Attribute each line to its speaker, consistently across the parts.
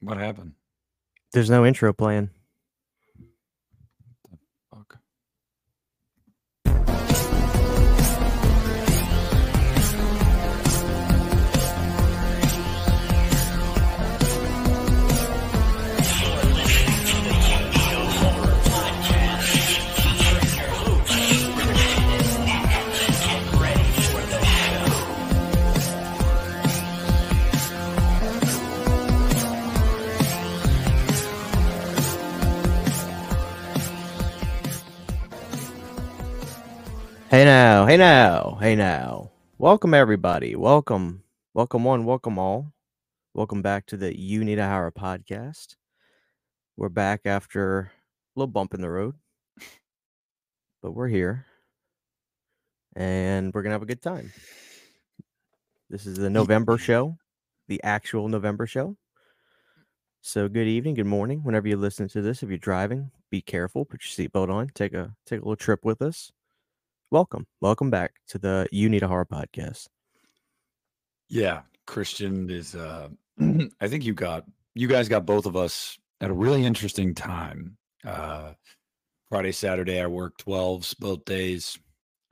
Speaker 1: What happened?
Speaker 2: There's no intro playing. Hey now, hey now, hey now. Welcome everybody. Welcome, welcome one, welcome all. Welcome back to the You Need a Horror podcast. We're back after a little bump in the road, but we're here, and we're gonna have a good time. This is the November show, the actual November show. So good evening, good morning, whenever you listen to this. If you're driving, be careful. Put your seatbelt on. Take a take a little trip with us welcome welcome back to the you need a horror podcast
Speaker 1: Yeah, Christian is. uh I think you got you guys got both of us at a really interesting time. Uh Friday, Saturday, I worked 12s both days.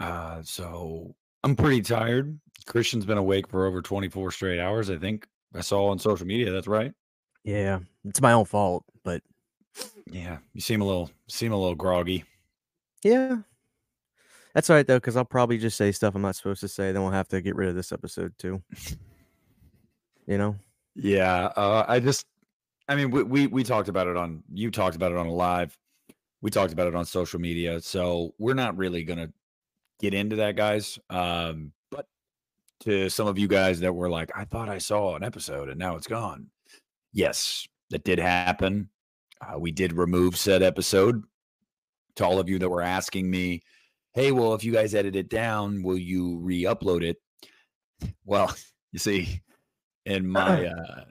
Speaker 1: Uh so I'm pretty tired. Christian's been awake for over 24 straight hours, I think. I saw on social media, that's right.
Speaker 2: yeah it's my own fault but
Speaker 1: Yeah, you seem a little seem a little groggy.
Speaker 2: yeah that's all right though because i'll probably just say stuff i'm not supposed to say then we'll have to get rid of this episode too you know
Speaker 1: Yeah, uh, I just, I mean, we, we we talked about it on, you talked about it on a live, we talked about it on social media, so we're not really gonna get into that, guys. Um, but to some of you guys that were like, I thought I saw an episode and now it's gone. Yes, that did happen. Uh, we did remove said episode. To all of you that were asking me, hey, well, if you guys edit it down, will you re-upload it? Well, you see, in my uh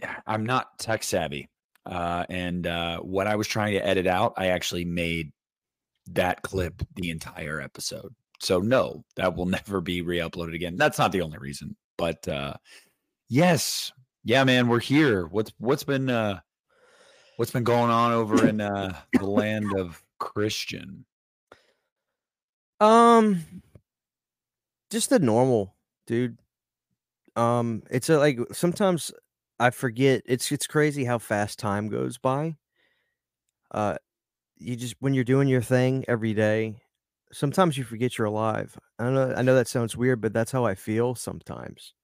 Speaker 1: yeah, I'm not tech savvy. Uh and uh what I was trying to edit out, I actually made that clip the entire episode. So no, that will never be re-uploaded again. That's not the only reason. But uh yes. Yeah, man, we're here. What's what's been uh what's been going on over in uh the land of Christian?
Speaker 2: Um just the normal dude. Um it's a, like sometimes i forget it's it's crazy how fast time goes by. Uh you just when you're doing your thing every day sometimes you forget you're alive. I don't know i know that sounds weird but that's how i feel sometimes.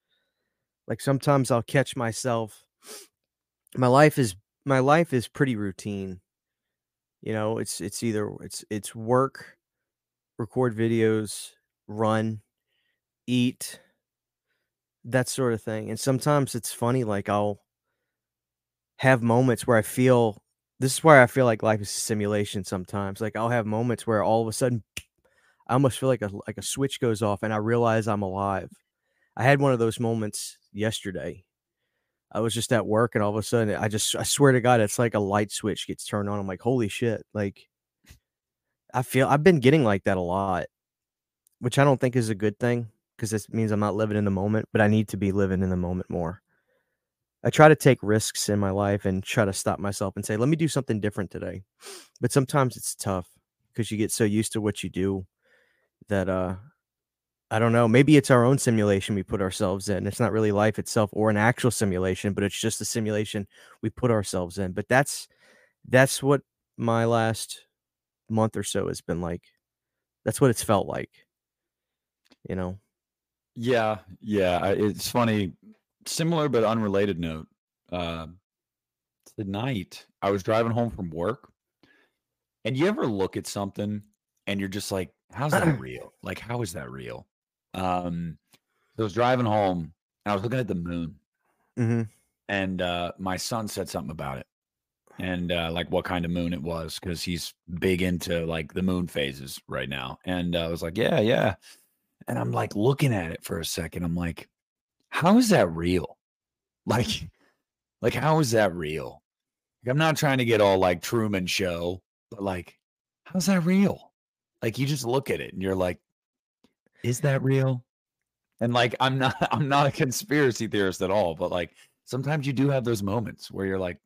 Speaker 2: Like sometimes i'll catch myself my life is my life is pretty routine. You know it's it's either it's it's work record videos run eat that sort of thing and sometimes it's funny like i'll have moments where i feel this is where i feel like life is a simulation sometimes like i'll have moments where all of a sudden i almost feel like a like a switch goes off and i realize i'm alive. I had one of those moments yesterday. I was just at work and all of a sudden i just i swear to god it's like a light switch gets turned on i'm like holy shit like i feel i've been getting like that a lot which i don't think is a good thing because this means i'm not living in the moment but i need to be living in the moment more I try to take risks in my life and try to stop myself and say, let me do something different today. But sometimes it's tough because you get so used to what you do that uh I don't know, maybe it's our own simulation we put ourselves in. It's not really life itself or an actual simulation, but it's just a simulation we put ourselves in. But that's that's what my last month or so has been like. That's what it's felt like. You know.
Speaker 1: Yeah, yeah. It's funny, similar but unrelated note. Uh, tonight, I was driving home from work, and you ever look at something and you're just like, "How's that real? Like, how is that real?" Um, so I was driving home and I was looking at the moon,
Speaker 2: hmm
Speaker 1: and uh, my son said something about it, and uh, like what kind of moon it was because he's big into like the moon phases right now. And uh, I was like, "Yeah, yeah," and I'm like looking at it for a second. I'm like, "How is that real? Like, like how is that real?" Like, I'm not trying to get all like Truman Show, but like, how's that real? Like, you just look at it and you're like, is that real? And like, I'm not, I'm not a conspiracy theorist at all, but like, sometimes you do have those moments where you're like,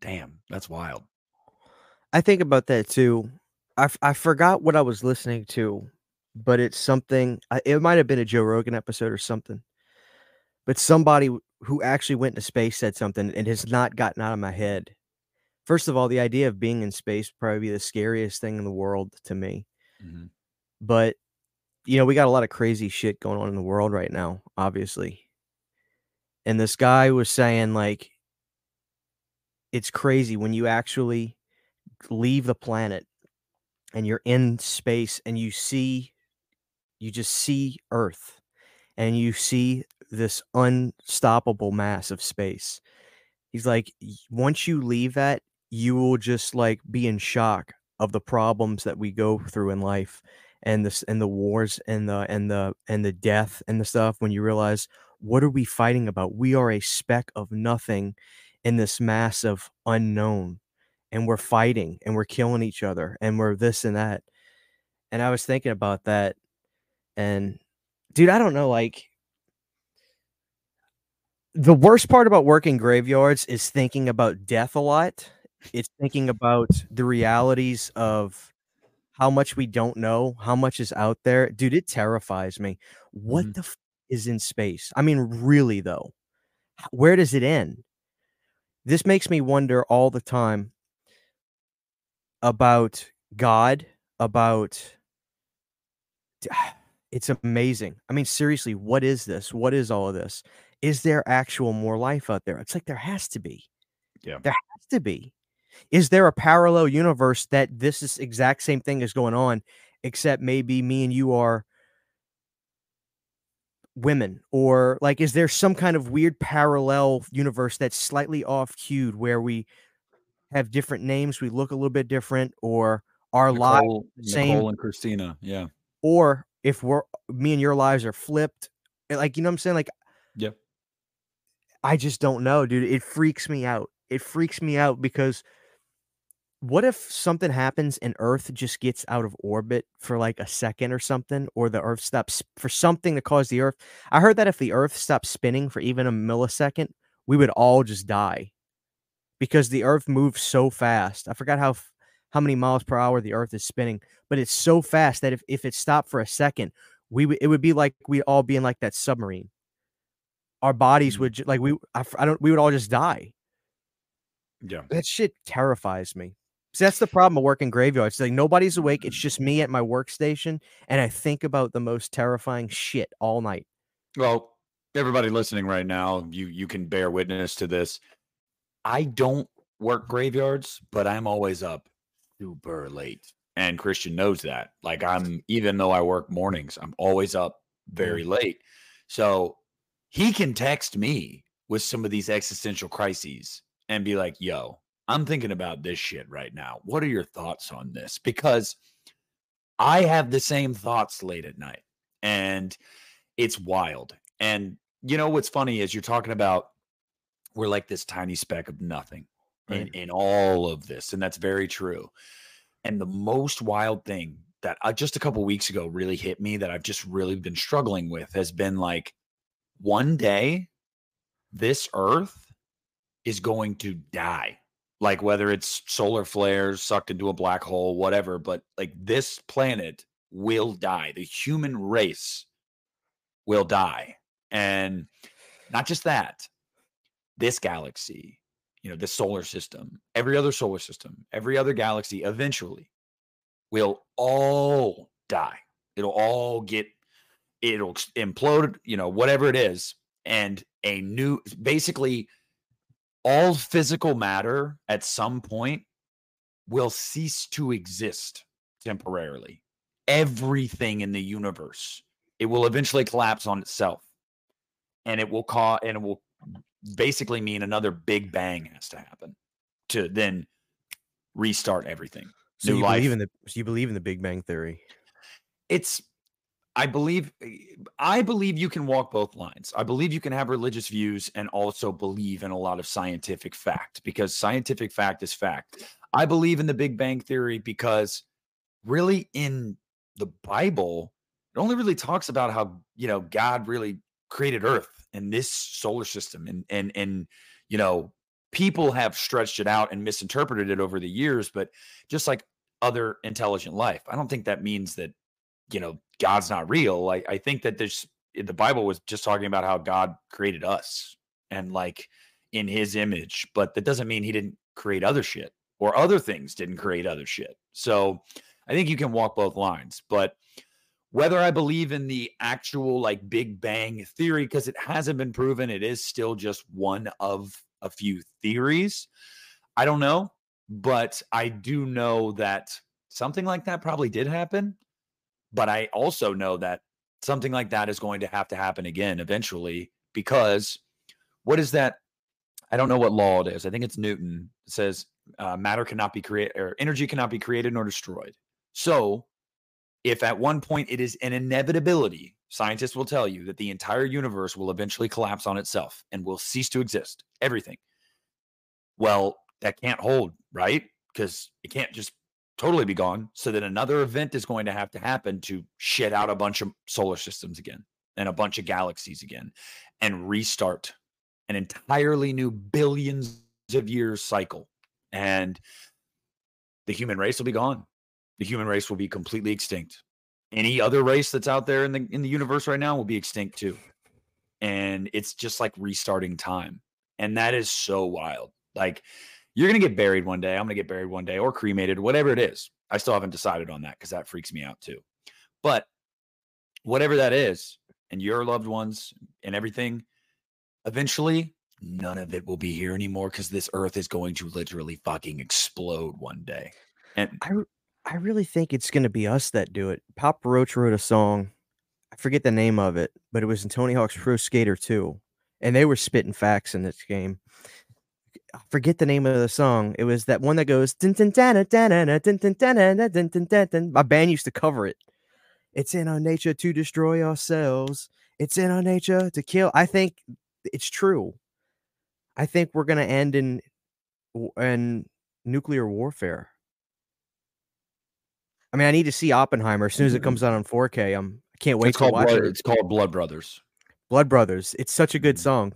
Speaker 1: damn, that's wild.
Speaker 2: I think about that too. I, f- I forgot what I was listening to, but it's something. I- It might have been a Joe Rogan episode or something. But somebody who actually went into space said something and has not gotten out of my head. First of all, the idea of being in space would probably be the scariest thing in the world to me.
Speaker 1: Mhm.
Speaker 2: But you know, we got a lot of crazy shit going on in the world right now, obviously. And this guy was saying like it's crazy when you actually leave the planet and you're in space and you see you just see earth and you see this unstoppable mass of space. He's like once you leave that you will just like be in shock of the problems that we go through in life and this and the wars and the and the and the death and the stuff when you realize what are we fighting about? We are a speck of nothing in this mass of unknown and we're fighting and we're killing each other and we're this and that. And I was thinking about that and dude, I don't know like the worst part about working graveyards is thinking about death a lot. It's thinking about the realities of how much we don't know, how much is out there. Dude, it terrifies me. What
Speaker 1: Mhm.
Speaker 2: the f- is in space? I mean, really though. Where does it end? This makes me wonder all the time about God, about it's amazing. I mean, seriously, what is this? What is all of this? Is there actual more life out there? It's like there has to be.
Speaker 1: Yeah.
Speaker 2: There has to be. Is there a parallel universe that this is exact same thing is going on, except maybe me and you are women? Or like, is there some kind of weird parallel universe that's slightly off cued where we have different names, we look a little bit different, or our lives
Speaker 1: Nicole,
Speaker 2: same-
Speaker 1: Nicole and Christina. Yeah.
Speaker 2: or if we're me and your lives are flipped eh, like you know what i'm saying like
Speaker 1: Yeah.
Speaker 2: i just don't know dude it freaks me out it freaks me out because what if something happens and earth just gets out of orbit for like a second or something or the earth stops for something to cause the earth i heard that if the earth stopped spinning for even a millisecond we would all just die because the earth moves so fast i forgot how how many miles per hour the earth is spinning but it's so fast that if, if it stopped for a second we would it would be like we'd all be in like that submarine our bodies
Speaker 1: Mm.
Speaker 2: would ju- like we I, I don't we would all just die
Speaker 1: Yeah.
Speaker 2: that shit terrifies me That's the problem of working graveyards. Like nobody's awake. It's just me at my workstation, and I think about the most terrifying shit all night.
Speaker 1: Well, everybody listening right now, you you can bear witness to this. I don't work graveyards, but I'm always up super late. And Christian knows that. Like I'm even though I work mornings, I'm always up mm. very late. So he can text me with some of these existential crises and be like, "Yo, I'm thinking about this shit right now. What are your thoughts on this?" Because I have the same thoughts late at night. And it's wild. And you know what's funny is you're talking about we're like this tiny speck of nothing in,
Speaker 2: Right.
Speaker 1: in all of this, and that's very true. And the most wild thing that uh, just a couple weeks ago really hit me that I've just really been struggling with has been like one day this earth is going to die. Like whether it's solar flares sucked into a black hole, whatever, but like this planet will die. The human race will die. And not just that, this galaxy, you know, this solar system, every other solar system, every other galaxy eventually will all die. It'll all get, it'll implode, you know, whatever it is. And a new, basically, all physical matter at some point will cease to exist temporarily. Everything in the universe, it will eventually collapse on itself. And it will cause, and it will basically mean another big bang has to happen to then restart everything.
Speaker 2: So
Speaker 1: New
Speaker 2: you
Speaker 1: life.
Speaker 2: believe in the so you believe in the Big Bang Theory?
Speaker 1: it's i believe i believe you can walk both lines. I believe you can have religious views and also believe in a lot of scientific fact because scientific fact is fact. I believe in the big bang theory because really in the bible it only really talks about how you know god really created Earth and this solar system and and and you know people have stretched it out and misinterpreted it over the years but just like other intelligent life i don't think that means that you know god's not real i, I think that there's eh, the bible was just talking about how god created us and like in his image but that doesn't mean he didn't create other shit or other things didn't create other shit so i think you can walk both lines but whether I believe in the actual like Big Bang theory, because it hasn't been proven, it is still just one of a few theories. I don't know, but I do know that something like that probably did happen. But I also know that something like that is going to have to happen again eventually because what is that? I don't know what law it is. I think it's Newton. It says uh, matter cannot be created or energy cannot be created nor destroyed. So if at one point it is an inevitability, scientists will tell you that the entire universe will eventually collapse on itself and will cease to exist, everything. Well, that can't hold, right? Because it can't just totally be gone. So that another event is going to have to happen to shit out a bunch of solar systems again and a bunch of galaxies again and restart an entirely new billions of years cycle. And the human race will be gone the human race will be completely extinct. Any other race that's out there in the in the universe right now will be extinct too. And it's just like restarting time. And that is so wild. Like you're going to get buried one day. I'm going to get buried one day or cremated, whatever it is. I still haven't decided on that cuz that freaks me out too. But whatever that is, and your loved ones and everything, eventually none of it will be here anymore because this earth is going to literally fucking explode one day. And
Speaker 2: I I really think it's gonna be us that do it. Papa Roach wrote a song, I forget the name of it, but it was in Tony Hawk's Pro Skater 2, and they were spitting facts in this game. I forget the name of the song. It was that one that goes my band used to cover it. It's in our nature to destroy ourselves. It's in our nature to kill. I think it's true. I think we're gonna end in in nuclear warfare. I mean, I need to see Oppenheimer as soon as it comes out on 4K. I'm I can't wait
Speaker 1: it's
Speaker 2: to watch
Speaker 1: blood,
Speaker 2: it.
Speaker 1: It's called Blood Brothers.
Speaker 2: Blood Brothers. It's such a good song.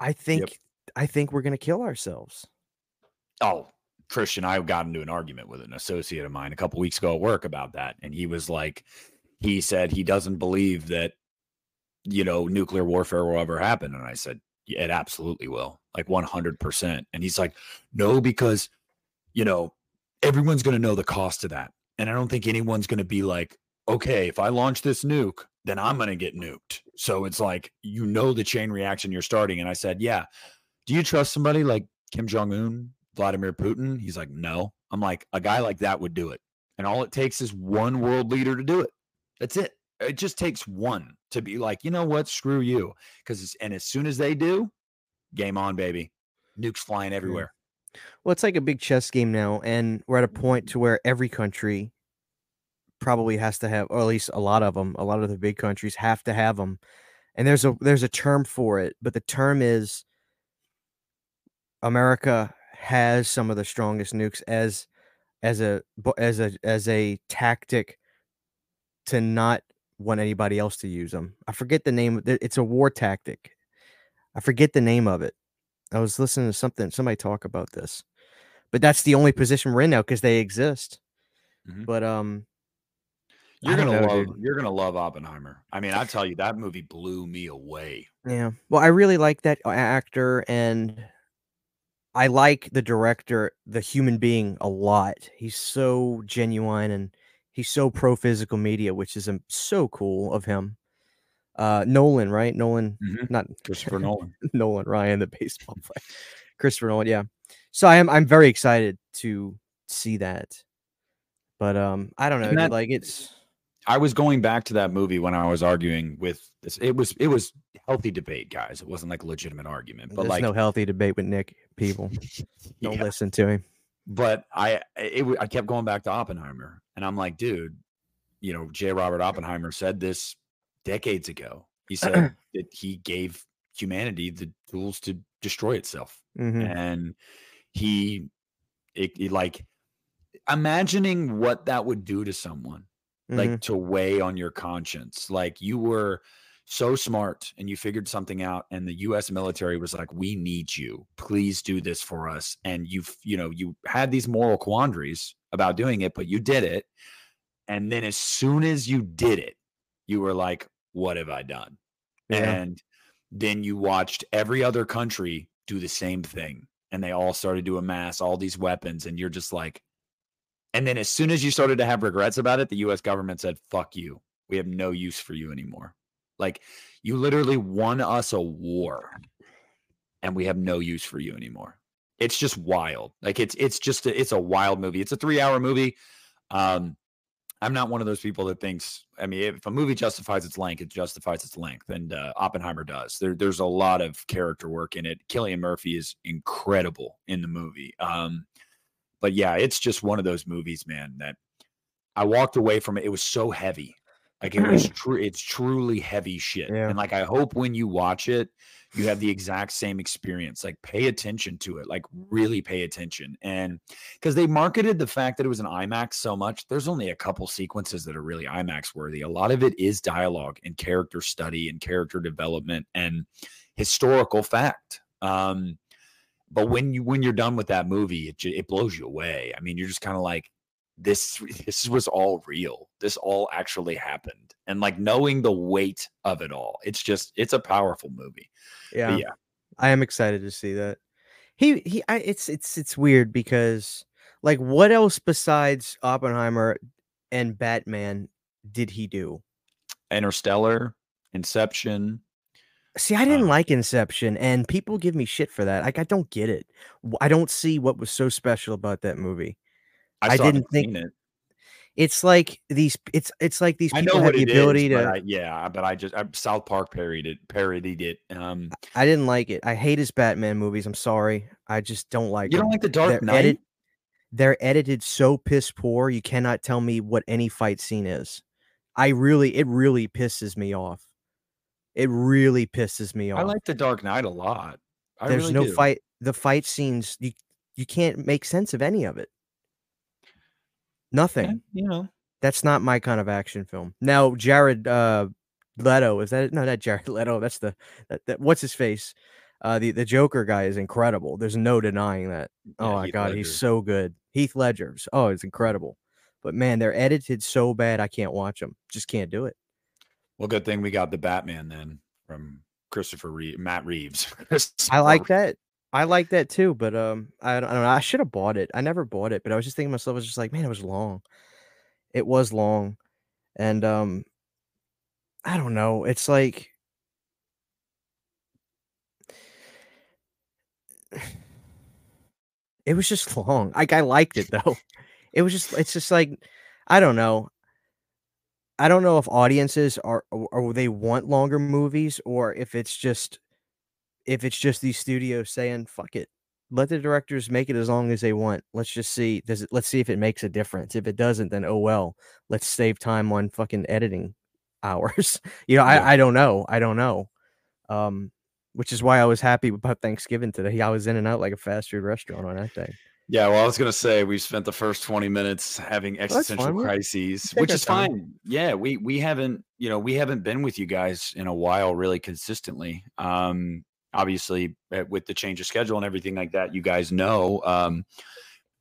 Speaker 2: I think. I think we're gonna kill ourselves.
Speaker 1: Oh, Christian, I got into an argument with an associate of mine a couple weeks ago at work about that, and he was like, he said he doesn't believe that you know nuclear warfare will ever happen, and I said it absolutely will, like one hundred percent. And he's like, no, because you know everyone's gonna know the cost of that, and I don't think anyone's gonna be like, okay, if I launch this nuke, then I'm going to get nuked. So it's like, you know, the chain reaction you're starting. And I said, yeah. Do you trust somebody like Kim Jong un, Vladimir Putin? He's like, no. I'm like, a guy like that would do it. And all it takes is one world leader to do it. That's it. It just takes one to be like, you know what? Screw you. Because, and as soon as they do, game on, baby. Nukes flying hmm. everywhere.
Speaker 2: Well, it's like a big chess game now, and we're at a mm-hmm. point to where every country probably has to have, or at least a lot of them, a lot of the big countries have to have them. And there's a there's a term for it, but the term is America has some of the strongest nukes as as a as a as a tactic to not want anybody else to use them. I forget the name. It's a war tactic. I forget the name of it. I was listening to something somebody talk about this, but that's the only position we're in now because they exist.
Speaker 1: Mhm.
Speaker 2: But um,
Speaker 1: You're gonna
Speaker 2: know,
Speaker 1: love.
Speaker 2: dude.
Speaker 1: You're gonna love Oppenheimer. I mean, I tell you, that movie blew me away.
Speaker 2: Yeah. Well, I really like that actor and I like the director, the human being a lot. He's so genuine and he's so pro physical media, which is um, so cool of him. Uh Nolan, right? Nolan,
Speaker 1: Mhm.
Speaker 2: not
Speaker 1: Christopher Nolan.
Speaker 2: Nolan Ryan, the baseball player. Christopher Nolan, yeah. So I am I'm very excited to see that. But um I don't know,
Speaker 1: that-
Speaker 2: like it's
Speaker 1: I was going back to that movie when I was arguing with this. It was it was healthy debate, guys. It wasn't like a legitimate argument, but
Speaker 2: there's
Speaker 1: like
Speaker 2: no healthy debate with Nick people. Don't
Speaker 1: yeah.
Speaker 2: listen to him.
Speaker 1: But I it, I kept going back to Oppenheimer, and I'm like, dude, you know, J. Robert Oppenheimer said this decades ago. He said that he gave humanity the tools to destroy itself,
Speaker 2: Mhm.
Speaker 1: and he, it, it like imagining what that would do to someone like
Speaker 2: Mhm.
Speaker 1: to weigh on your conscience. Like you were so smart and you figured something out and the US military was like we need you. Please do this for us. And you've you know, you had these moral quandaries about doing it, but you did it. And then as soon as you did it, you were like what have I done?
Speaker 2: Yeah.
Speaker 1: And then you watched every other country do the same thing and they all started to amass all these weapons and you're just like and then as soon as you started to have regrets about it the US government said fuck you we have no use for you anymore like you literally won us a war and we have no use for you anymore it's just wild like it's it's just a, it's a wild movie it's a 3 hour movie um I'm not one of those people that thinks. I mean, if a movie justifies its length, it justifies its length, and uh, Oppenheimer does. There, there's a lot of character work in it. Cillian Murphy is incredible in the movie. Um, but yeah, it's just one of those movies, man. That I walked away from it. It was so heavy. Like it was true. It's truly heavy shit.
Speaker 2: Yeah.
Speaker 1: And like I hope when you watch it, you have the exact same experience. Like pay attention to it. Like really pay attention. And because they marketed the fact that it was an IMAX so much, there's only a couple sequences that are really IMAX worthy. A lot of it is dialogue and character study and character development and historical fact. Um, but when you when you're done with that movie, it it blows you away. I mean, you're just kind of like, this this was all real. This all actually happened, and like knowing the weight of it all, it's just it's a powerful movie. But
Speaker 2: Yeah.
Speaker 1: yeah,
Speaker 2: I am excited to see that. He he I it's it's it's weird because like what else besides Oppenheimer and Batman did he do?
Speaker 1: Interstellar, Inception.
Speaker 2: See, I didn't like Inception and people give me shit for that. Like I don't get it. I don't see what was so special about that movie.
Speaker 1: I,
Speaker 2: I didn't think-
Speaker 1: it.
Speaker 2: It's like these it's it's like these
Speaker 1: I
Speaker 2: people
Speaker 1: know
Speaker 2: have
Speaker 1: what
Speaker 2: the ability
Speaker 1: is,
Speaker 2: to
Speaker 1: but I, yeah, but I just I, South Park parodied it. Parodied it. Um,
Speaker 2: I didn't like it. I hate his Batman movies. I'm sorry. I just don't like
Speaker 1: you don't like the Dark
Speaker 2: They're
Speaker 1: Knight?
Speaker 2: edit- they're edited so piss poor. You cannot tell me what any fight scene is. I really, it really pisses me off. It really pisses me off.
Speaker 1: I like the Dark Knight a lot. I
Speaker 2: There's
Speaker 1: really
Speaker 2: no
Speaker 1: do.
Speaker 2: fight. The fight scenes, you you can't make sense of any of it. Nothing.
Speaker 1: Yeah, you know,
Speaker 2: That's not my kind of action film. Now, Jared uh, Leto is that? it? No, not Jared Leto. That's the that, that what's his face. Uh, the the Joker guy is incredible. There's no denying that. Oh my
Speaker 1: Heath
Speaker 2: god, he's so good. Heath Ledger's. Oh, it's incredible. But man, they're edited so bad I can't watch them. Just can't do it.
Speaker 1: Well, good thing we got the Batman then from Christopher Reeve, Matt Reeves.
Speaker 2: I like that. I like that too, but um, I don't, I don't know. I should have bought it. I never bought it, but I was just thinking to myself, I was just like, man, it was long. It was long, and um, I don't know. It's like it was just long. Like I liked it though. It was just. It's just like I don't know. I don't know if audiences are or they want longer movies or if it's just if it's just these studios saying fuck it let the directors make it as long as they want. Let's just see does it let's see if it makes a difference. If it doesn't then oh well let's save time on fucking editing hours. You know
Speaker 1: Yeah.
Speaker 2: I, I don't know i don't know um which is why i was happy about thanksgiving today. I was in and out like a fast food restaurant on that thing
Speaker 1: Yeah, well, I was gonna say we spent the first twenty minutes having existential
Speaker 2: fine,
Speaker 1: crises, which is
Speaker 2: time.
Speaker 1: fine. Yeah, we we haven't, you know, we haven't been with you guys in a while, really consistently. Um, obviously, uh, with the change of schedule and everything like that, you guys know, um,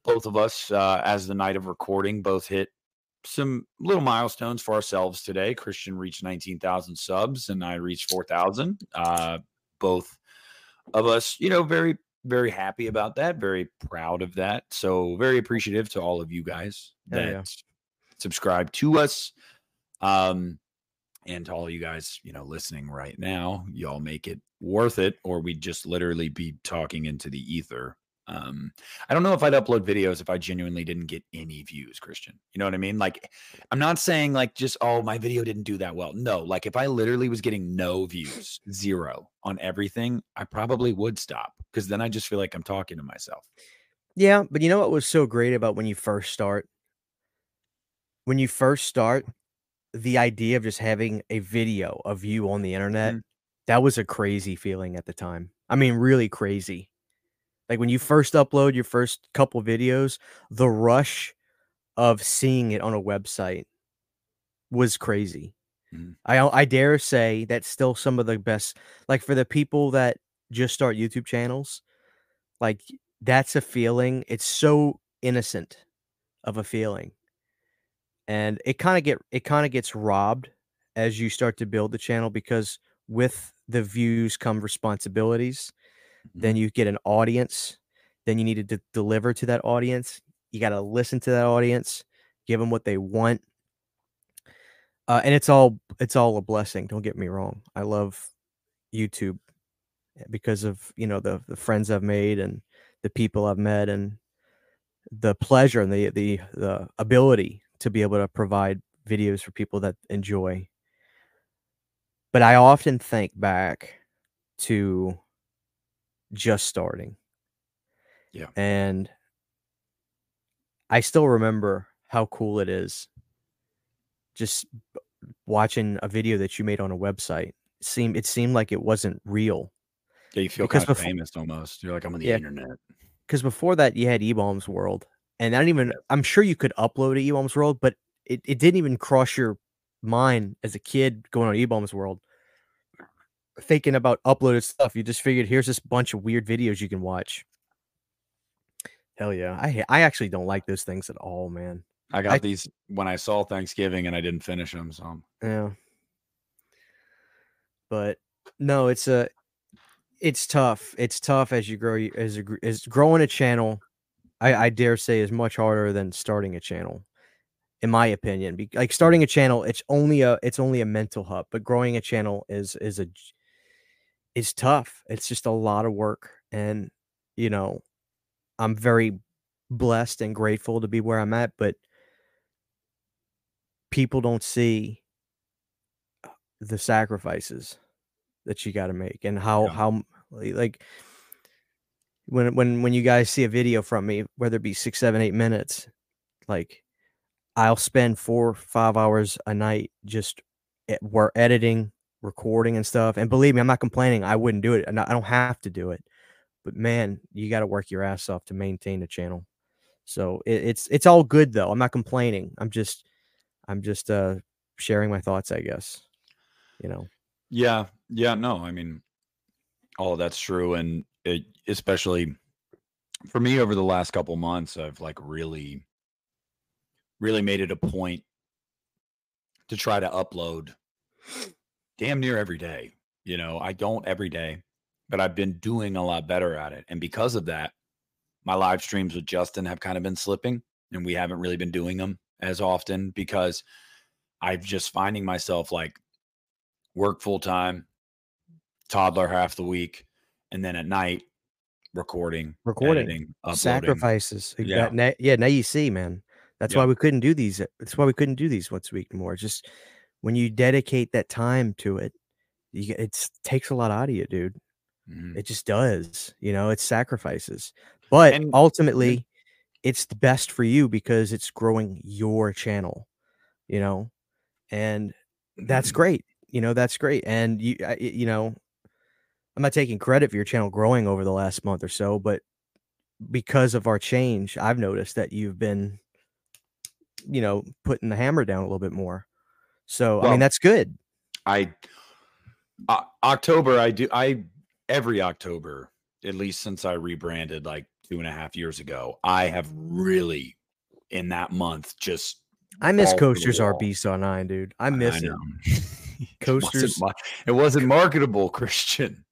Speaker 1: both of us, uh, as the night of recording, both hit some little milestones for ourselves today. Christian reached nineteen thousand subs, and I reached four thousand. Uh, both of us, you know, very very happy about that, very proud of that. So very appreciative to all of you guys
Speaker 2: Hell
Speaker 1: that
Speaker 2: yeah.
Speaker 1: subscribe to us. Um and to all you guys, you know, listening right now, y'all make it worth it, or we'd just literally be talking into the ether. Um, I don't know if I'd upload videos if I genuinely didn't get any views, Christian. You know what I mean? Like, I'm not saying like just, oh, my video didn't do that well. No, like if I literally was getting no views, zero on everything, I probably would stop because then I just feel like I'm talking to myself.
Speaker 2: Yeah, but you know what was so great about when you first start? When you first start, the idea of just having a video of you on the internet,
Speaker 1: Mhm.
Speaker 2: that was a crazy feeling at the time. I mean, really crazy. Like when you first upload your first couple videos, the rush of seeing it on a website was crazy.
Speaker 1: Mhm.
Speaker 2: I I dare say that's still some of the best. Like for the people that just start YouTube channels, like that's a feeling. It's so innocent of a feeling, and it kind of get it kind of gets robbed as you start to build the channel because with the views come responsibilities. Then you get an audience. Then you need to de- deliver to that audience. You got to listen to that audience, give them what they want. Uh, and it's all it's all a blessing. Don't get me wrong. I love YouTube eh, because of you know the the friends I've made and the people I've met and the pleasure and the the the ability to be able to provide videos for people that enjoy. But I often think back to just starting.
Speaker 1: Yeah.
Speaker 2: And I still remember how cool it is just watching a video that you made on a website. Seemed it seemed like it wasn't real.
Speaker 1: Yeah, you feel
Speaker 2: Because
Speaker 1: kind of
Speaker 2: befo-
Speaker 1: famous almost. You're like, I'm on the
Speaker 2: Yeah.
Speaker 1: internet.
Speaker 2: Because before that you had eBaum's World. And I don't even I'm sure you could upload to eBaum's World, but it, it didn't even cross your mind as a kid going on eBaum's World thinking about uploaded stuff. You just figured here's this bunch of weird videos you can watch. Hell yeah. I I actually don't like those things at all, man.
Speaker 1: I got
Speaker 2: I-
Speaker 1: these when I saw Thanksgiving and I didn't finish them. So
Speaker 2: Yeah. But no, it's a it's tough. It's tough as you grow as a, as growing a channel. I, I dare say is much harder than starting a channel, in my opinion. Be, like starting a channel, it's only a it's only a mental hub, but growing a channel is is a is tough. It's just a lot of work, and you know, I'm very blessed and grateful to be where I'm at, but people don't see uh, the sacrifices that you got to make and how
Speaker 1: Yeah.
Speaker 2: how like when when when you guys see a video from me whether it be six seven eight minutes like i'll spend four five hours a night just at, we're editing recording and stuff and believe me i'm not complaining i wouldn't do it i don't have to do it but man you got to work your ass off to maintain the channel. So it, it's it's all good though i'm not complaining i'm just i'm just uh sharing my thoughts i guess you know?
Speaker 1: Yeah, yeah, no, I mean, all that's true, and it, especially for me over the last couple months, I've like really, really made it a point to try to upload damn near every day. You know, I don't every day, but I've been doing a lot better at it, and because of that, my live streams with Justin have kind of been slipping, and we haven't really been doing them as often because I'm just finding myself like work full time, toddler half the week, and then at night recording,
Speaker 2: Recording.
Speaker 1: editing, uploading.
Speaker 2: sacrifices.
Speaker 1: Yeah.
Speaker 2: Yeah. Now, yeah, now you see, man. That's
Speaker 1: Yeah.
Speaker 2: why we couldn't do these. That's why we couldn't do these once a week more. Just when you dedicate that time to it, you it takes a lot out of you, dude.
Speaker 1: Mhm.
Speaker 2: It just does. You know, it's sacrifices. But
Speaker 1: And-
Speaker 2: ultimately, it's the best for you because it's growing your channel, you know, and that's great. You know, that's great. And you, I- you know, I'm not taking credit for your channel growing over the last month or so, but because of our change, I've noticed that you've been, you know, putting the hammer down a little bit more. So, I mean, that's good.
Speaker 1: I O- October I do I every October at least since I rebranded like two and a half years ago I have really in that month just
Speaker 2: I miss
Speaker 1: balls to the
Speaker 2: Coasters. RB Saw 9, dude. I miss it.
Speaker 1: know. It
Speaker 2: Coasters-
Speaker 1: wasn't it wasn't marketable Christian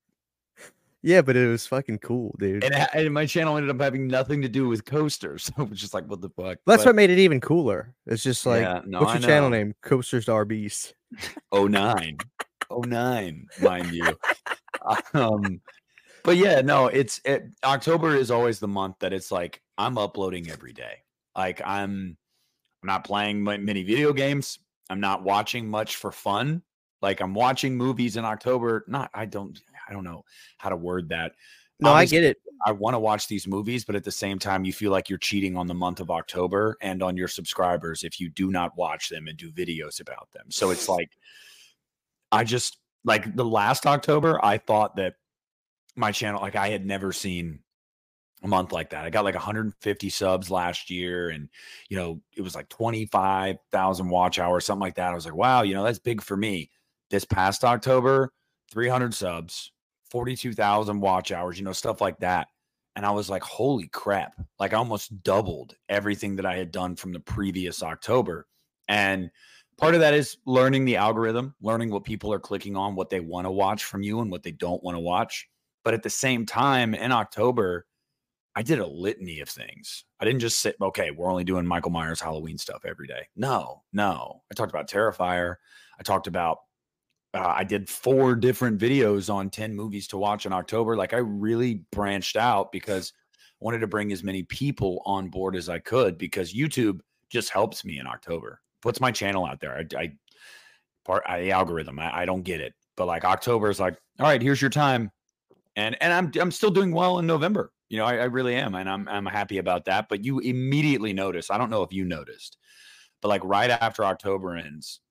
Speaker 2: Yeah, but it was fucking cool, dude.
Speaker 1: and, and my channel ended up having nothing to do with coasters. So it was just like what the fuck?
Speaker 2: That's
Speaker 1: But-
Speaker 2: what made it even cooler. It's just like,
Speaker 1: Yeah, no,
Speaker 2: what's your channel name? Coasters RBs.
Speaker 1: 09 09 mind you. Um but yeah no it's it, october is always the month that it's like i'm uploading every day. Like i'm i'm not playing many video games. I'm not watching much for fun. Like i'm watching movies in october. Not i don't i don't know how to word that
Speaker 2: No, I get it.
Speaker 1: I want to watch these movies, but at the same time, you feel like you're cheating on the month of October and on your subscribers if you do not watch them and do videos about them. So it's like, I just like the last October, I thought that my channel, like I had never seen a month like that. I got like 150 subs last year and you know, it was like 25,000 watch hours, something like that. I was like, wow, you know, that's big for me. This past October, 300 subs, 42,000 watch hours, you know, stuff like that. And I was like, holy crap. Like I almost doubled everything that I had done from the previous October. And part of that is learning the algorithm, learning what people are clicking on, what they want to watch from you and what they don't want to watch. But at the same time, in October, I did a litany of things. I didn't just sit, okay, we're only doing Michael Myers Halloween stuff every day. No, no. I talked about Terrifier. I talked about, uh, I did four different videos on 10 movies to watch in October. Like I really branched out because I wanted to bring as many people on board as I could because YouTube just helps me in October, puts my channel out there. I, I part I, the algorithm, I, I don't get it. But like October is like, all right, here's your time. And, and I'm, I'm still doing well in November you know, I, I, really am, and I'm I'm happy about that. But you immediately notice. I don't know if you noticed, but like right after October ends,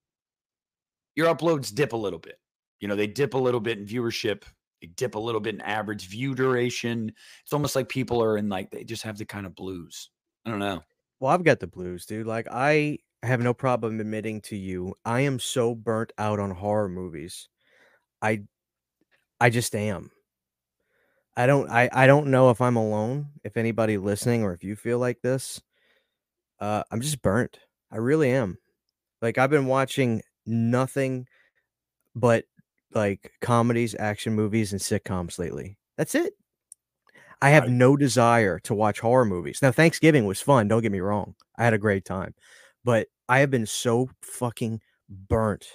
Speaker 1: your uploads dip a little bit. You know, they dip a little bit in viewership. They dip a little bit in average view duration. It's almost like people are in like they just have the kind of blues. I don't know.
Speaker 2: Well, I've got the blues, dude. Like I have no problem admitting to you, I am so burnt out on horror movies. I I just am. I don't I I don't know if I'm alone, if anybody listening or if you feel like this. Uh I'm just burnt. I really am. Like I've been watching nothing but like comedies, action movies and sitcoms lately. That's it. I have no desire to watch horror movies. Now Thanksgiving was fun, don't get me wrong. I had a great time. But I have been so fucking burnt,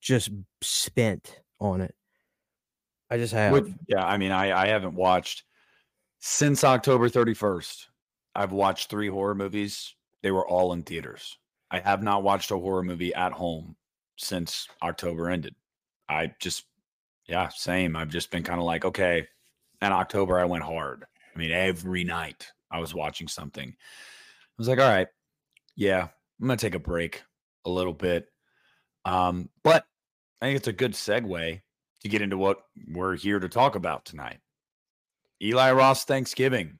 Speaker 2: just spent on it. I just have. With,
Speaker 1: yeah, I mean, I I haven't watched since October 31st. I've watched three horror movies. They were all in theaters. I have not watched a horror movie at home since October ended. I just, yeah, same. I've just been kind of like, okay. In October, I went hard. I mean, every night I was watching something. I was like, all right, yeah, I'm gonna take a break a little bit. Um, but I think it's a good segue to get into what we're here to talk about tonight. Eli Roth's Thanksgiving.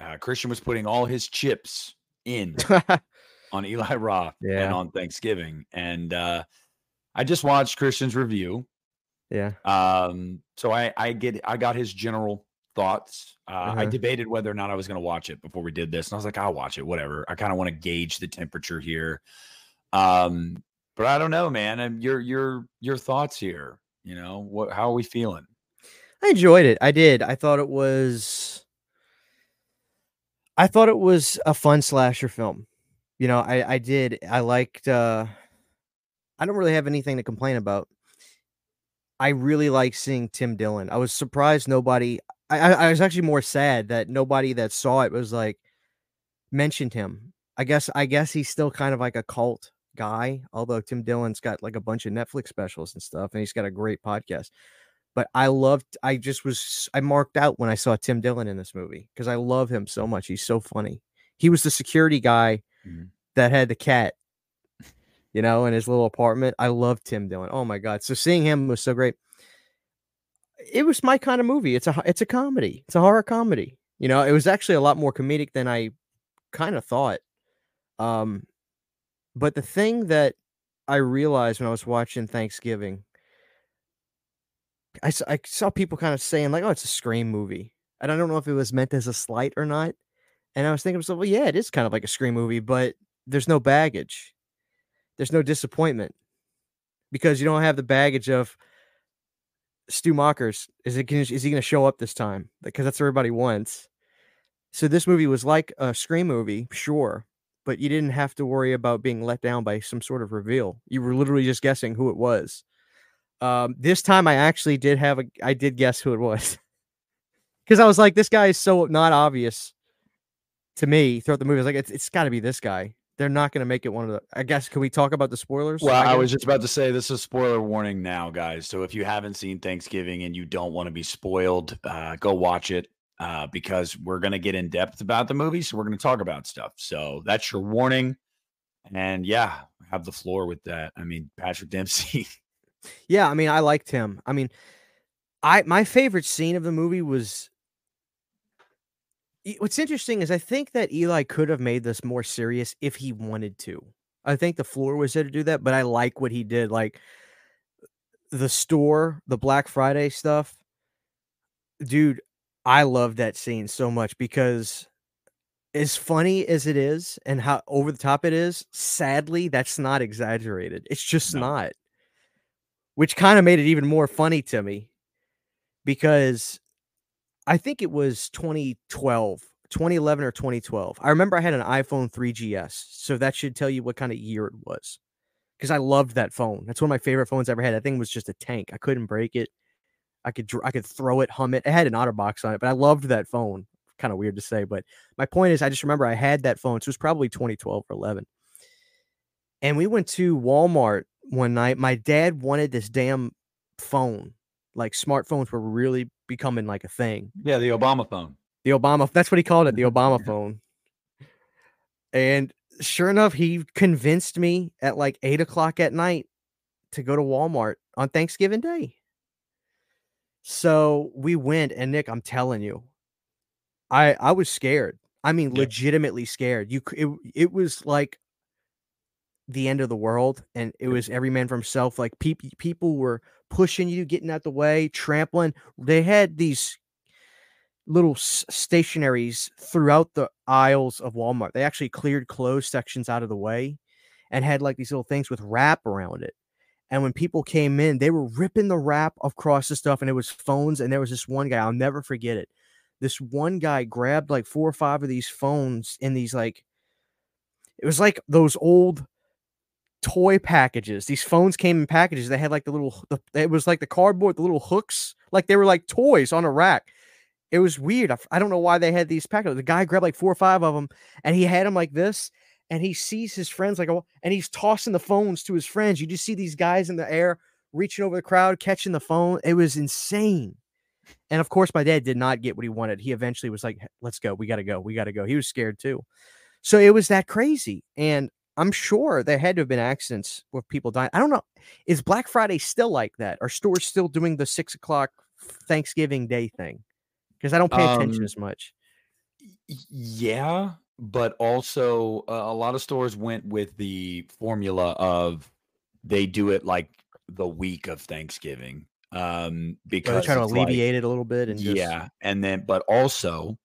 Speaker 1: Uh, Christian was putting all his chips in on Eli Roth yeah. and on Thanksgiving. And uh, I just watched Christian's review.
Speaker 2: Yeah.
Speaker 1: Um, so I, I get I got his general thoughts. Uh, uh-huh. I debated whether or not I was going to watch it before we did this, and I was like, I'll watch it, whatever. I kind of want to gauge the temperature here. Um, but I don't know, man. And your your your thoughts here. You know, what how are we feeling?
Speaker 2: I enjoyed it. I did. I thought it was I thought it was a fun slasher film. You know, I I did. I liked uh I don't really have anything to complain about. I really like seeing Tim Dillon. I was surprised nobody I, I was actually more sad that nobody that saw it was like mentioned him. I guess I guess he's still kind of like a cult guy, although Tim Dillon's got like a bunch of Netflix specials and stuff, and he's got a great podcast. But I loved, I just was, I marked out when I saw Tim Dillon in this movie because I love him so much. He's so funny. He was the security guy mm-hmm. that had the cat, you know, in his little apartment. I love Tim Dillon. Oh my God. So seeing him was so great. It was my kind of movie. It's a, it's a comedy. It's a horror comedy. You know, it was actually a lot more comedic than I kind of thought. Um, but the thing that I realized when I was watching Thanksgiving, I, I saw people kind of saying like, "Oh, it's a Scream movie," and I don't know if it was meant as a slight or not. And I was thinking, well, yeah, it is kind of like a Scream movie, but there's no baggage, there's no disappointment because you don't have the baggage of Stu Macher's. Is it is he going to show up this time? Because that's what everybody wants. So this movie was like a Scream movie, sure, but you didn't have to worry about being let down by some sort of reveal. You were literally just guessing who it was. Um, this time I actually did have a I did guess who it was. Because I was like, this guy is so not obvious to me throughout the movie. I was like, it's, it's gotta be this guy. They're not gonna make it one of the I guess can we talk about the spoilers?
Speaker 1: Well, I, I was just about to say this is spoiler warning now, guys. So if you haven't seen Thanksgiving and you don't want to be spoiled, uh, go watch it uh, because we're going to get in depth about the movie. So we're going to talk about stuff. So that's your warning. And yeah, have the floor with that. I mean, Patrick Dempsey.
Speaker 2: yeah, I mean, I liked him. I mean, I my favorite scene of the movie was What's interesting is I think that Eli could have made this more serious if he wanted to. I think the floor was there to do that, but I like what he did. Like the store, the Black Friday stuff, dude. I love that scene so much because as funny as it is and how over the top it is, sadly, that's not exaggerated. It's just
Speaker 1: No.
Speaker 2: not. Which kind of made it even more funny to me because I think it was 2012, 2011 or 2012. I remember I had an iPhone 3GS, so that should tell you what kind of year it was. Because I loved that phone. That's one of my favorite phones I ever had. That thing was just a tank. I couldn't break it. I could I could throw it, hum it. It had an OtterBox on it, but I loved that phone. Kind of weird to say, but my point is, I just remember I had that phone. So it was probably 2012 or 11. And we went to Walmart one night. My dad wanted this damn phone. Like smartphones were really becoming like a thing.
Speaker 1: Yeah, the Obama phone.
Speaker 2: The Obama, that's what he called it, the mm-hmm. Obama phone. And sure enough, he convinced me at like eight o'clock at night to go to Walmart on Thanksgiving Day. So we went, and Nick, I'm telling you, I I was scared. I mean,
Speaker 1: Yeah.
Speaker 2: legitimately scared. You, it it was like the end of the world, and it was every man for himself. Like people people were pushing you, getting out the way, trampling. They had these little stationaries throughout the aisles of Walmart. They actually cleared closed sections out of the way and had like these little things with wrap around it. And when people came in, they were ripping the wrap across the stuff, and it was phones. And there was this one guy, I'll never forget it. This one guy grabbed like four or five of these phones in these like, it was like those old toy packages. These phones came in packages. They had like the little, the, it was like the cardboard, the little hooks, like they were like toys on a rack. It was weird. I don't know why they had these packages. The guy grabbed like four or five of them, and he had them like this. And he sees his friends like, oh, and he's tossing the phones to his friends. You just see these guys in the air reaching over the crowd, catching the phone. It was insane. And of course, my dad did not get what he wanted. He eventually was like, let's go. We got to go. We got to go. He was scared too. So it was that crazy. And I'm sure there had to have been accidents with people dying. I don't know. Is Black Friday still like that? Are stores still doing the six o'clock Thanksgiving Day thing? Because I don't pay attention
Speaker 1: Um,
Speaker 2: as much.
Speaker 1: Yeah, but also uh, a lot of stores went with the formula of they do it like the week of Thanksgiving. Um, because
Speaker 2: try to
Speaker 1: it's like-
Speaker 2: alleviate it a little bit and just
Speaker 1: yeah, and then but also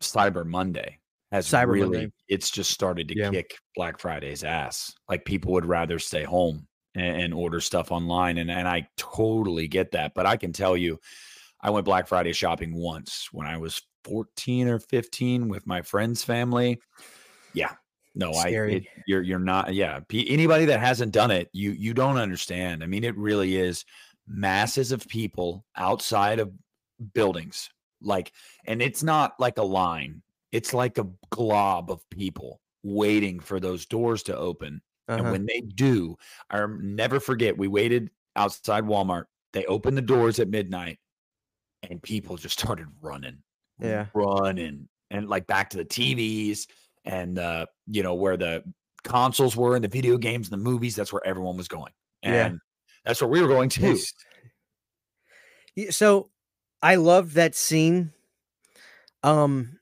Speaker 1: Cyber Monday has
Speaker 2: Cyber
Speaker 1: really
Speaker 2: Monday.
Speaker 1: it's just started to
Speaker 2: Yeah.
Speaker 1: kick Black Friday's ass. Like people would rather stay home and, and order stuff online, and and I totally get that. But I can tell you, I went Black Friday shopping once when I was 14 or 15 with my friend's family. Yeah. No, I it, you're you're not yeah, anybody that hasn't done it, you you don't understand. I mean, it really is masses of people outside of buildings. Like and it's not like a line. It's like a glob of people waiting for those doors to open. And
Speaker 2: Uh-huh.
Speaker 1: when they do, I never forget, we waited outside Walmart. They opened the doors at midnight and people just started running.
Speaker 2: Yeah.
Speaker 1: Running. And like back to the TVs and uh, you know, where the consoles were and the video games and the movies, that's where everyone was going. And
Speaker 2: Yeah.
Speaker 1: that's where we were going too.
Speaker 2: So I love that scene. Um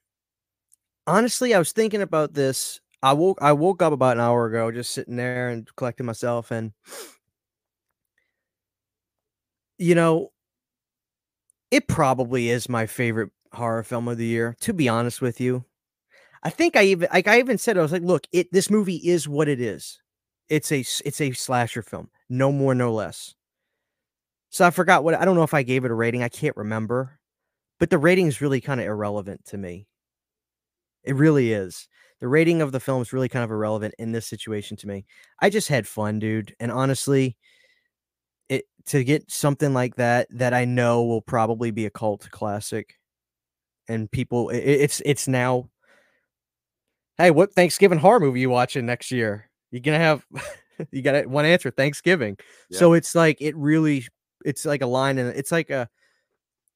Speaker 2: honestly, I was thinking about this. I woke I woke up about an hour ago just sitting there and collecting myself and you know, it probably is my favorite horror film of the year, to be honest with you. I think I even like I even said I was like, look, it this movie is what it is. It's a it's a slasher film, no more, no less. So I forgot what I don't know if I gave it a rating. I can't remember. But the rating is really kind of irrelevant to me. It really is. The rating of the film is really kind of irrelevant in this situation to me. I just had fun, dude. And honestly, it to get something like that that I know will probably be a cult classic and people i- i- it's it's now Hey, what Thanksgiving horror movie you watching next year? You're going to have you got one answer, Thanksgiving. So it's like it really it's like a line and it's like a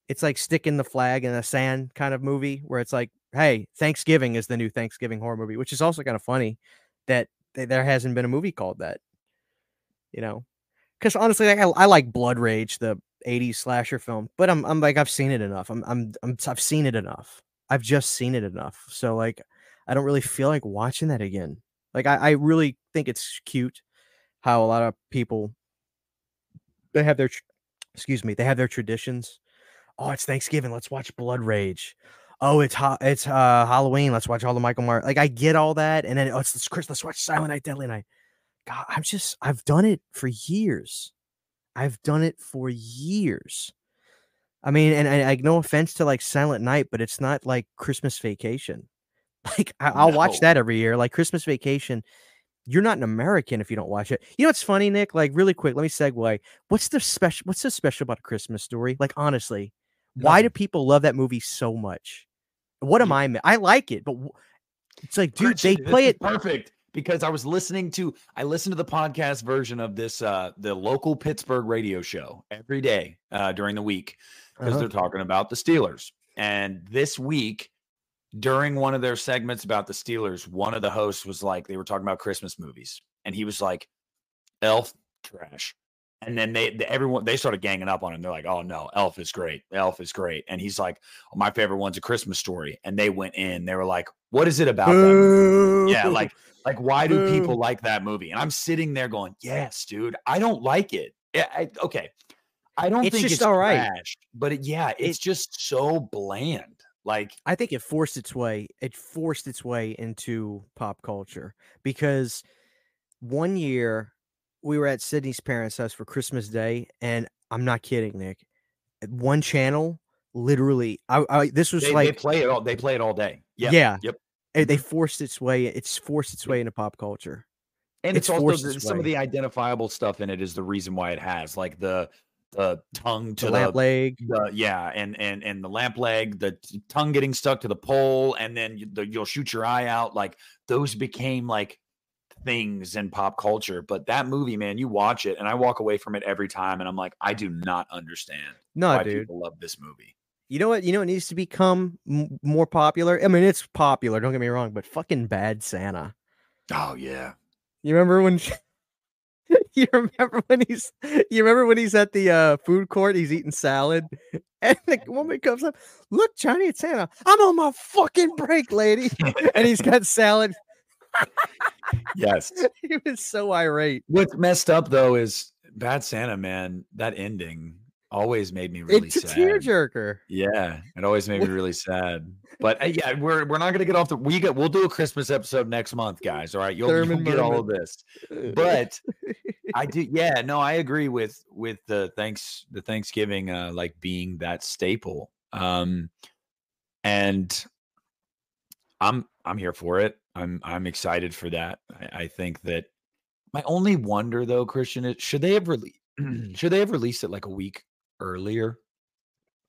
Speaker 2: it's like sticking the flag in the sand kind of movie where it's like, hey, Thanksgiving is the new Thanksgiving horror movie, which is also kind of funny that th- there hasn't been a movie called that. You know, because honestly, like, I, I like Blood Rage, the '80s slasher film, but I'm I'm like I've seen it enough. I'm I'm, I'm I've seen it enough. I've just seen it enough. So like I don't really feel like watching that again. Like I, I really think it's cute how a lot of people they have their excuse me, they have their traditions. Oh, it's Thanksgiving. Let's watch Blood Rage. Oh, it's ha- it's uh, Halloween. Let's watch all the Michael Myers. Like I get all that, and then oh, it's, it's Chris. Let's watch Silent Night, Deadly Night. God, I'm just I've done it for years. I've done it for years. I mean, and, and I no offense to like Silent Night, but it's not like Christmas Vacation. Like I, will no. watch that every year. Like Christmas Vacation, you're not an American if you don't watch it. You know what's funny, Nick? Like really quick, let me segue. What's the special? What's so special about a Christmas story? Like honestly. Why do people love that movie so much? What am I? I like it, but it's like, dude, they play it
Speaker 1: perfect because I was listening to I listened to the podcast version of this uh the local Pittsburgh radio show every day uh during the week because uh-huh. they're talking about the Steelers. And this week during one of their segments about the Steelers, one of the hosts was like, they were talking about Christmas movies, and he was like, Elf trash. And then they, they, everyone they started ganging up on him. They're like, "Oh no, Elf is great. Elf is great." And he's like, oh, "My favorite one's a Christmas Story." And they went in. They were like, "What is it about that?" Yeah, like like why do people like that movie? And I'm sitting there going, "Yes, dude. I don't like it." Yeah, I, okay. I don't
Speaker 2: it's
Speaker 1: think
Speaker 2: just
Speaker 1: it's
Speaker 2: all right.
Speaker 1: Trash, but it, yeah, it's it, just so bland. Like
Speaker 2: I think it forced its way. It forced its way into pop culture because one year we were at Sydney's parents' house for Christmas Day, and I'm not kidding, Nick. One channel, literally, I, I this was
Speaker 1: they,
Speaker 2: like
Speaker 1: they play it all. They play it all day.
Speaker 2: Yep. Yeah. Yep. They mm-hmm. forced its way. It's forced its way into pop culture.
Speaker 1: And it's, it's also the, some of the identifiable stuff in it is the reason why it has like the the tongue to
Speaker 2: the lamp leg.
Speaker 1: The, yeah, and and and the lamp leg, the tongue getting stuck to the pole, and then you, the, you'll shoot your eye out. Like those became like things in pop culture. But that movie, man, you watch it, and I walk away from it every time, and I'm like, I do not understand
Speaker 2: no,
Speaker 1: why
Speaker 2: dude.
Speaker 1: people love this movie.
Speaker 2: You know what? You know it needs to become m- more popular. I mean, it's popular. Don't get me wrong, but fucking Bad Santa.
Speaker 1: Oh yeah.
Speaker 2: You remember when? you remember when he's you remember when he's at the uh, food court, he's eating salad, and the woman comes up, look, Johnny, it's Santa. I'm on my fucking break, lady. and he's got salad.
Speaker 1: Yes.
Speaker 2: he was so irate.
Speaker 1: What's messed up though is Bad Santa, man, that ending always made me really
Speaker 2: it's
Speaker 1: sad.
Speaker 2: a tearjerker.
Speaker 1: Yeah, it always made me really sad. But uh, yeah, we're we're not gonna get off the we get we'll do a Christmas episode next month, guys. All right, you'll, you'll get all of this. But I do, yeah, no, I agree with with the thanks the Thanksgiving uh like being that staple. Um, and I'm I'm here for it. I'm I'm excited for that. I, I think that my only wonder though, Christian, is should they have released should they have released it like a week earlier.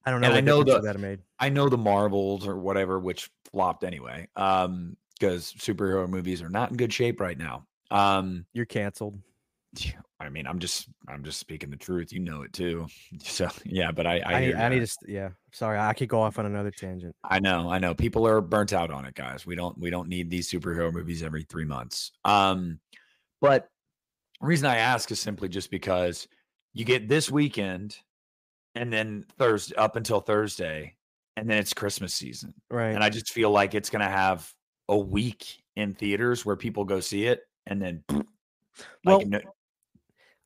Speaker 2: I don't know. I know the that made.
Speaker 1: I know the Marvels or whatever, which flopped anyway. Um, because superhero movies are not in good shape right now. Um,
Speaker 2: you're canceled.
Speaker 1: I mean, I'm just I'm just speaking the truth. You know it too. So yeah, but I I,
Speaker 2: I, I need to yeah. Sorry, I could go off on another tangent.
Speaker 1: I know, I know. People are burnt out on it, guys. We don't we don't need these superhero movies every three months. Um, but reason I ask is simply just because you get this weekend and then Thursday up until Thursday, and then it's Christmas season.
Speaker 2: Right.
Speaker 1: And I just feel like it's going to have a week in theaters where people go see it, and then.
Speaker 2: Well, like, no-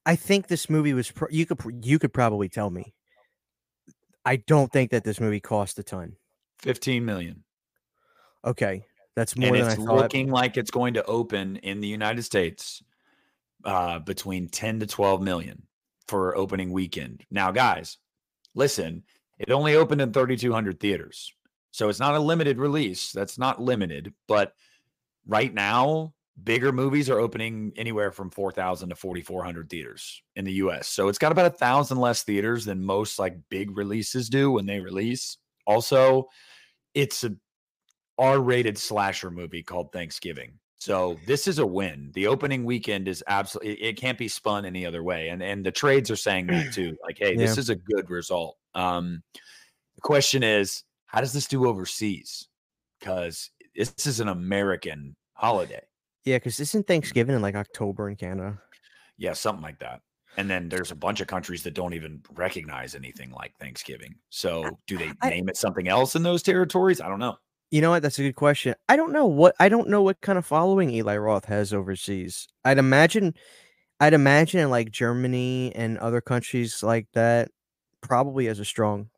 Speaker 2: I think this movie was. Pro- you could you could probably tell me. I don't think that this movie cost a ton.
Speaker 1: Fifteen million.
Speaker 2: Okay, that's more
Speaker 1: and
Speaker 2: than
Speaker 1: it's
Speaker 2: I thought.
Speaker 1: looking like it's going to open in the United States uh, between ten to twelve million for opening weekend. Now, guys, listen, it only opened in 3,200 theaters. So it's not a limited release. That's not limited. But right now, bigger movies are opening anywhere from 4,000 to 4,400 theaters in the US. So it's got about a thousand less theaters than most like big releases do when they release. Also, it's a R rated slasher movie called Thanksgiving. So this is a win. The opening weekend is absolutely it can't be spun any other way. And and the trades are saying that too. Like, hey, yeah. this is a good result. Um the question is, how does this do overseas? Because this is an American holiday.
Speaker 2: Yeah, because this isn't Thanksgiving in like October in Canada?
Speaker 1: Yeah, something like that. And then there's a bunch of countries that don't even recognize anything like Thanksgiving. So do they
Speaker 2: I-
Speaker 1: name it something else in those territories? I don't know.
Speaker 2: You know what? That's a good question. I don't know what I don't know what kind of following Eli Roth has overseas. I'd imagine I'd imagine in like Germany and other countries like that probably has a strong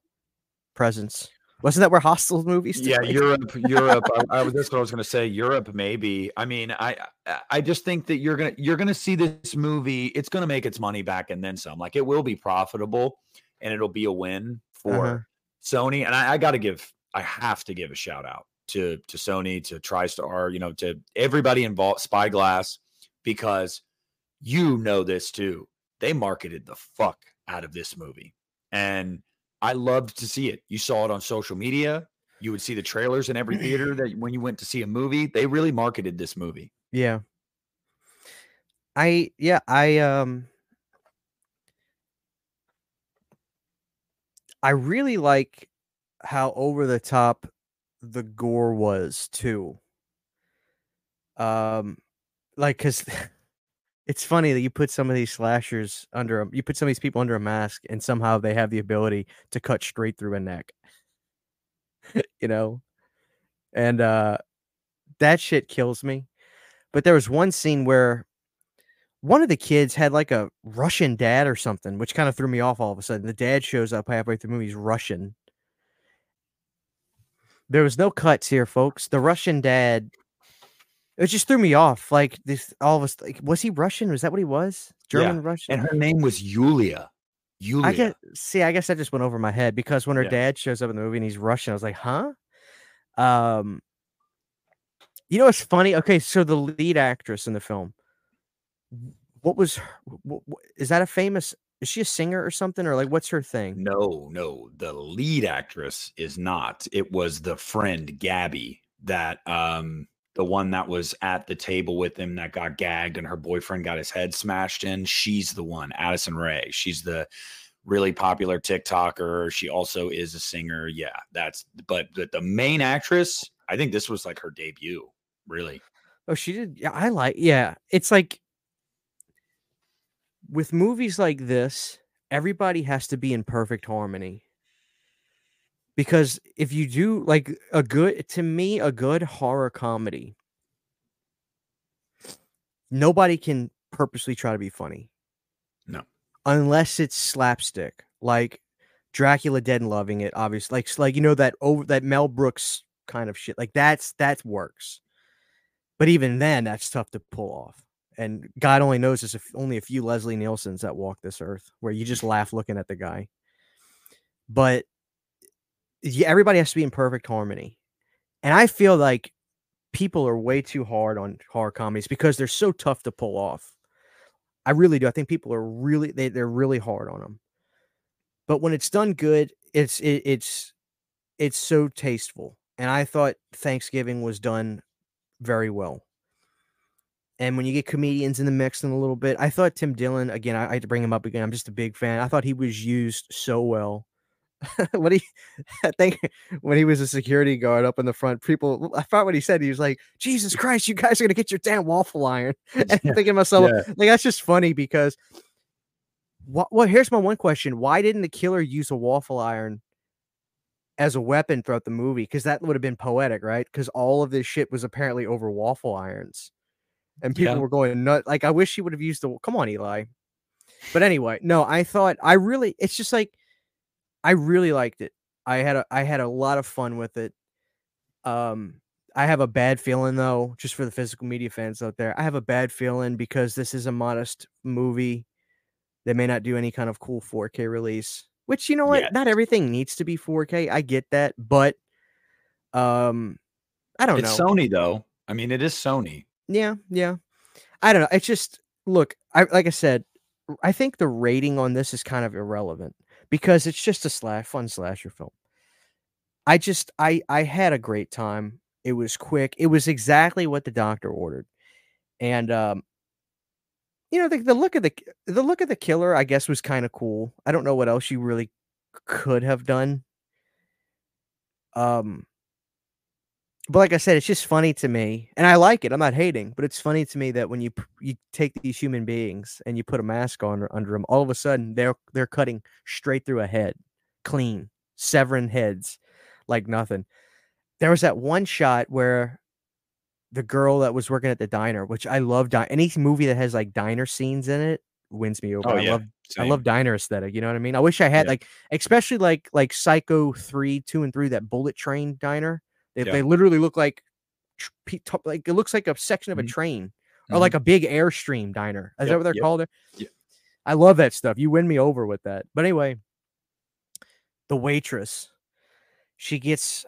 Speaker 2: presence. Wasn't that where Hostel movies?
Speaker 1: Yeah? Europe, Europe. I, I was that's what I was going to say. Europe, maybe. I mean, I, I- I just think that you're gonna you're gonna see this movie. It's gonna make its money back and then some. Like it will be profitable, and it'll be a win for
Speaker 2: Uh-huh.
Speaker 1: Sony. And I, I got to give, I have to give a shout out to to Sony, to TriStar, you know, to everybody involved, Spyglass, because you know this too. They marketed the fuck out of this movie, and I loved to see it. You saw it on social media. You would see the trailers in every theater that when you went to see a movie, they really marketed this movie.
Speaker 2: Yeah. I yeah, I um I really like how over the top the gore was too. Um like cuz it's funny that you put some of these slashers under a, you put some of these people under a mask and somehow they have the ability to cut straight through a neck. you know? And uh that shit kills me. But there was one scene where one of the kids had like a Russian dad or something, which kind of threw me off all of a sudden. The dad shows up halfway through the movie, he's Russian. There was no cuts here, folks. The Russian dad, it just threw me off. Like this, all of us, like, was he Russian? Was that what he was?
Speaker 1: Yeah,
Speaker 2: German, Russian?
Speaker 1: And her name was Yulia. Yulia.
Speaker 2: I guess, see, I guess that just went over my head because when her
Speaker 1: Yeah.
Speaker 2: dad shows up in the movie and he's Russian, I was like, huh? Um, you know what's funny? Okay, so the lead actress in the film, what was her, wh- wh- is that a famous? Is she a singer or something, or like what's her thing?
Speaker 1: No, no, the lead actress is not. It was the friend Gabby that um the one that was at the table with him that got gagged and her boyfriend got his head smashed in. She's the one, Addison Rae. She's the really popular TikToker. She also is a singer. Yeah, that's but the, the main actress, I think this was like her debut, really.
Speaker 2: Oh, she did. Yeah, I like. Yeah, it's like with movies like this, everybody has to be in perfect harmony. Because if you do like a good, to me, a good horror comedy, nobody can purposely try to be funny.
Speaker 1: No.
Speaker 2: Unless it's slapstick, like Dracula Dead and Loving It, obviously. Like, like you know that over that Mel Brooks kind of shit. Like that's that works. But even then, that's tough to pull off. And God only knows there's only a few Leslie Nielsen's that walk this earth where you just laugh looking at the guy. But yeah, everybody has to be in perfect harmony. And I feel like people are way too hard on horror comedies because they're so tough to pull off. I really do. I think people are really they, they're really hard on them. But when it's done good, it's it, it's it's so tasteful. And I thought Thanksgiving was done very well. And when you get comedians in the mix in a little bit, I thought Tim Dillon again. I, I had to bring him up again. I'm just a big fan. I thought he was used so well. what he, I think when he was a security guard up in the front, people. I thought what he said. He was like, "Jesus Christ, you guys are gonna get your damn waffle iron." And I'm
Speaker 1: Yeah,
Speaker 2: thinking to myself,
Speaker 1: yeah.
Speaker 2: like that's just funny because. What? Well, here's my one question: Why didn't the killer use a waffle iron as a weapon throughout the movie? Because that would have been poetic, right? Because all of this shit was apparently over waffle irons, and people
Speaker 1: Yeah.
Speaker 2: were going nut. Like, I wish he would have used the. Come on, Eli. But anyway, no, I thought I really. It's just like, I really liked it. I had a I had a lot of fun with it. Um, I have a bad feeling though, just for the physical media fans out there. I have a bad feeling because this is a modest movie. They may not do any kind of cool 4K release, which you know what?
Speaker 1: Yes.
Speaker 2: Not everything needs to be 4K. I get that, but um, I don't know.
Speaker 1: It's
Speaker 2: know.
Speaker 1: Sony though. I mean, it is Sony.
Speaker 2: Yeah, yeah. I don't know. It's just look, I like I said, I think the rating on this is kind of irrelevant because it's just a slash fun slasher film. I just I I had a great time. It was quick. It was exactly what the doctor ordered. And um you know the, the look of the the look of the killer I guess was kind of cool. I don't know what else you really could have done. Um but like I said, it's just funny to me, and I like it. I'm not hating, but it's funny to me that when you you take these human beings and you put a mask on under them, all of a sudden they're they're cutting straight through a head, clean, severing heads, like nothing. There was that one shot where the girl that was working at the diner, which I love, di- any movie that has like diner scenes in it wins me over.
Speaker 1: Oh,
Speaker 2: I
Speaker 1: yeah,
Speaker 2: love I love diner aesthetic. You know what I mean? I wish I had
Speaker 1: Yeah.
Speaker 2: like, especially like like Psycho three, two, and three, that Bullet Train diner. They,
Speaker 1: Yeah.
Speaker 2: they literally look like tr- pe- top- like it looks like a section of a
Speaker 1: Mhm.
Speaker 2: train or like a big airstream diner. Is that what they're
Speaker 1: yep,
Speaker 2: called?
Speaker 1: yep.
Speaker 2: I love that stuff. You win me over with that. But anyway, the waitress, she gets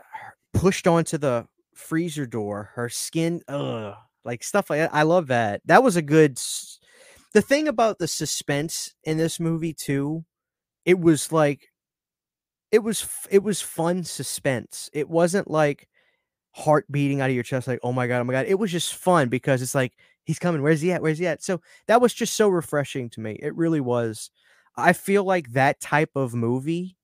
Speaker 2: pushed onto the freezer door. Her skin, ugh, like stuff like that. I love that. That was a good. The thing about the suspense in this movie too, it was like, it was it was fun suspense. It wasn't like heart beating out of your chest, like oh my god, oh my god. It was just fun because it's like he's coming. Where's he at? Where's he at? So that was just so refreshing to me. It really was. I feel like that type of movie,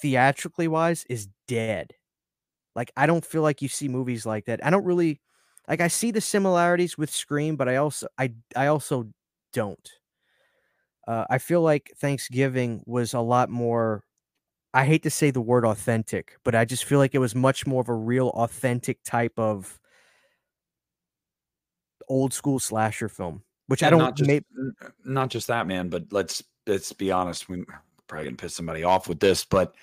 Speaker 2: theatrically wise, is dead. Like I don't feel like you see movies like that. I don't really like I see the similarities with Scream, but I also I I also don't. Uh, I feel like Thanksgiving was a lot more. I hate to say the word authentic, but I just feel like it was much more of a real authentic type of old school slasher film, which I don't.
Speaker 1: not just
Speaker 2: may-
Speaker 1: not just that, man. But let's let's be honest. We probably gonna piss somebody off with this, but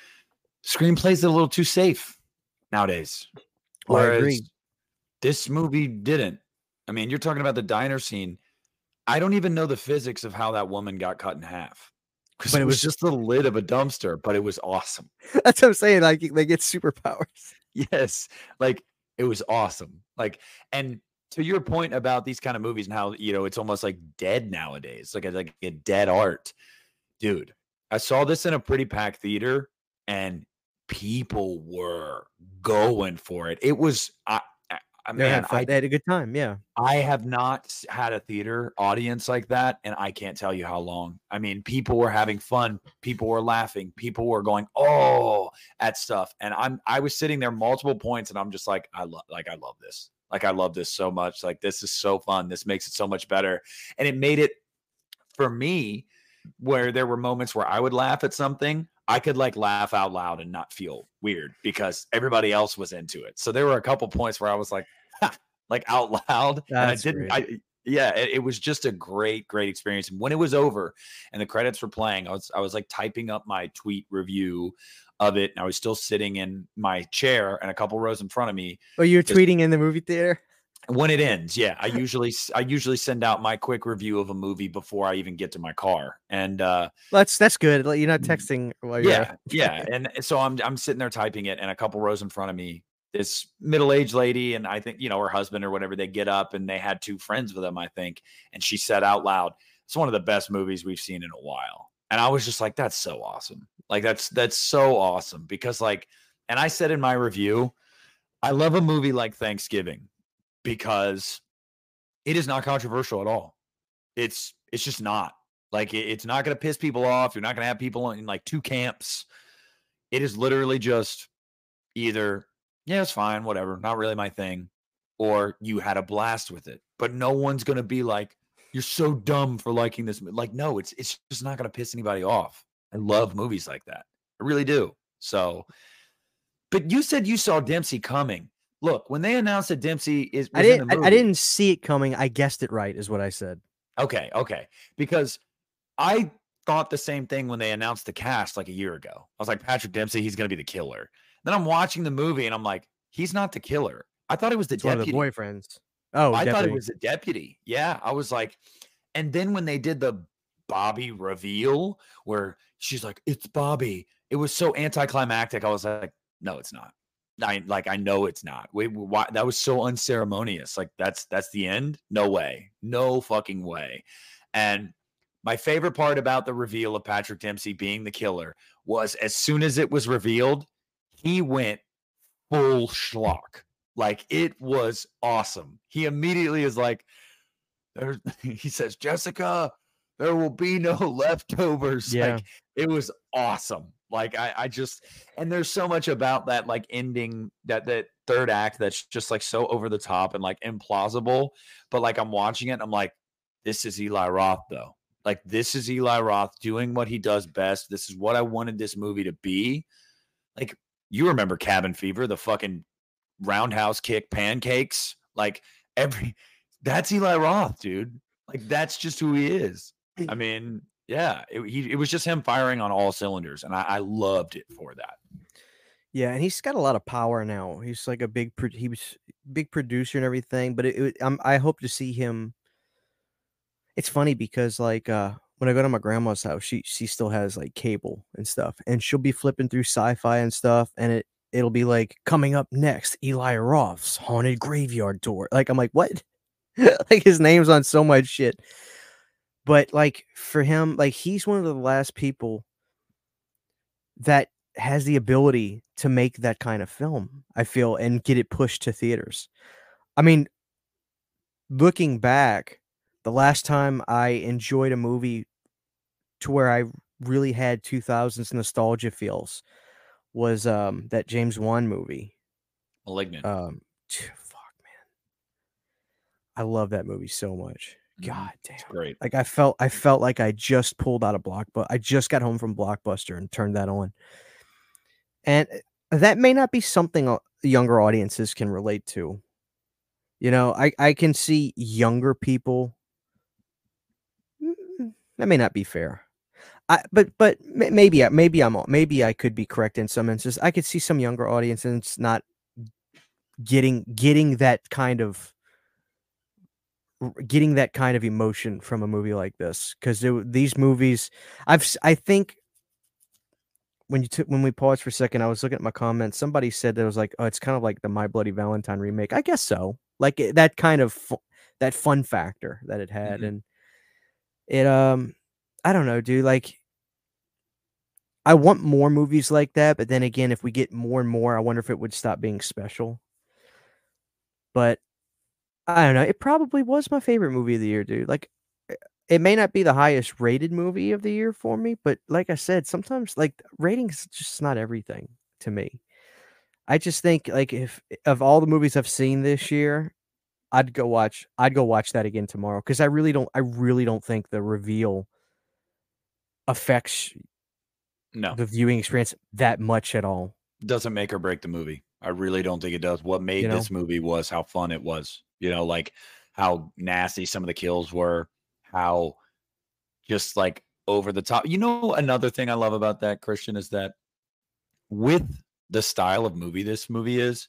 Speaker 1: screenplays are a little too safe nowadays.
Speaker 2: Oh, I agree.
Speaker 1: This movie didn't. I mean, you're talking about the diner scene. I don't even know the physics of how that woman got cut in half. Because
Speaker 2: But
Speaker 1: it
Speaker 2: it
Speaker 1: was
Speaker 2: was-
Speaker 1: just the lid of a dumpster, but it was awesome.
Speaker 2: That's what I'm saying. Like they get superpowers.
Speaker 1: Yes. Like it was awesome. Like, and to your point about these kind of movies and how, you know, it's almost like dead nowadays, like a, like a dead art. Dude, I saw this in a pretty packed theater and people were going for it. It was, I, I, I
Speaker 2: They
Speaker 1: man,
Speaker 2: had.
Speaker 1: I,
Speaker 2: they had a good time. Yeah.
Speaker 1: I have not had a theater audience like that, and I can't tell you how long. I mean, people were having fun, people were laughing, people were going oh at stuff, and I'm I was sitting there multiple points, and I'm just like I love like I love this, like I love this so much, like this is so fun, this makes it so much better, and it made it for me where there were moments where I would laugh at something. I could like laugh out loud and not feel weird because everybody else was into it. So there were a couple points where I was like, like out loud. and I didn't,
Speaker 2: great.
Speaker 1: I, yeah, it, it was just a great, great experience. And when it was over and the credits were playing, I was, I was like typing up my tweet review of it. And I was still sitting in my chair and a couple rows in front of me.
Speaker 2: Oh, you
Speaker 1: were
Speaker 2: tweeting in the movie theater.
Speaker 1: When it ends, yeah, I usually, i usually send out my quick review of a movie before I even get to my car. And, uh,
Speaker 2: That's that's good. You're not texting while you're
Speaker 1: yeah, yeah. And so I'm I'm sitting there typing it, and a couple rows in front of me, this middle-aged lady, and I think you know her husband or whatever. They get up, and they had two friends with them, I think. And she said out loud, "It's one of the best movies we've seen in a while." And I was just like, "That's so awesome! Like that's that's so awesome!" Because like, and I said in my review, I love a movie like Thanksgiving because it is not controversial at all. It's it's just not. Like it- it's not going to piss people off. You're not going to have people in like two camps. It is literally just either yeah, it's fine, whatever, not really my thing, or you had a blast with it. But no one's going to be like you're so dumb for liking this. Like no, it's it's just not going to piss anybody off. I love movies like that. I really do. So, but you said you saw Dempsey coming. Look, when they announced that Dempsey is,
Speaker 2: I didn't.
Speaker 1: the
Speaker 2: I, I didn't see it coming. I guessed it right. Is what I said.
Speaker 1: Okay, okay. Because I thought the same thing when they announced the cast like a year ago. I was like, Patrick Dempsey, he's going to be the killer. Then I'm watching the movie and I'm like, he's not the killer. I thought it was the
Speaker 2: It's one of the boyfriends. Oh,
Speaker 1: I thought it was the deputy. Yeah, I was like, and then when they did the Bobby reveal where she's like, "It's Bobby," it was so anticlimactic. I was like, "No, it's not." I like, I know it's not. Wait, why? That was so unceremonious. Like, that's that's the end. No way. No fucking way. And my favorite part about the reveal of Patrick Dempsey being the killer was as soon as it was revealed, he went full schlock. Like it was awesome. He immediately is like, there, he says, Jessica, there will be no leftovers.
Speaker 2: Yeah.
Speaker 1: Like it was awesome. Like I, I just and there's so much about that like ending that that third act that's just like so over the top and like implausible. But like I'm watching it, I'm like, this is Eli Roth though. Like this is Eli Roth doing what he does best. This is what I wanted this movie to be. Like you remember Cabin Fever, the fucking roundhouse kick pancakes, like every that's Eli Roth, dude. Like that's just who he is. I mean, yeah, it, he, it was just him firing on all cylinders, and I, I loved it for that.
Speaker 2: Yeah, and he's got a lot of power now. He's like a big, pro- he was big producer and everything. But it, it, I'm, I hope to see him. It's funny because like uh when I go to my grandma's house, she she still has like cable and stuff, and she'll be flipping through sci-fi and stuff, and it it'll be like coming up next, Eli Roth's haunted graveyard tour. Like I'm like, what? like his name's on so much shit. But like for him, like he's one of the last people that has the ability to make that kind of film, I feel, and get it pushed to theaters. I mean, looking back, the last time I enjoyed a movie to where I really had 2000s nostalgia feels was um that James Wan movie.
Speaker 1: Malignant.
Speaker 2: Um fuck man. I love that movie so much.
Speaker 1: Mhm.
Speaker 2: God damn.
Speaker 1: It's great.
Speaker 2: Like I felt I felt like I just pulled out a block, but I just got home from Blockbuster and turned that on. And uh, that may not be something uh, younger audiences can relate to. You know, I I can see younger people Mm, that may not be fair. I but but maybe maybe I'm maybe I could be correct in some instances. I could see some younger audiences not getting getting that kind of getting that kind of emotion from a movie like this because these movies I've I think when you took when we paused for a second I was looking at my comments somebody said that it was like oh it's kind of like the My Bloody Valentine remake I guess so like it- that kind of fu- that fun factor that it had
Speaker 1: Mhm.
Speaker 2: and it um I don't know dude like I want more movies like that but then again if we get more and more I wonder if it would stop being special but I don't know. It probably was my favorite movie of the year, dude. Like, eh, it may not be the highest rated movie of the year for me, but like I said, sometimes like ratings just not everything to me. I just think like if of all the movies I've seen this year, I'd go watch. I'd go watch that again tomorrow because I really don't. I really don't think the reveal affects
Speaker 1: No,
Speaker 2: the viewing experience that much at all.
Speaker 1: doesn't make or break the movie. I really don't think it does. What made
Speaker 2: You know?
Speaker 1: this movie was how fun it was. You know, like how nasty some of the kills were, how just like over the top. You know, another thing I love about that, Christian, is that with the style of movie this movie is,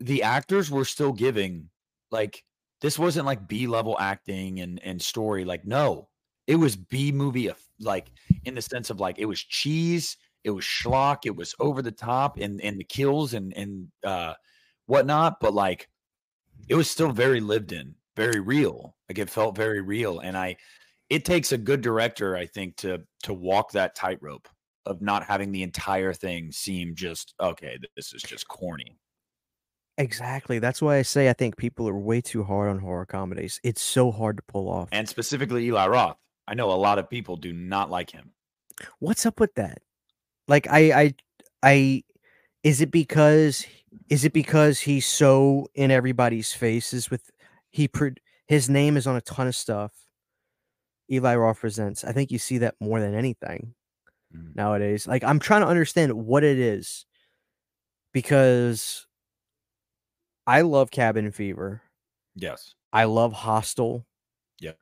Speaker 1: the actors were still giving like this wasn't like B level acting and and story. Like, no, it was B movie of like in the sense of like it was cheese, it was schlock, it was over the top and and the kills and and uh whatnot, but like it was still very lived in, very real. Like it felt very real. And I it takes a good director, I think, to to walk that tightrope of not having the entire thing seem just okay, this is just corny.
Speaker 2: Exactly. That's why I say I think people are way too hard on horror comedies. It's so hard to pull off.
Speaker 1: And specifically Eli Roth. I know a lot of people do not like him.
Speaker 2: What's up with that? Like I I I is it because is it because he's so in everybody's faces with he pro- his name is on a ton of stuff. Eli Roth presents. I think you see that more than anything
Speaker 1: Mm.
Speaker 2: nowadays. Like I'm trying to understand what it is because I love Cabin Fever.
Speaker 1: Yes.
Speaker 2: I love Hostel.
Speaker 1: Yep.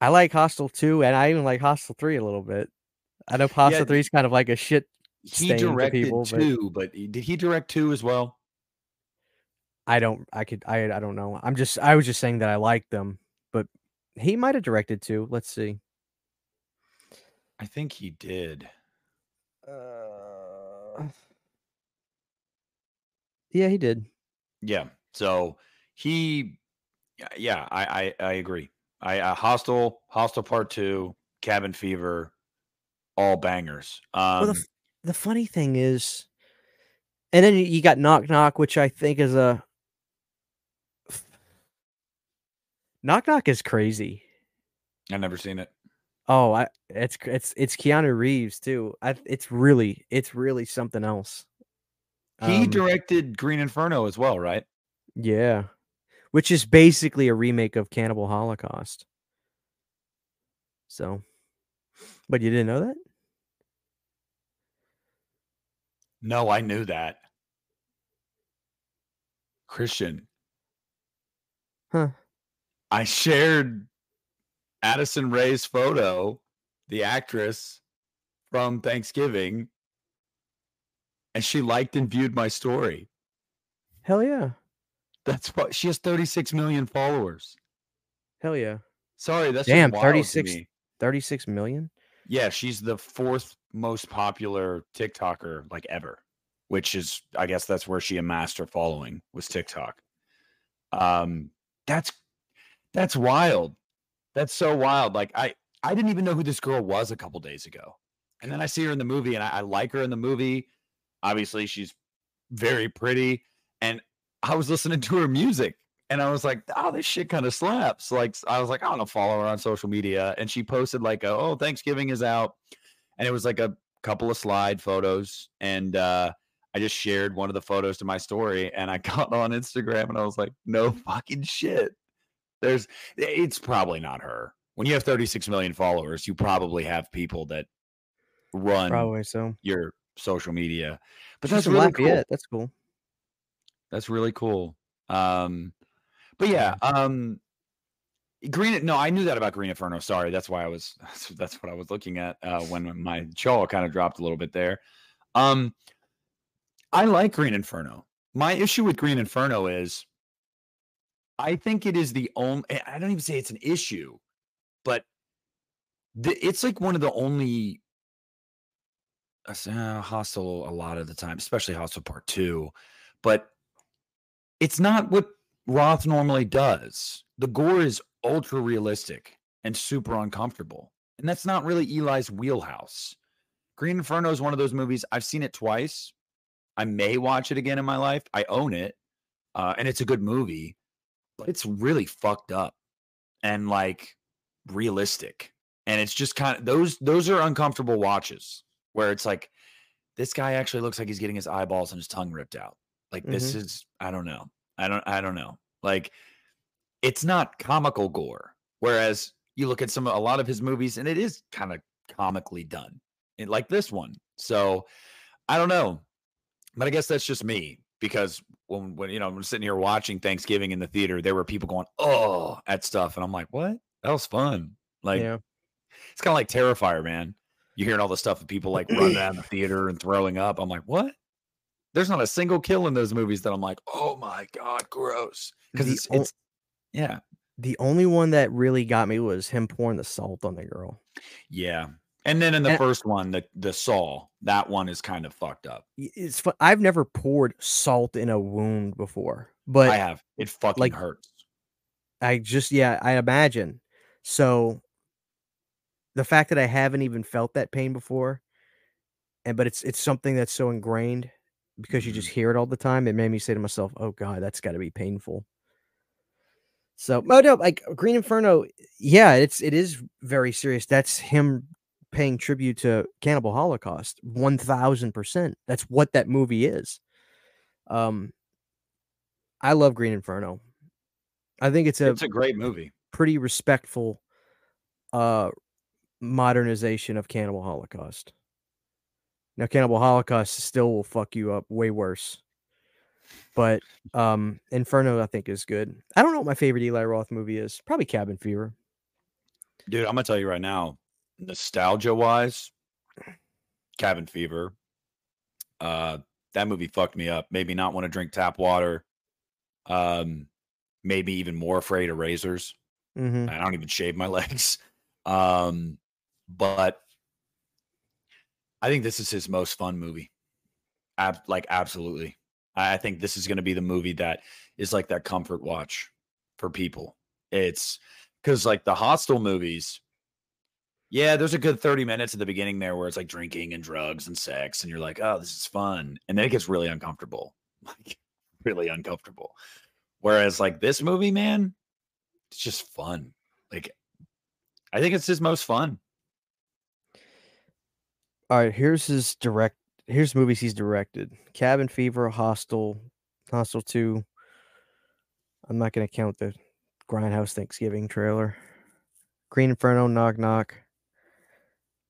Speaker 2: I like Hostel 2 and I even like Hostel 3 a little bit. I know Hostel 3 is kind of like a shit
Speaker 1: He directed
Speaker 2: people,
Speaker 1: two, but he- did he direct two as well?
Speaker 2: I don't I could I I don't know. I'm just I was just saying that I like them, but he might have directed two. Let's see.
Speaker 1: I think he did.
Speaker 2: Uh, yeah, he did.
Speaker 1: Yeah. So he, yeah, I, I, I agree. I, uh, Hostel. Part Two, Cabin Fever, all bangers. Um,
Speaker 2: well, the, the funny thing is, and then you got Knock Knock, which I think is a Knock Knock is crazy.
Speaker 1: I've never seen it.
Speaker 2: Oh, I it's it's it's Keanu Reeves too. I it's really it's really something else.
Speaker 1: He
Speaker 2: Um,
Speaker 1: directed Green Inferno as well, right?
Speaker 2: yeah, which is basically a remake of Cannibal Holocaust. So, but you didn't know that?
Speaker 1: No, I knew that. Christian,
Speaker 2: Huh?
Speaker 1: I shared Addison Rae's photo, the actress from Thanksgiving, and she liked and viewed my story.
Speaker 2: Hell yeah!
Speaker 1: That's what she has 36 million followers.
Speaker 2: Hell yeah!
Speaker 1: Sorry, that's
Speaker 2: Damn,
Speaker 1: just
Speaker 2: 36. Thirty six million.
Speaker 1: Yeah, she's the fourth most popular TikToker like ever, which is I guess that's where she amassed her following was TikTok. Um that's that's wild. That's so wild. Like I I didn't even know who this girl was a couple days ago. And then I see her in the movie and I, I like her in the movie. Obviously, she's very pretty. And I was listening to her music and I was like, oh, this shit kind of slaps. Like, I was like, I want to follow her on social media. And she posted, like, a, oh, Thanksgiving is out. And it was like a couple of slide photos. And uh, I just shared one of the photos to my story and I got on Instagram and I was like, no fucking shit. There's, it's probably not her. When you have 36 million followers, you probably have people that run
Speaker 2: Probably so.
Speaker 1: your social media. But
Speaker 2: She's
Speaker 1: that's really cool.
Speaker 2: That's cool.
Speaker 1: That's really cool. Um, but yeah, um, Green. No, I knew that about Green Inferno. Sorry, that's why I was. That's, what I was looking at uh, when my jaw kind of dropped a little bit there. Um, I like Green Inferno. My issue with Green Inferno is, I think it is the only. I don't even say it's an issue, but the, it's like one of the only uh, Hostel a lot of the time, especially Hostel part two, but it's not what Roth normally does. The gore is ultra realistic and super uncomfortable. And that's not really Eli's wheelhouse. Green Inferno is one of those movies. I've seen it twice. I may watch it again in my life. I own it. Uh, and it's a good movie, but it's really fucked up and like realistic. And it's just kind of those those are uncomfortable watches where it's like this guy actually looks like he's getting his eyeballs and his tongue ripped out. Like this is I don't know. I don't I don't know. Like it's not comical gore. Whereas you look at some a lot of his movies and it is kind of comically done. And like this one. So I don't know. But I guess that's just me because when when you know, I'm sitting here watching Thanksgiving in the theater, there were people going, "Oh," at stuff and I'm like, "What? That was fun." Like
Speaker 2: yeah.
Speaker 1: it's kind of like Terrifier, man. You hearing all the stuff of people like running out of the theater and throwing up. I'm like, "What?" There's not a single kill in those movies that I'm like, "Oh my god, gross." Because it's,
Speaker 2: o-
Speaker 1: it's yeah.
Speaker 2: The only one that really got me was him pouring the salt on the girl.
Speaker 1: Yeah. And then in the
Speaker 2: And-
Speaker 1: first one, the the Saw, that one is kind of fucked up.
Speaker 2: It's. I've never poured salt in a wound before, but
Speaker 1: I have. It fucking
Speaker 2: like-
Speaker 1: hurts.
Speaker 2: I just yeah, I imagine. So the fact that I haven't even felt that pain before, and but it's it's something that's so ingrained because you just hear it all the time, it made me say to myself, "Oh god, that's got to be painful." So, oh no, like Green Inferno, yeah, it's it is very serious. That's him paying tribute to Cannibal Holocaust, one thousand percent. That's what that movie is. Um, I love Green Inferno. I think it's a
Speaker 1: It's a great movie.
Speaker 2: pretty respectful uh modernization of Cannibal Holocaust. Now Cannibal Holocaust still will fuck you up way worse. But um Inferno I think is good. I don't know what my favorite Eli Roth movie is. Probably Cabin Fever.
Speaker 1: Dude, I'm gonna tell you right now, nostalgia wise, Cabin Fever. Uh that movie fucked me up. Made me not want to drink tap water. Um, made me even more afraid of razors.
Speaker 2: Mm-hmm.
Speaker 1: I don't even shave my legs. Um, but I think this is his most fun movie. Ab- like absolutely. I think this is going to be the movie that is like that comfort watch for people. It's because like the Hostel movies, yeah, there's a good 30 minutes at the beginning there where it's like drinking and drugs and sex, and you're like, oh, this is fun. And then it gets really uncomfortable. Like really uncomfortable. Whereas like this movie, man, it's just fun. Like I think it's his most fun.
Speaker 2: All right, here's his direct. Here's movies he's directed: Cabin Fever, Hostel, Hostel Two. I'm not gonna count the Grindhouse Thanksgiving trailer. Green Inferno, Knock Knock,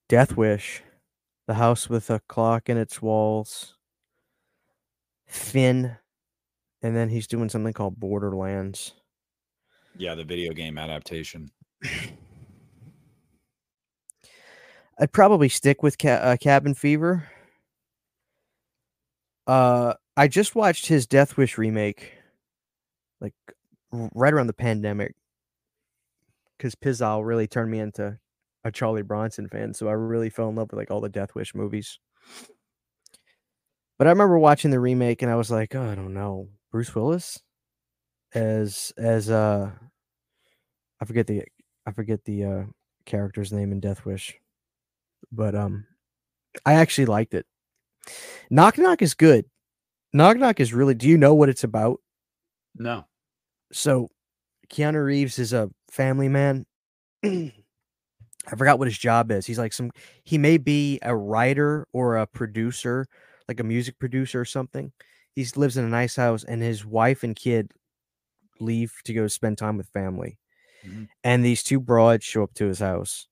Speaker 2: Death Wish, The House with a Clock in its Walls, Fin, and then he's doing something called Borderlands.
Speaker 1: Yeah, the video game adaptation.
Speaker 2: I'd probably stick with ca- uh, Cabin Fever. Uh, I just watched his Death Wish remake, like right around the pandemic, because Pizzal really turned me into a Charlie Bronson fan. So I really fell in love with like all the Death Wish movies. But I remember watching the remake and I was like, oh, I don't know, Bruce Willis as as uh, I forget the I forget the uh character's name in Death Wish but um I actually liked it. Knock Knock is good. Knock Knock is really do you know what it's about?
Speaker 1: No.
Speaker 2: So Keanu Reeves is a family man. I forgot what his job is. He's like some he may be a writer or a producer, like a music producer or something. He lives in a nice house and his wife and kid leave to go spend time with family. Mm-hmm. And these two broads show up to his house.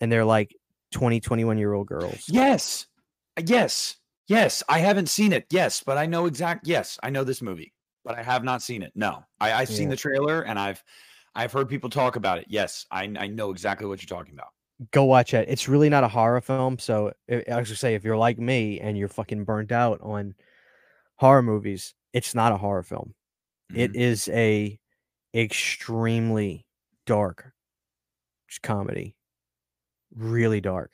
Speaker 2: And they're like 20, 21 year old girls.
Speaker 1: Yes. Yes. Yes. I haven't seen it. Yes. But I know exact. Yes. I know this movie, but I have not seen it. No. I, I've yeah. seen the trailer and I've, I've heard people talk about it. Yes. I, I know exactly what you're talking about.
Speaker 2: Go watch it. It's really not a horror film. So I was say, if you're like me and you're fucking burnt out on horror movies, it's not a horror film. Mm-hmm. It is a extremely dark comedy really dark.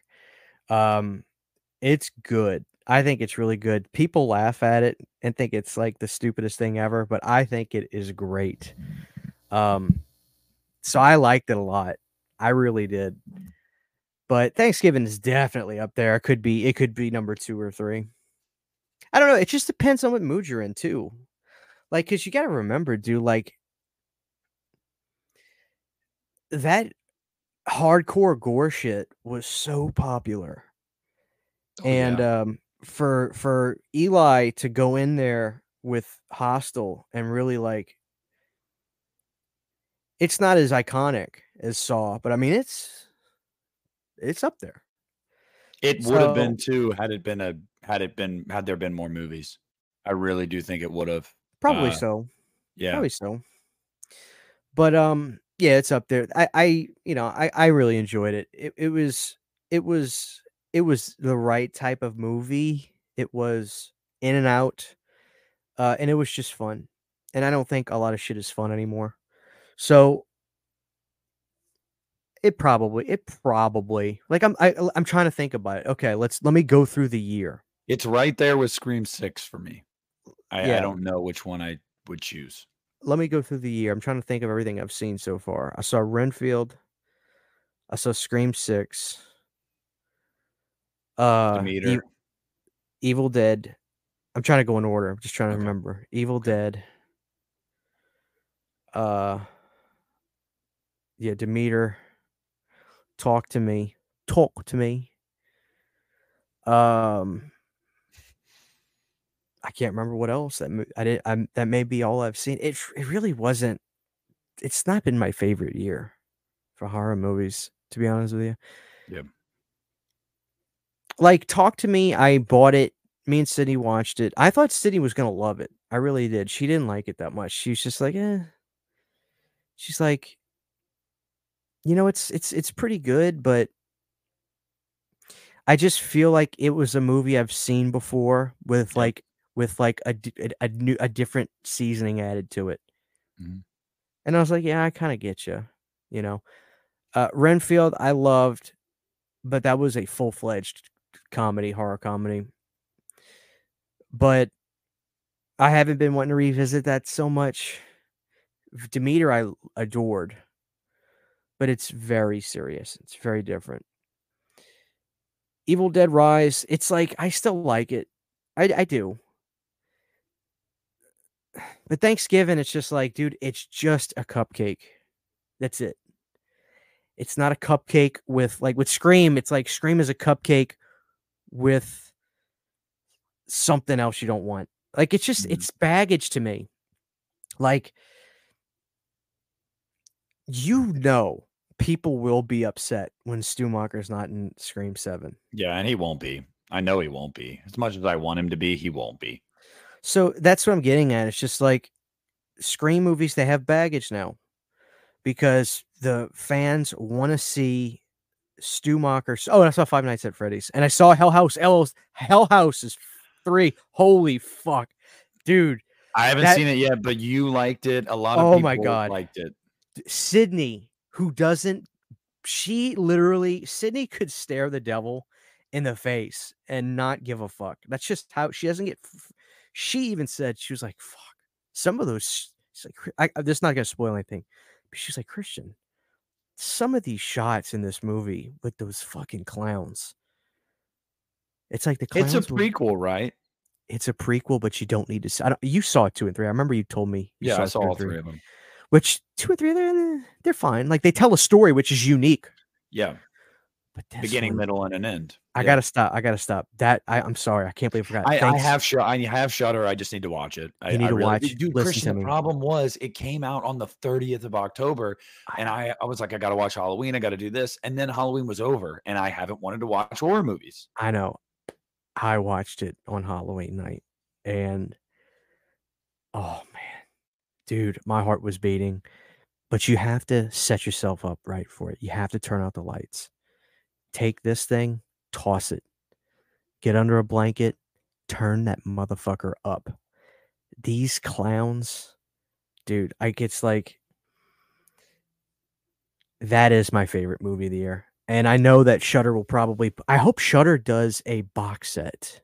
Speaker 2: Um, it's good. I think it's really good. People laugh at it and think it's like the stupidest thing ever, but I think it is great. Um, so I liked it a lot. I really did. But Thanksgiving is definitely up there. It could be it could be number two or three. I don't know. It just depends on what mood you're in too. Like, cause you gotta remember, dude, like that hardcore gore shit was so popular. Oh, and yeah. um for for Eli to go in there with Hostel and really like it's not as iconic as Saw, but I mean it's it's up there.
Speaker 1: It would have been too had it been a had it been had there been more movies. I really do think it would have.
Speaker 2: Probably uh, so.
Speaker 1: Yeah.
Speaker 2: Probably so. But um yeah, it's up there. I, I you know, I, I really enjoyed it. It it was it was it was the right type of movie. It was in and out. Uh, and it was just fun. And I don't think a lot of shit is fun anymore. So it probably it probably like I'm I, am i am trying to think about it. Okay, let's let me go through the year.
Speaker 1: It's right there with Scream Six for me. I, yeah. I don't know which one I would choose
Speaker 2: let me go through the year. I'm trying to think of everything I've seen so far. I saw Renfield. I saw Scream Six. Uh, e- Evil Dead. I'm trying to go in order. I'm just trying to okay. remember. Evil. Dead. Uh, yeah, Demeter. Talk to me. Talk to me. Um, I can't remember what else that I did. I'm, that may be all I've seen. It it really wasn't. It's not been my favorite year for horror movies, to be honest with you.
Speaker 1: Yeah.
Speaker 2: Like, talk to me. I bought it. Me and Sydney watched it. I thought Sydney was gonna love it. I really did. She didn't like it that much. She was just like, eh. She's like, you know, it's it's it's pretty good, but I just feel like it was a movie I've seen before with like with like a a, a new a different seasoning added to it. Mm-hmm. And I was like, yeah, I kind of get you, you know. Uh, Renfield, I loved, but that was a full fledged comedy, horror comedy. But I haven't been wanting to revisit that so much. Demeter, I adored, but it's very serious. It's very different. Evil Dead Rise, it's like I still like it. I, I do. But Thanksgiving, it's just like, dude, it's just a cupcake. That's it. It's not a cupcake with like with Scream. It's like Scream is a cupcake with something else you don't want. Like it's just
Speaker 1: Mhm.
Speaker 2: it's baggage to me. Like you know people will be upset when Stu Macher's not in Scream 7.
Speaker 1: Yeah, and he won't be. I know he won't be. As much as I want him to be, he won't be.
Speaker 2: So that's what I'm getting at. It's just like Scream movies, they have baggage now because the fans want to see Stu Macher. Oh, and I saw Five Nights at Freddy's and I saw Hell House. Hell, Hell House is three. Holy fuck. Dude,
Speaker 1: I haven't
Speaker 2: That-
Speaker 1: seen it yet, but you liked it. A lot of
Speaker 2: Oh
Speaker 1: people
Speaker 2: my God.
Speaker 1: liked it.
Speaker 2: Sydney, who doesn't, she literally, Sydney could stare the devil in the face and not give a fuck. That's just how she doesn't get. f- She even said she was like, "Fuck." Some of those, she's like, I, I'm not gonna spoil anything, but she's like, Christian, some of these shots in this movie with those fucking clowns. It's like the clowns.
Speaker 1: It's a
Speaker 2: were-
Speaker 1: prequel, right?
Speaker 2: it's a prequel, but you don't need to. s- I don't, you saw two and three. I remember you told me. you
Speaker 1: Yeah, I saw all three of them.
Speaker 2: Which two and three, they're they're fine. Like they tell a story which is unique.
Speaker 1: Yeah,
Speaker 2: But
Speaker 1: beginning,
Speaker 2: one-
Speaker 1: middle, and an end.
Speaker 2: I
Speaker 1: Yeah.
Speaker 2: gotta stop. I gotta stop. That I, I'm sorry. I can't believe I forgot.
Speaker 1: I, I have sh- I have Shudder. I just need to watch it. I,
Speaker 2: You need
Speaker 1: I
Speaker 2: to
Speaker 1: really-
Speaker 2: watch,
Speaker 1: Dude, Christian, the problem was it came out on the 30th of October, and I, I was like, I got to watch Halloween. I got to do this, and then Halloween was over, and I haven't wanted to watch horror movies.
Speaker 2: I know. I watched it on Halloween night, and oh man, dude, my heart was beating. But you have to set yourself up right for it. You have to turn out the lights. Take this thing, toss it, get under a blanket, turn that motherfucker up. These clowns, dude, I it's like that is my favorite movie of the year. And I know that Shudder will probably I hope Shudder does a box set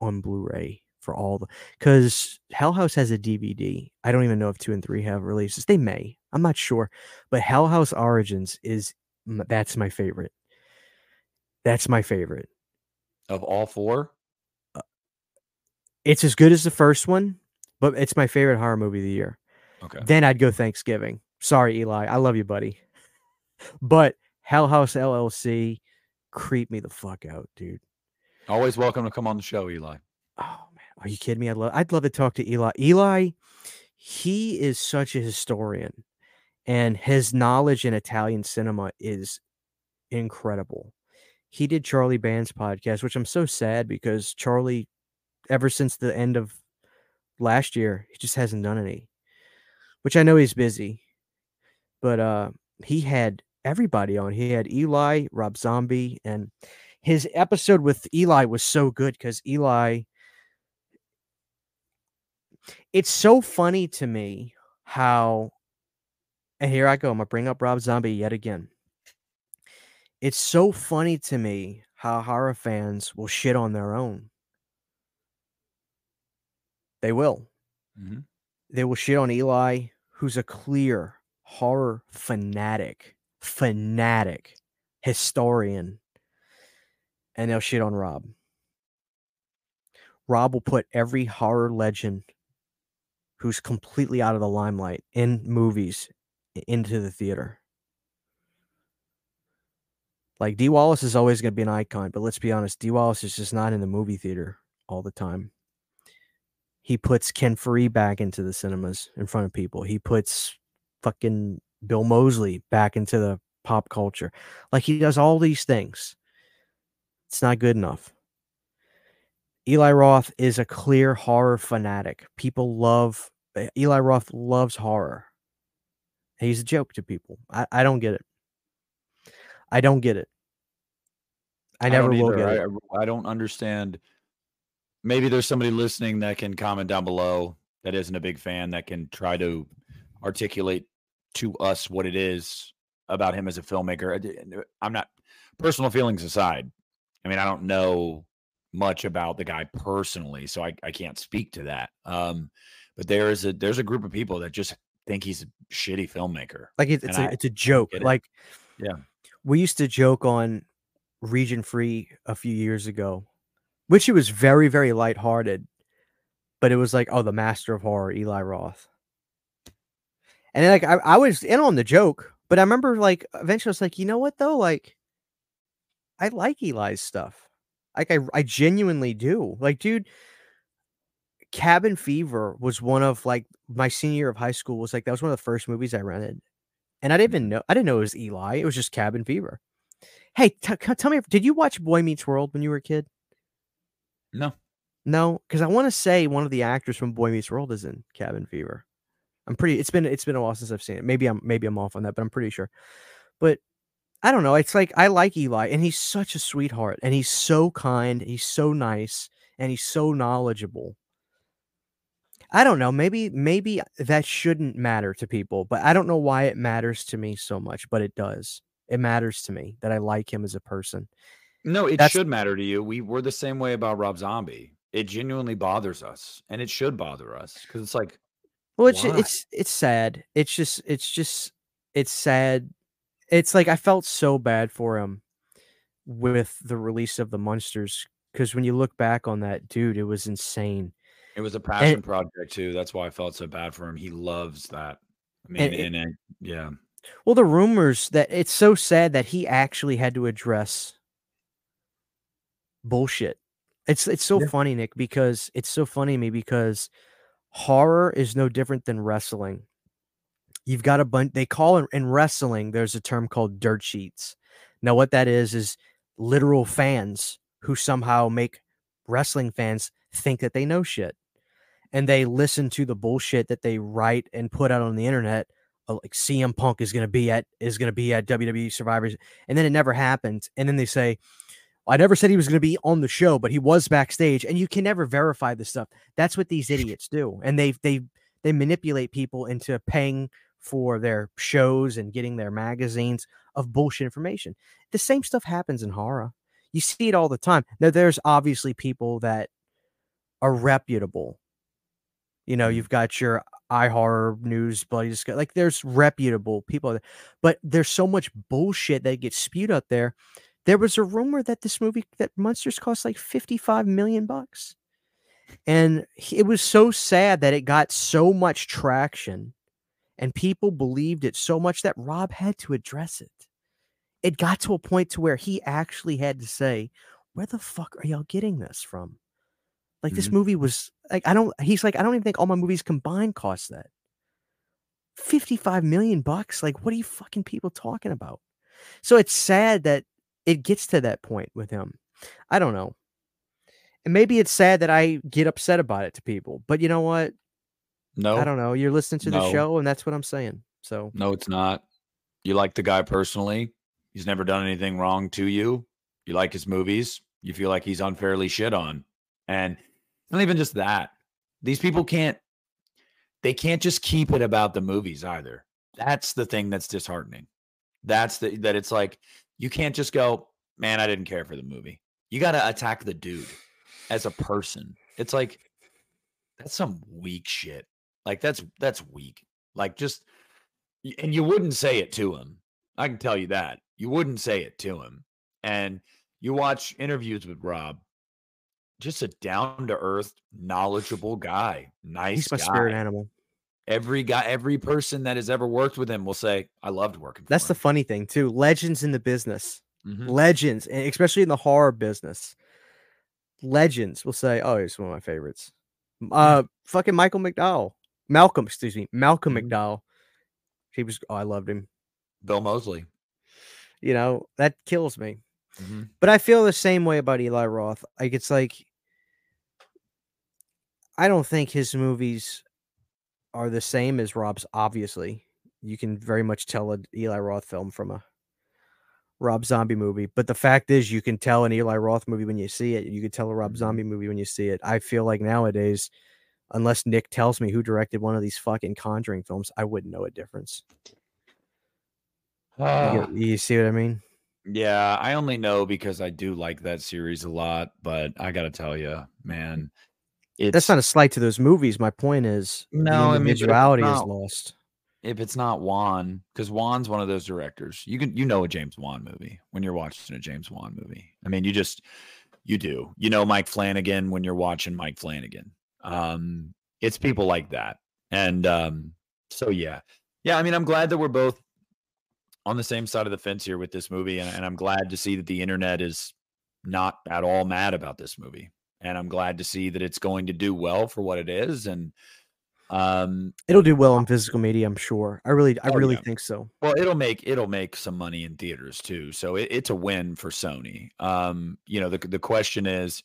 Speaker 2: on Blu-ray for all the because Hell House has a DVD. I don't even know if two and three have releases. They may. I'm not sure. But Hell House Origins is that's my favorite. That's my favorite.
Speaker 1: Of all four, uh,
Speaker 2: It's as good as the first one, but it's my favorite horror movie of the year.
Speaker 1: okay.
Speaker 2: Then I'd go Thanksgiving. Sorry, Eli. I love you, buddy. But Hell House LLC creep me the fuck out, dude.
Speaker 1: Always welcome to come on the show, Eli.
Speaker 2: Oh man, are you kidding me? I'd love I'd love to talk to Eli. Eli, he is such a historian, and his knowledge in Italian cinema is incredible. He did Charlie Band's podcast, which I'm so sad because Charlie, ever since the end of last year, he just hasn't done any. Which I know he's busy, but uh, he had everybody on. He had Eli, Rob Zombie, and his episode with Eli was so good because Eli it's so funny to me how and here I go, I'm gonna bring up Rob Zombie yet again. It's so funny to me how horror fans will shit on their own. They will.
Speaker 1: Mhm.
Speaker 2: They will shit on Eli, who's a clear horror fanatic, fanatic historian, and they'll shit on Rob. Rob will put every horror legend who's completely out of the limelight in movies into the theater. Like Dee Wallace is always going to be an icon, but let's be honest, Dee Wallace is just not in the movie theater all the time. He puts Ken Foree back into the cinemas in front of people. He puts fucking Bill Moseley back into the pop culture. Like he does all these things. It's not good enough. Eli Roth is a clear horror fanatic. People love eh, Eli Roth loves horror. He's a joke to people. I, I don't get it. I don't get it. I never
Speaker 1: don't
Speaker 2: will get
Speaker 1: I,
Speaker 2: it.
Speaker 1: I- I don't understand. Maybe there's somebody listening that can comment down below that isn't a big fan that can try to articulate to us what it is about him as a filmmaker. I'm not personal feelings aside. I mean, I don't know much about the guy personally, so I, I can't speak to that. Um, but there is a there's a group of people that just think he's a shitty filmmaker.
Speaker 2: Like it's a
Speaker 1: I
Speaker 2: it's a joke. Like
Speaker 1: Yeah.
Speaker 2: We used to joke on Region Free a few years ago, which it was very very lighthearted, but it was like oh the master of horror Eli Roth, and then, like I, I was in on the joke, but I remember like eventually I was like you know what though like I like Eli's stuff. Like I I genuinely do. Like, dude, Cabin Fever was one of like my senior year of high school was like that was one of the first movies I rented. And I didn't even know I didn't know it was Eli. It was just Cabin Fever. Hey, t- tell me, did you watch Boy Meets World when you were a kid?
Speaker 1: No.
Speaker 2: No, because I want to say one of the actors from Boy Meets World is in Cabin Fever. I'm pretty. It's been it's been a while since I've seen it. Maybe I'm maybe I'm off on that, but I'm pretty sure. But I don't know. It's like I like Eli, and he's such a sweetheart, and he's so kind, he's so nice, and he's so knowledgeable. I don't know. Maybe maybe that shouldn't matter to people, but I don't know why it matters to me so much, but it does. It matters to me that I like him as a person.
Speaker 1: No, it That's, should matter to you. We were the same way about Rob Zombie. It genuinely bothers us, and it should bother us because it's like,
Speaker 2: well, it's why? it's it's sad. It's just it's just it's sad. It's like I felt so bad for him with the release of the Munsters because when you look back on that, dude, it was insane.
Speaker 1: It was a passion and, project too. That's why I felt so bad for him. He loves that. I mean, and, and, yeah.
Speaker 2: Well, the rumors that it's so sad that he actually had to address bullshit. It's it's so yeah. funny, Nick, because it's so funny to me because horror is no different than wrestling. You've got a bunch. They call it in wrestling. There's a term called dirt sheets. Now, what that is is literal fans who somehow make wrestling fans think that they know shit and they listen to the bullshit that they write and put out on the internet uh, like CM Punk is going to be at is going to be at WWE Survivors and then it never happens and then they say I never said he was going to be on the show but he was backstage and you can never verify this stuff. That's what these idiots do and they they they manipulate people into paying for their shows and getting their magazines of bullshit information. The same stuff happens in horror. You see it all the time. Now there's obviously people that are reputable you know, mm-hmm. you've got your iHorror news, Bloody Disgusting. Like there's reputable people, but there's so much bullshit that gets spewed out there. There was a rumor that this movie that Munsters cost like 55 million bucks. And it was so sad that it got so much traction and people believed it so much that Rob had to address it. It got to a point to where he actually had to say, "Where the fuck are y'all getting this from?" Like mm-hmm. this movie was like I don't he's like I don't even think all my movies combined cost that. 55 million bucks? Like what are you fucking people talking about? So it's sad that it gets to that point with him. I don't know. And maybe it's sad that I get upset about it to people. But you know what?
Speaker 1: No.
Speaker 2: I don't know. You're listening to no. the show and that's what I'm saying. So
Speaker 1: No, it's not. You like the guy personally. He's never done anything wrong to you. You like his movies. You feel like he's unfairly shit on. And not even just that. These people can't they can't just keep it about the movies either. That's the thing that's disheartening. That's the that it's like you can't just go, man, I didn't care for the movie. You got to attack the dude as a person. It's like that's some weak shit. Like that's that's weak. Like just and you wouldn't say it to him. I can tell you that. You wouldn't say it to him. And you watch interviews with Rob just a down to earth, knowledgeable guy. Nice. He's my guy.
Speaker 2: spirit animal.
Speaker 1: Every guy, every person that has ever worked with him will say, "I loved working."
Speaker 2: That's
Speaker 1: him.
Speaker 2: the funny thing too. Legends in the business, mm-hmm. legends, especially in the horror business. Legends will say, "Oh, he's one of my favorites." Uh, fucking Michael McDowell, Malcolm, excuse me, Malcolm mm-hmm. McDowell. He was. Oh, I loved him.
Speaker 1: Bill Moseley.
Speaker 2: You know that kills me. Mm-hmm. But I feel the same way about Eli Roth. Like it's like I don't think his movies are the same as Rob's. Obviously, you can very much tell an Eli Roth film from a Rob Zombie movie. But the fact is, you can tell an Eli Roth movie when you see it. You can tell a Rob mm-hmm. Zombie movie when you see it. I feel like nowadays, unless Nick tells me who directed one of these fucking Conjuring films, I wouldn't know a difference. Uh, you, you see what I mean?
Speaker 1: Yeah, I only know because I do like that series a lot. But I got to tell you, man,
Speaker 2: it's, That's not a slight to those movies. My point is, no, individuality I mean, is lost.
Speaker 1: If it's not Wan, because Wan's one of those directors, you can you know a James Wan movie when you're watching a James Wan movie. I mean, you just you do. You know Mike Flanagan when you're watching Mike Flanagan. Um, it's people like that, and um, so yeah, yeah. I mean, I'm glad that we're both on the same side of the fence here with this movie, and, and I'm glad to see that the internet is not at all mad about this movie. And I'm glad to see that it's going to do well for what it is. And um
Speaker 2: It'll do well in physical media, I'm sure. I really, I
Speaker 1: Oh,
Speaker 2: really
Speaker 1: yeah.
Speaker 2: think so.
Speaker 1: well, it'll make it'll make some money in theaters too. So it, it's a win for Sony. Um, you know, the the question is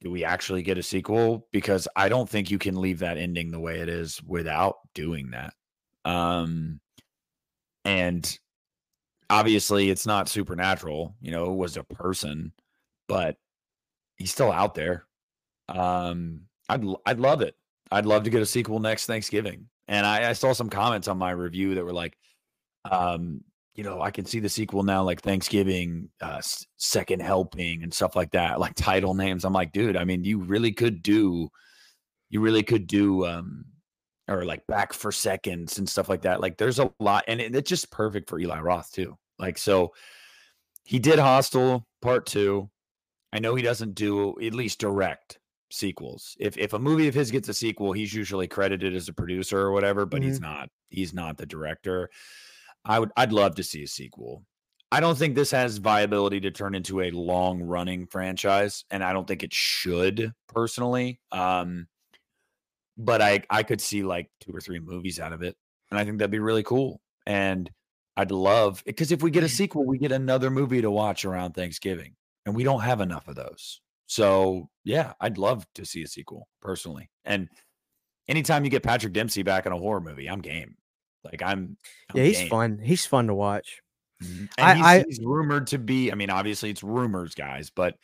Speaker 1: do we actually get a sequel? Because I don't think you can leave that ending the way it is without doing that. Um, and obviously, it's not supernatural. You know, it was a person, but he's still out there. Um, I'd I'd love it. I'd love to get a sequel next Thanksgiving. And I, I saw some comments on my review that were like, um, you know, I can see the sequel now, like Thanksgiving, uh, second helping, and stuff like that, like title names. I'm like, dude, I mean, you really could do, you really could do, um, or like back for seconds and stuff like that. Like, there's a lot, and it, it's just perfect for Eli Roth too. Like, so he did Hostel Part Two. I know he doesn't do at least direct sequels. If if a movie of his gets a sequel, he's usually credited as a producer or whatever, but he's not. He's not the director. I would I'd love to see a sequel. I don't think this has viability to turn into a long running franchise, and I don't think it should personally. Um, but I I could see like two or three movies out of it, and I think that'd be really cool. And I'd love because if we get a sequel, we get another movie to watch around Thanksgiving, and we don't have enough of those. So yeah, I'd love to see a sequel personally. And anytime you get Patrick Dempsey back in a horror movie, I'm game. Like I'm, I'm
Speaker 2: Yeah, he's
Speaker 1: game.
Speaker 2: fun. He's fun to watch.
Speaker 1: Mhm.
Speaker 2: I-
Speaker 1: And he's,
Speaker 2: I-
Speaker 1: he's rumored to be. I mean, obviously it's rumors, guys, but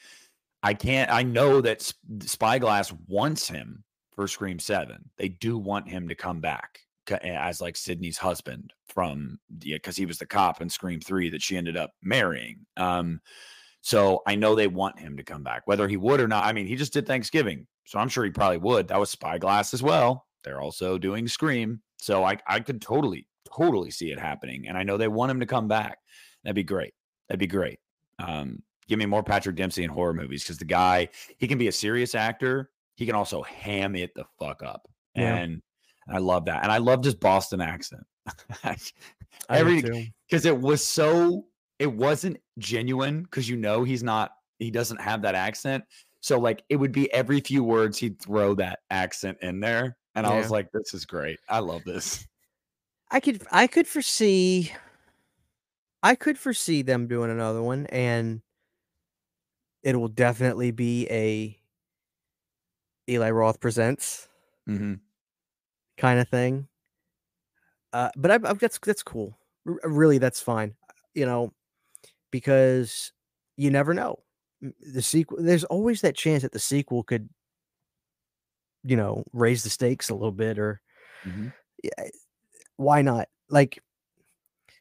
Speaker 1: I can't. I know that Spyglass wants him for Scream Seven. They do want him to come back as like Sidney's husband from yeah, because he was the cop in Scream Three that she ended up marrying. Um, so I know they want him to come back, whether he would or not. I mean, he just did Thanksgiving, so I'm sure he probably would. That was Spyglass as well. They're also doing Scream, so I I could totally totally see it happening, and I know they want him to come back. That'd be great. That'd be great. Um, give me more Patrick Dempsey in horror movies because the guy he can be a serious actor. He can also ham it the fuck up,
Speaker 2: Yeah.
Speaker 1: and I love that. And I loved his Boston accent. Every- because it was so it wasn't genuine because you know he's not he doesn't have that accent so like it would be every few words he'd throw that accent in there and i was like this is great i love this
Speaker 2: I could I could foresee I could foresee them doing another one and it will definitely be a Eli Roth presents
Speaker 1: mm-hmm.
Speaker 2: kind of thing. Uh, but I, I, that's that's cool. R- really, that's fine. You know, because you never know. The sequel. There's always that chance that the sequel could, you know, raise the stakes a little bit, or
Speaker 1: Mm-hmm.
Speaker 2: yeah, why not? Like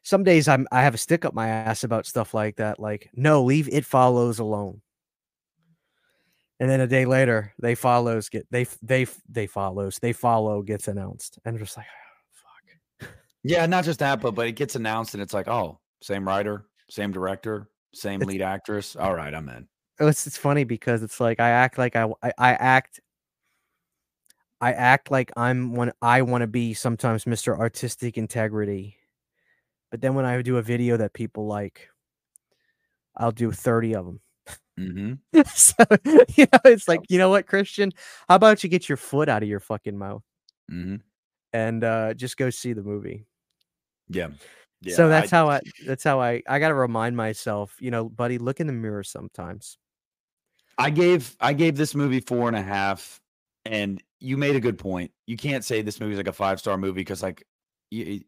Speaker 2: some days I'm I have a stick up my ass about stuff like that. Like, no, leave it follows alone. And then a day later, they follows get they they they follows they follow gets announced, and just like, fuck.
Speaker 1: yeah not just that but but it gets announced and it's like oh same writer same director same lead actress all right i'm in
Speaker 2: It's it's funny because it's like I act like I I, I act I act like I'm one I want to be sometimes Mr. Artistic Integrity. But then when I do a video that people like, I'll do 30 of them.
Speaker 1: mm-hmm.
Speaker 2: so you know, it's like, you know what, Christian? How about you get your foot out of your fucking mouth
Speaker 1: Mm-hmm.
Speaker 2: and uh just go see the movie.
Speaker 1: yeah yeah
Speaker 2: so that's
Speaker 1: I-
Speaker 2: how I that's how I I gotta remind myself, you know, buddy, look in the mirror sometimes.
Speaker 1: I gave I gave this movie four and a half, and you made a good point. You can't say this movie's like a five star movie because like, you,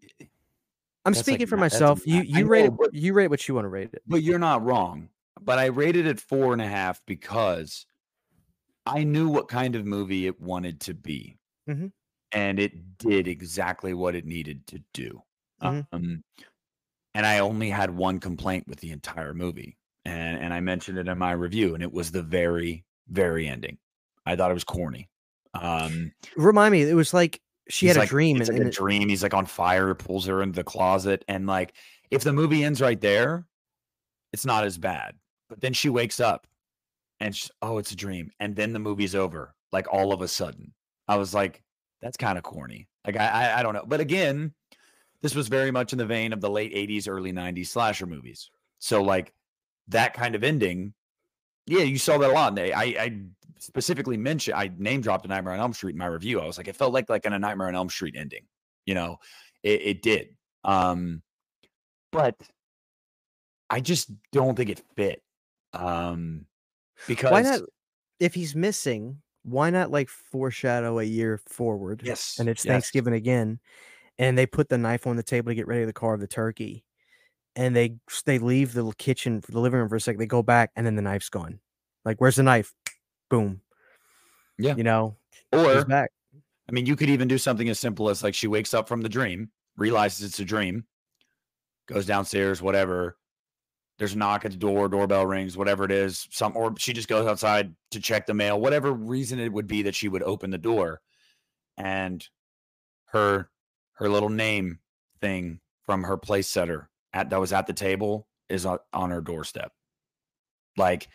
Speaker 2: I'm
Speaker 1: That's like
Speaker 2: speaking for
Speaker 1: ma- that's a
Speaker 2: myself. You you rate
Speaker 1: know,
Speaker 2: it
Speaker 1: but-
Speaker 2: you rate what you want to rate it.
Speaker 1: but you're not wrong. But I rated it four and a half because I knew what kind of movie it wanted to be,
Speaker 2: Mhm.
Speaker 1: and it did exactly what it needed to do.
Speaker 2: Mhm.
Speaker 1: Um, and I only had one complaint with the entire movie, and and I mentioned it in my review, and it was the very very ending. I thought it was corny. Um,
Speaker 2: Remind me, it was like she had a
Speaker 1: like-
Speaker 2: dream
Speaker 1: It's
Speaker 2: and,
Speaker 1: like
Speaker 2: and
Speaker 1: a
Speaker 2: it-
Speaker 1: dream. He's like on fire, pulls her into the closet, and like if the movie ends right there, it's not as bad. But then she wakes up, and she, oh, it's a dream, and then the movie's over. Like all of a sudden, I was like, that's kind of corny. Like I, I, I don't know. But again, this was very much in the vein of the late '80s, early '90s slasher movies. So like that kind of ending Yeah, you saw that a lot. And they, I, I specifically mentioned, I name dropped a Nightmare on Elm Street in my review. I was like, it felt like like in a Nightmare on Elm Street ending. You know, it, it did. Um, but I just don't think it fit. Um, because
Speaker 2: Why not? If he's missing, why not like foreshadow a year forward?
Speaker 1: Yes,
Speaker 2: and it's
Speaker 1: yes.
Speaker 2: Thanksgiving again, and they put the knife on the table to get ready to carve the turkey, and they they leave the kitchen, for the living room for a second. They go back, and then the knife's gone. Like, where's the knife? Boom.
Speaker 1: Yeah.
Speaker 2: You know,
Speaker 1: or
Speaker 2: back.
Speaker 1: I mean, you could even do something as simple as like she wakes up from the dream, realizes it's a dream, goes downstairs, whatever. There's a knock at the door, doorbell rings, whatever it is. Some or she just goes outside to check the mail, whatever reason it would be that she would open the door, and her her little name thing from her place setter at that was at the table is on, on her doorstep. Like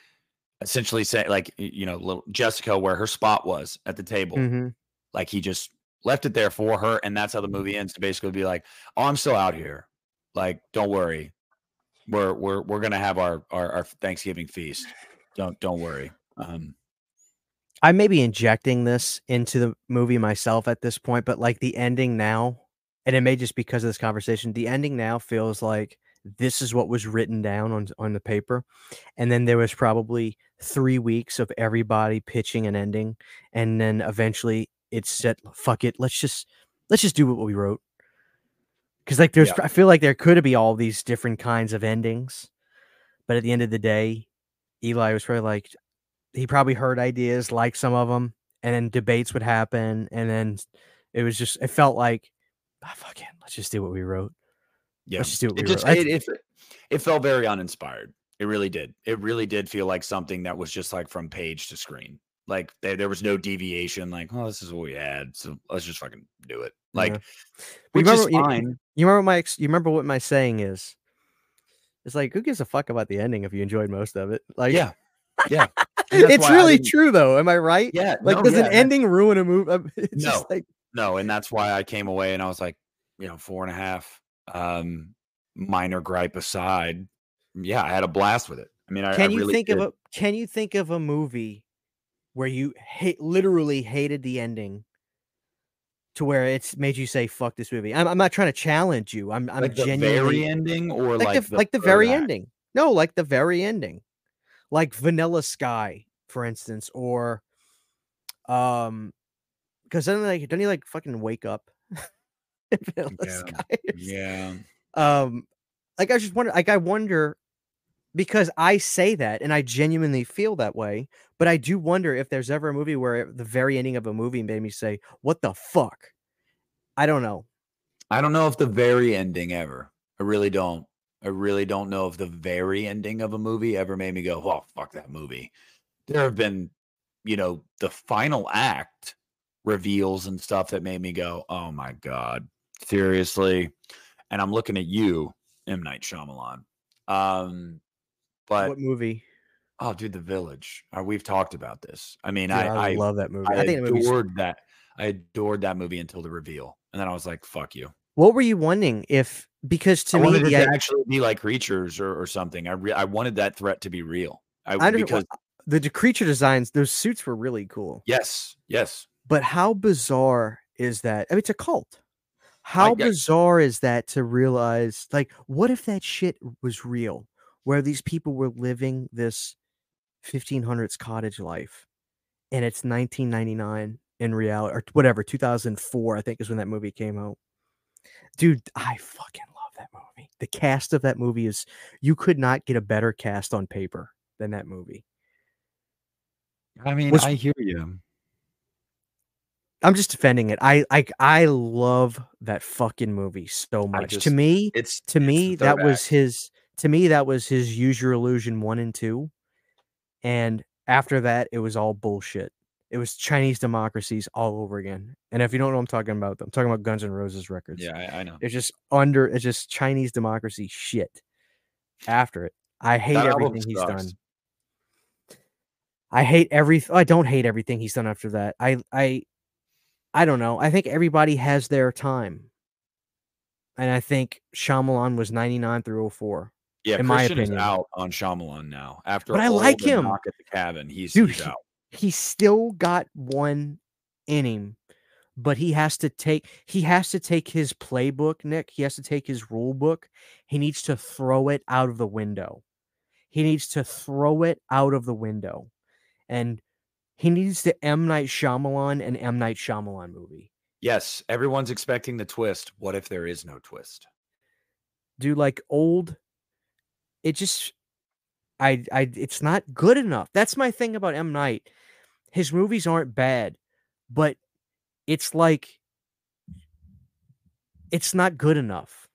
Speaker 1: essentially say like you know little Jessica where her spot was at the table.
Speaker 2: hmm
Speaker 1: Like he just left it there for her, and that's how the movie ends. To basically be like, "Oh, I'm still out here. Like, don't worry. We're we're we're gonna have our our, our Thanksgiving feast. Don't don't worry." Um,
Speaker 2: I may be injecting this into the movie myself at this point, but like the ending now, and it may just because of this conversation, the ending now feels like this is what was written down on on the paper, and then there was probably three weeks of everybody pitching an ending, and then eventually it said, Fuck it, let's just let's just do what we wrote. Because like there's,
Speaker 1: Yeah.
Speaker 2: I feel like there could be all these different kinds of endings, but at the end of the day, Eli was probably like, he probably heard ideas, like some of them, and then debates would happen, and then it was just, it felt like, ah, fuck it, let's just do what we wrote.
Speaker 1: yeah,
Speaker 2: Let's just do what
Speaker 1: it
Speaker 2: we
Speaker 1: just
Speaker 2: wrote.
Speaker 1: It, it it felt very uninspired. It really did. It really did feel like something that was just like from page to screen. Like there, there was no deviation. Like, oh, this is what we had, so let's just fucking do it. Like,
Speaker 2: Yeah.
Speaker 1: which
Speaker 2: remember-
Speaker 1: is
Speaker 2: you-
Speaker 1: fine.
Speaker 2: You remember my, you remember what my saying is? It's like, who gives a fuck about the ending if you enjoyed most of it? Like,
Speaker 1: yeah, yeah.
Speaker 2: It's really true though. Am I right?
Speaker 1: Yeah,
Speaker 2: Like,
Speaker 1: no,
Speaker 2: does
Speaker 1: yeah,
Speaker 2: an ending ruin a movie? It's just
Speaker 1: No.
Speaker 2: like,
Speaker 1: No, and that's why I came away and I was like, you know, four and a half. Um, minor gripe aside, yeah, I had a blast with it. I mean, I,
Speaker 2: can
Speaker 1: I
Speaker 2: you
Speaker 1: really
Speaker 2: think
Speaker 1: did.
Speaker 2: of a can you think of a movie where you hate literally hated the ending to where it's made you say fuck this movie i'm, I'm not trying to challenge you i'm i'm
Speaker 1: like the
Speaker 2: genuinely
Speaker 1: very ending or
Speaker 2: like,
Speaker 1: like
Speaker 2: the, like the very
Speaker 1: act?
Speaker 2: ending no like the very ending like vanilla sky for instance or um because then like don't you like fucking wake up
Speaker 1: Yeah, Yeah,
Speaker 2: um like i just wonder like i wonder because i say that and i genuinely feel that way but i do wonder if there's ever a movie where the very ending of a movie made me say what the fuck i don't know
Speaker 1: I don't know if the very ending ever. I really don't. I really don't know if the very ending of a movie ever made me go, "Oh, fuck that movie." There have been, you know, the final act reveals and stuff that made me go, "Oh my god, seriously." And I'm looking at you, M Night Shyamalan. Um, but
Speaker 2: what movie
Speaker 1: oh, dude, The Village. Uh, we've talked about this. I mean,
Speaker 2: Dude,
Speaker 1: I,
Speaker 2: I, love that movie
Speaker 1: I,
Speaker 2: i, think
Speaker 1: adored that. I adored that movie until the reveal, and then I was like, "Fuck you."
Speaker 2: what were you wondering if because to
Speaker 1: I
Speaker 2: me
Speaker 1: wanted
Speaker 2: the,
Speaker 1: to actually be like creatures or, or something. I re- I wanted that threat to be real. I,
Speaker 2: I
Speaker 1: because
Speaker 2: the creature designs those suits were really cool
Speaker 1: yes, yes,
Speaker 2: but how bizarre is that? I mean it's a cult. How bizarre is that to realize like what if that shit was real where these people were living this 1500s cottage life and it's 1999 in reality or whatever 2004 i think is when that movie came out. Dude i fucking love that movie. The cast of that movie is you could not get a better cast on paper than that movie.
Speaker 1: I mean,
Speaker 2: Was-
Speaker 1: I hear you.
Speaker 2: I'm just defending it. I i i love that fucking movie so much. To me
Speaker 1: It's
Speaker 2: to
Speaker 1: it's
Speaker 2: me that
Speaker 1: third
Speaker 2: was his to me that was his use your illusion one and two and after that it was all bullshit. It was chinese democracies all over again and if you don't know what i'm talking about i'm talking about guns N' roses records.
Speaker 1: Yeah, I, I know.
Speaker 2: it's just under it's just chinese democracy shit after it. I hate
Speaker 1: That
Speaker 2: everything he's done. I hate every i don't hate everything he's done after that. I i i don't know i think everybody has their time and i think Shyamalan was 99 through 04
Speaker 1: Yeah,
Speaker 2: in my
Speaker 1: Christian is
Speaker 2: opinion.
Speaker 1: out on Shyamalan now. After
Speaker 2: But I like him.
Speaker 1: knock at the cabin, he's,
Speaker 2: Dude,
Speaker 1: he's out.
Speaker 2: He still got one inning, but he has to take he has to take his playbook, Nick. He has to take his rule book. He needs to throw it out of the window. He needs to throw it out of the window. And he needs the M. Night Shyamalan and M. Night Shyamalan movie.
Speaker 1: Yes, everyone's expecting the twist. What if there is no twist?
Speaker 2: Do like old, it just I I it's not good enough. That's my thing about M. Night. His movies aren't bad, but it's like it's not good enough.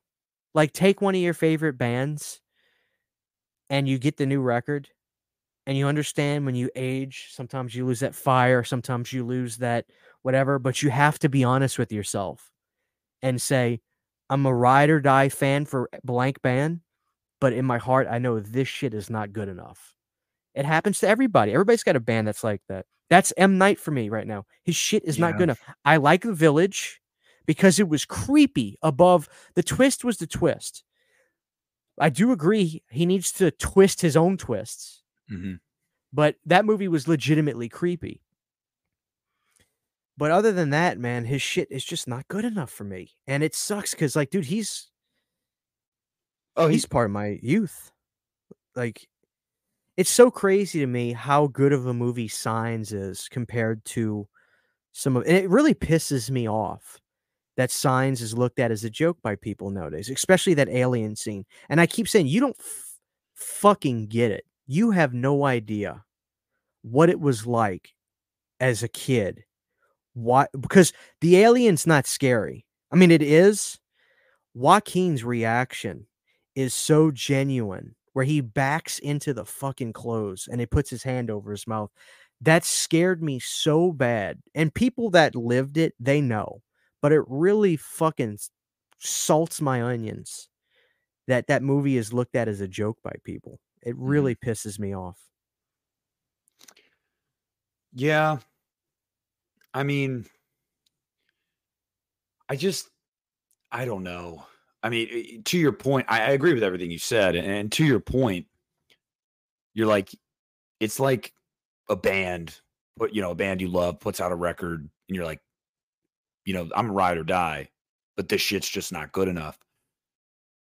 Speaker 2: Like take one of your favorite bands and you get the new record and you understand when you age, sometimes you lose that fire, sometimes you lose that whatever, but you have to be honest with yourself and say, I'm a ride or die fan for blank band, but in my heart, I know this shit is not good enough. It happens to everybody. Everybody's got a band that's like that. That's M. Night for me right now. His shit is not
Speaker 1: Yeah.
Speaker 2: good enough. I like The Village because it was creepy above the twist was the twist. I do agree he needs to twist his own twists,
Speaker 1: Mhm.
Speaker 2: but that movie was legitimately creepy. But other than that, man, his shit is just not good enough for me. And it sucks because like, dude, he's
Speaker 1: Oh,
Speaker 2: he's part of my youth. Like, it's so crazy to me how good of a movie Signs is compared to some of, and it really pisses me off that Signs is looked at as a joke by people nowadays, especially that alien scene. And I keep saying, you don't f- fucking get it. You have no idea what it was like as a kid. Why? Because the alien's not scary. I mean, it is. Joaquin's reaction is so genuine where he backs into the fucking clothes and he puts his hand over his mouth. That scared me so bad. And people that lived it, they know. But it really fucking salts my onions that that movie is looked at as a joke by people. It mm-hmm. really pisses me off.
Speaker 1: Yeah. I mean, I just, I don't know. I mean, to your point, I, I agree with everything you said. And to your point, you're like, it's like a band, but you know, a band you love puts out a record, and you're like, you know, I'm a ride or die, but this shit's just not good enough.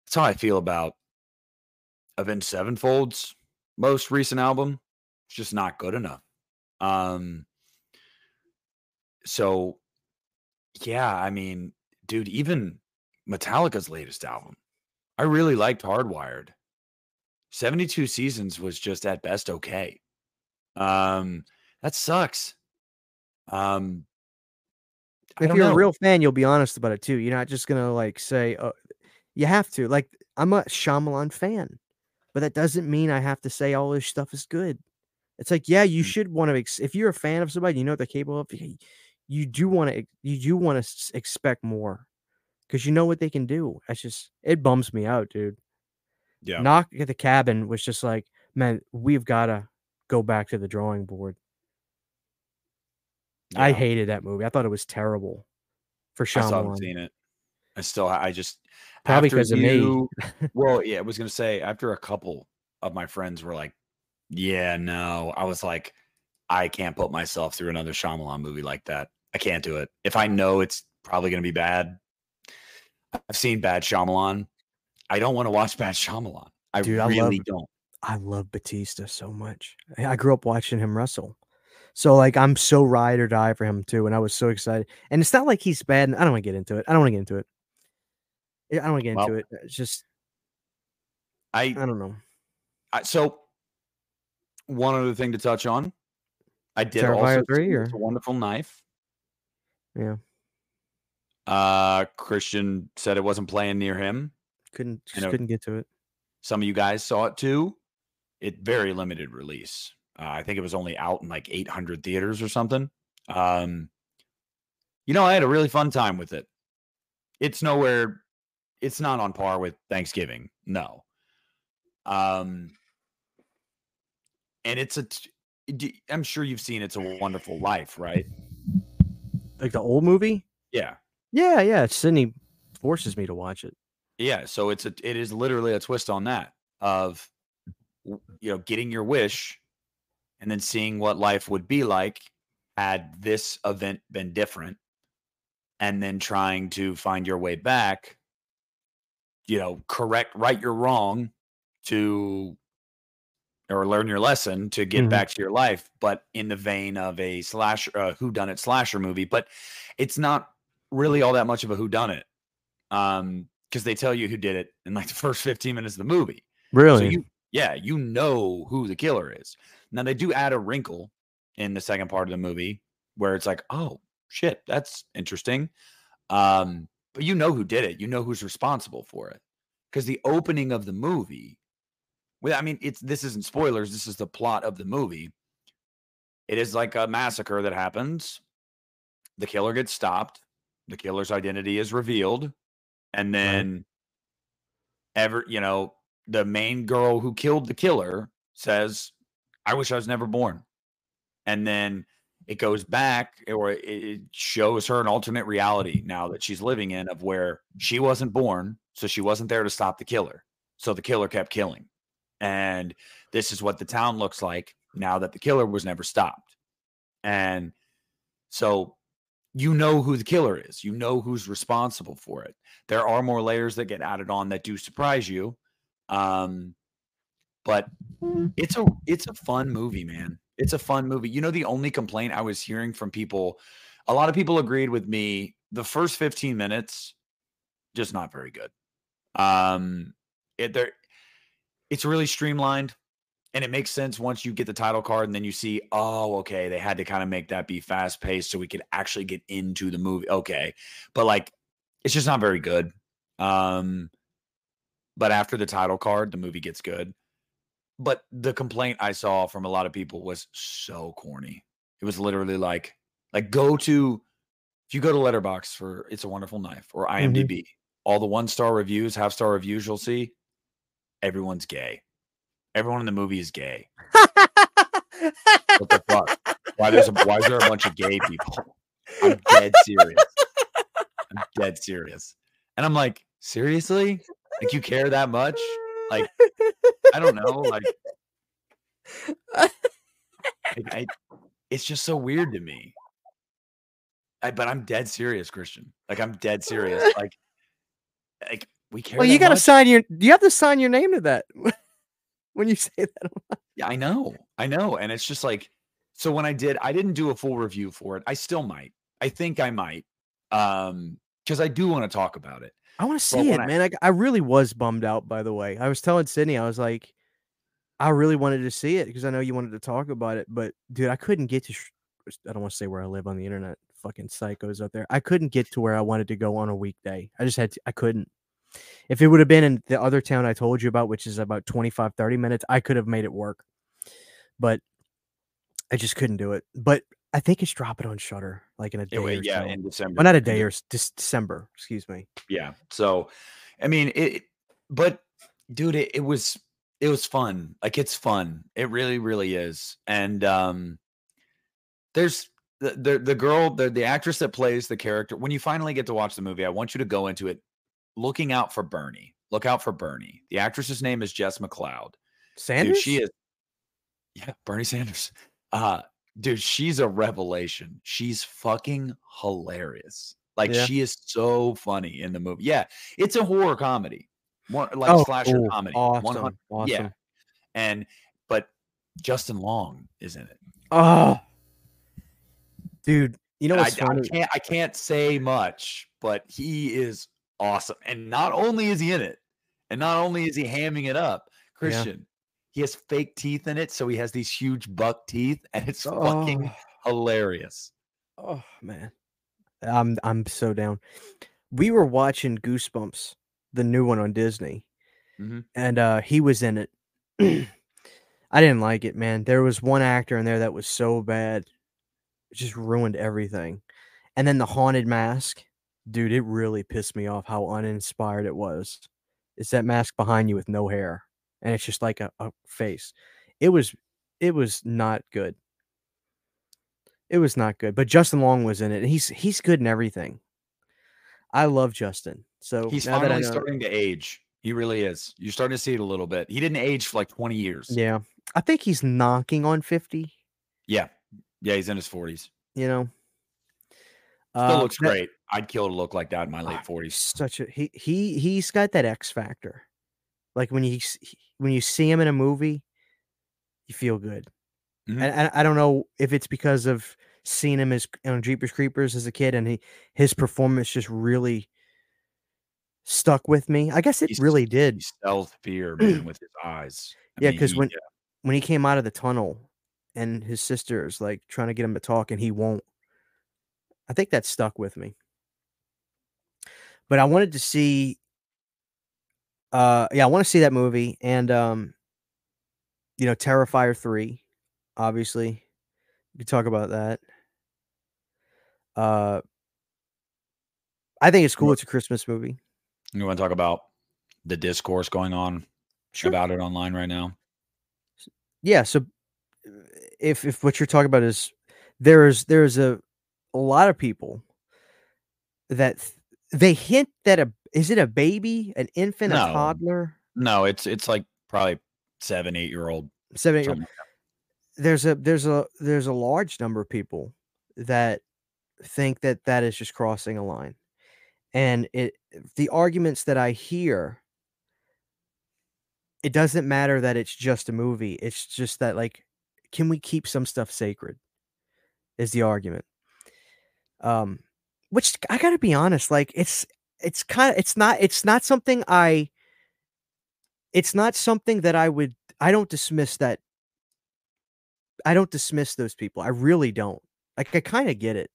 Speaker 1: That's how I feel about Avenged Sevenfold's most recent album. It's just not good enough. Um, so yeah, I mean, dude, even Metallica's latest album, I really liked Hardwired. 72 seasons was just at best okay. Um, that sucks. Um,
Speaker 2: If you're
Speaker 1: know.
Speaker 2: a real fan, you'll be honest about it too. You're not just gonna like say, "Oh, you have to." Like, I'm a Shyamalan fan, but that doesn't mean I have to say all this stuff is good. It's like, yeah, you
Speaker 1: Mm.
Speaker 2: should want to. Ex- if you're a fan of somebody, you know what they're capable of. You do want to. You do want to expect more because you know what they can do. It's just it bums me out, dude.
Speaker 1: yeah,
Speaker 2: Knock at the cabin was just like, man, we've got to go back to the drawing board. I hated that movie. I thought it was terrible for
Speaker 1: I still haven't seen it. I still, I just
Speaker 2: Probably
Speaker 1: after
Speaker 2: 'cause of me.
Speaker 1: you- well, yeah, I was gonna say after a couple of my friends were like, "Yeah, no," I was like, I can't put myself through another Shyamalan movie like that. I can't do it. If I know it's probably gonna be bad, I've seen bad Shyamalan. I don't want to watch bad Shyamalan. I
Speaker 2: Dude, I
Speaker 1: really
Speaker 2: love-
Speaker 1: don't.
Speaker 2: I love Batista so much. I I grew up watching him wrestle. So like I'm so ride or die for him too. And I was so excited. And it's not like he's bad. and I don't want to get into it. I don't want to get into it. I don't want to get into it. It's just
Speaker 1: I,
Speaker 2: I don't know.
Speaker 1: I so one other thing to touch on. I did
Speaker 2: Terrifier
Speaker 1: also
Speaker 2: 3
Speaker 1: see
Speaker 2: or-
Speaker 1: a wonderful knife.
Speaker 2: Yeah.
Speaker 1: Uh Christian said it wasn't playing near him.
Speaker 2: Couldn't just couldn't get to it.
Speaker 1: Some of you guys saw it too. It very limited release. Uh, I think it was only out in like 800 theaters or something. Um, you know, I had a really fun time with it. It's nowhere. It's not on par with Thanksgiving. No. Um, and it's a. t- d- I'm sure you've seen It's a Wonderful Life, right?
Speaker 2: Like the old movie?
Speaker 1: Yeah.
Speaker 2: Yeah, yeah. Sydney forces me to watch it.
Speaker 1: Yeah, so it's a it is literally a twist on that. of you know getting your wish and then seeing what life would be like had this event been different and then trying to find your way back you know correct right your wrong to or learn your lesson to get
Speaker 2: Mhm.
Speaker 1: back to your life but in the vein of a slasher uh, who done it slasher movie but it's not really all that much of a who done it um because they tell you who did it in like the first 15 minutes of the movie
Speaker 2: Really?
Speaker 1: so you yeah you know who the killer is now they do add a wrinkle in the second part of the movie where it's like oh shit that's interesting um but you know who did it you know who's responsible for it because the opening of the movie well i mean it's this isn't spoilers this is the plot of the movie. It is like a massacre that happens. The killer gets stopped the killer's identity is revealed and then ever you know the main girl who killed the killer says i wish i was never born. And then it goes back or it- shows her an alternate reality now that she's living in of where she wasn't born so she wasn't there to stop the killer so the killer kept killing. And this is what the town looks like now that the killer was never stopped. And so you know who the killer is you know who's responsible for it. There are more layers that get added on that do surprise you um but it's a it's a fun movie man it's a fun movie. You know the only complaint i was hearing from people a lot of people agreed with me the first 15 minutes just not very good. Um it there it's really streamlined and it makes sense once you get the title card and then you see oh okay they had to kind of make that be fast paced so we could actually get into the movie. Okay but like it's just not very good. Um but after the title card the movie gets good but the complaint i saw from a lot of people was so corny. It was literally like like go to if you go to Letterboxd for it's a wonderful knife or mm-hmm. imdb all the one star reviews half star reviews you'll see everyone's gay. Everyone in the movie is gay. What the fuck? Why there's a why is there a bunch of gay people? I'm dead serious. I'm dead serious. And i'm like seriously? Like you care that much like i don't know like like, I, it's just so weird to me I, but i'm dead serious christian like i'm dead serious like like we care
Speaker 2: well, you got to sign your. You have to sign your name to that when you say that.
Speaker 1: Yeah, I know. I know. And it's just like, so when I did, I didn't do a full review for it. I still might. I think I might. Um, because I do want to talk about it.
Speaker 2: I want to see it,
Speaker 1: I-
Speaker 2: man. I, I really was bummed out. By the way, I was telling Sydney, I was like, I really wanted to see it because I know you wanted to talk about it, but dude, I couldn't get to. Sh- I don't want to say where I live on the internet. Fucking psychos out there. I couldn't get to where I wanted to go on a weekday. I just had. To, I couldn't. If it would have been in the other town I told you about, which is about 25, 30 minutes, I could have made it work. But I just couldn't do it. But I think it's dropping on Shudder like in a day. Or
Speaker 1: yeah,
Speaker 2: so.
Speaker 1: in December.
Speaker 2: well, not a day or December. Excuse me.
Speaker 1: yeah. So, I mean, it, but dude, it, it was, it was fun. Like it's fun. It really, really is. And, um, there's the, the, the girl, the, the actress that plays the character. When you finally get to watch the movie, I want you to go into it looking out for Bernie. Look out for Bernie. The actress's name is Jess McLeod.
Speaker 2: Sanders.
Speaker 1: Dude, she is. Yeah, Bernie Sanders. Uh, dude, she's a revelation. She's fucking hilarious. Like
Speaker 2: Yeah.
Speaker 1: she is so funny in the movie. Yeah, it's a horror comedy, one like
Speaker 2: Oh,
Speaker 1: slasher
Speaker 2: cool.
Speaker 1: comedy.
Speaker 2: Awesome. Awesome.
Speaker 1: Yeah, and but Justin Long is in it.
Speaker 2: Oh, dude, you know
Speaker 1: I,
Speaker 2: what's
Speaker 1: I
Speaker 2: funny?
Speaker 1: can't I can't say much, but he is awesome. And not only is he in it, and not only is he hamming it up, Christian, he has fake teeth in it, so he has these huge buck teeth, and it's fucking hilarious.
Speaker 2: Oh, oh, man, I'm I'm so down. We were watching Goosebumps, the new one on Disney,
Speaker 1: Mhm.
Speaker 2: and uh he was in it. I didn't like it, man. There was one actor in there that was so bad, it just ruined everything. And then the haunted mask, dude, it really pissed me off how uninspired it was. It's that mask behind you with no hair, and it's just like a, a face. It was, it was not good. It was not good. But Justin Long was in it, and he's he's good in everything. I love Justin. So
Speaker 1: He's finally
Speaker 2: know-
Speaker 1: starting to age. He really is. You're starting to see it a little bit. He didn't age for like 20 years.
Speaker 2: Yeah. I think he's knocking on 50,
Speaker 1: Yeah. Yeah, he's in his 40s.
Speaker 2: you know.
Speaker 1: Still
Speaker 2: Uh,
Speaker 1: looks
Speaker 2: that-
Speaker 1: great. I'd kill to look like that in my late
Speaker 2: Ah,
Speaker 1: 40s.
Speaker 2: Such a he he he's got that X factor. Like when you when you see him in a movie, you feel good.
Speaker 1: Mhm.
Speaker 2: And, and I don't know if it's because of seeing him as on Jeepers Creepers as a kid, and he his performance just really stuck with me. I guess it
Speaker 1: He's-
Speaker 2: really did.
Speaker 1: He sells fear, man, with his eyes. I
Speaker 2: Yeah,
Speaker 1: because
Speaker 2: when-
Speaker 1: yeah.
Speaker 2: when he came out of the tunnel and his sister is like trying to get him to talk and he won't. I think that stuck with me. But I wanted to see uh yeah, I want to see that movie and um you know, Terrifier 3 obviously. We could talk about that. Uh I think it's cool it's a Christmas movie.
Speaker 1: You want to talk about the discourse going on about it online right now?
Speaker 2: yeah so if if what you're talking about is there's there's a a lot of people that th- they hint that a is it a baby? An infant?
Speaker 1: No.
Speaker 2: a toddler?
Speaker 1: No, it's it's like probably seven, eight year old.
Speaker 2: seven eight year-
Speaker 1: that.
Speaker 2: there's a there's a there's a large number of people that think that that is just crossing a line. And it the arguments that i hear it doesn't matter that it's just a movie. It's just that like can we keep some stuff sacred? Is the argument. Um which i gotta be honest like it's it's kind of it's not it's not something i it's not something that i would i don't dismiss that I don't dismiss those people. I really don't. Like I kind of get it.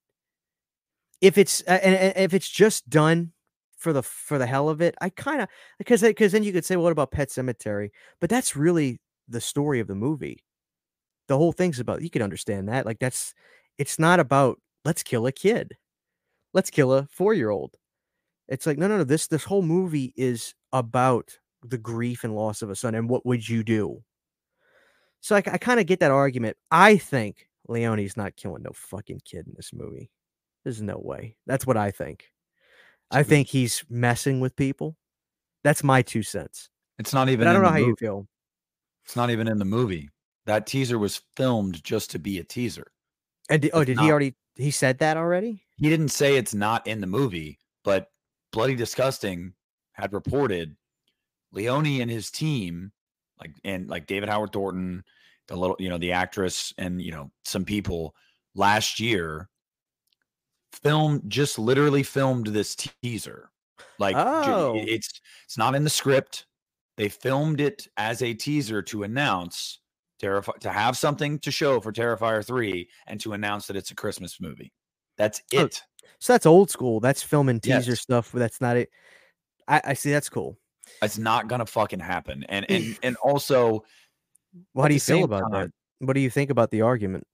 Speaker 2: If it's and, and if it's just done for the for the hell of it, I kind of because because then you could say, well, what about Pet Sematary? But that's really the story of the movie. The whole thing's about you can understand that. Like that's it's not about let's kill a kid, let's kill a four year old. It's like no no no. This this whole movie is about the grief and loss of a son and what would you do so I, I kind of get that argument. I think Leone's not killing no fucking kid in this movie. There's no way. That's what I think. I think he's messing with people. That's my two cents.
Speaker 1: It's not even.
Speaker 2: But I don't know how you feel.
Speaker 1: It's not even in the movie. That teaser was filmed just to be a teaser.
Speaker 2: And oh,
Speaker 1: It's
Speaker 2: did he already? He said that already.
Speaker 1: He didn't say it's not in the movie, but Bloody Disgusting had reported Leone and his team, like and like David Howard Thornton, the little, you know, the actress, and you know, some people last year filmed just literally filmed this teaser. Like
Speaker 2: Oh.
Speaker 1: it's it's not in the script. They filmed it as a teaser to announce Terrifier to have something to show for Terrifier 3 and to announce that it's a Christmas movie. That's
Speaker 2: Oh,
Speaker 1: it.
Speaker 2: So that's old school. That's filming teaser
Speaker 1: Yes.
Speaker 2: stuff. but That's not it. I, I see. That's cool.
Speaker 1: It's not gonna fucking happen. And and and also what
Speaker 2: do you feel about
Speaker 1: time-
Speaker 2: that? What do you think about the argument?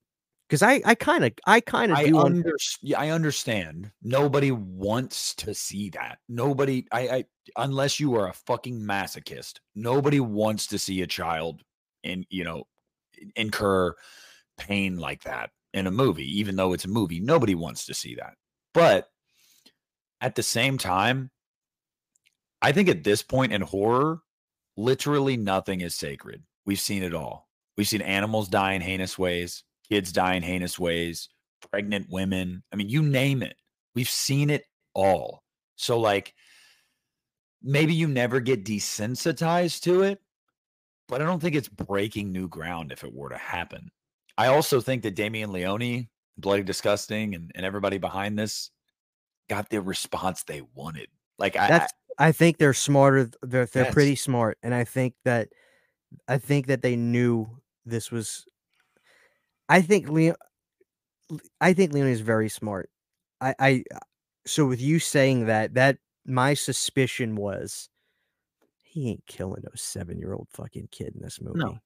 Speaker 2: Because I, I kind of, I kind of
Speaker 1: I under, I understand. Nobody wants to see that. Nobody I, I unless you are a fucking masochist, nobody wants to see a child in, you know, incur pain like that in a movie, even though it's a movie. Nobody wants to see that. But at the same time, I think at this point in horror, literally nothing is sacred. We've seen it all. We've seen animals die in heinous ways, kids die in heinous ways, pregnant women. I mean, you name it. We've seen it all. So, like, maybe you never get desensitized to it, but I don't think it's breaking new ground if it were to happen. I also think that Damian Leone, Bloody Disgusting, and, and everybody behind this got the response they wanted. Like, I, I
Speaker 2: That's. I think they're smarter. They're they're
Speaker 1: Yes.
Speaker 2: pretty smart, and I think that, I think that they knew this was. I think Leo. I think Leone is very smart. I, I, uh, so with you saying that, that my suspicion was, he ain't killing no seven year old fucking kid in this movie.
Speaker 1: No.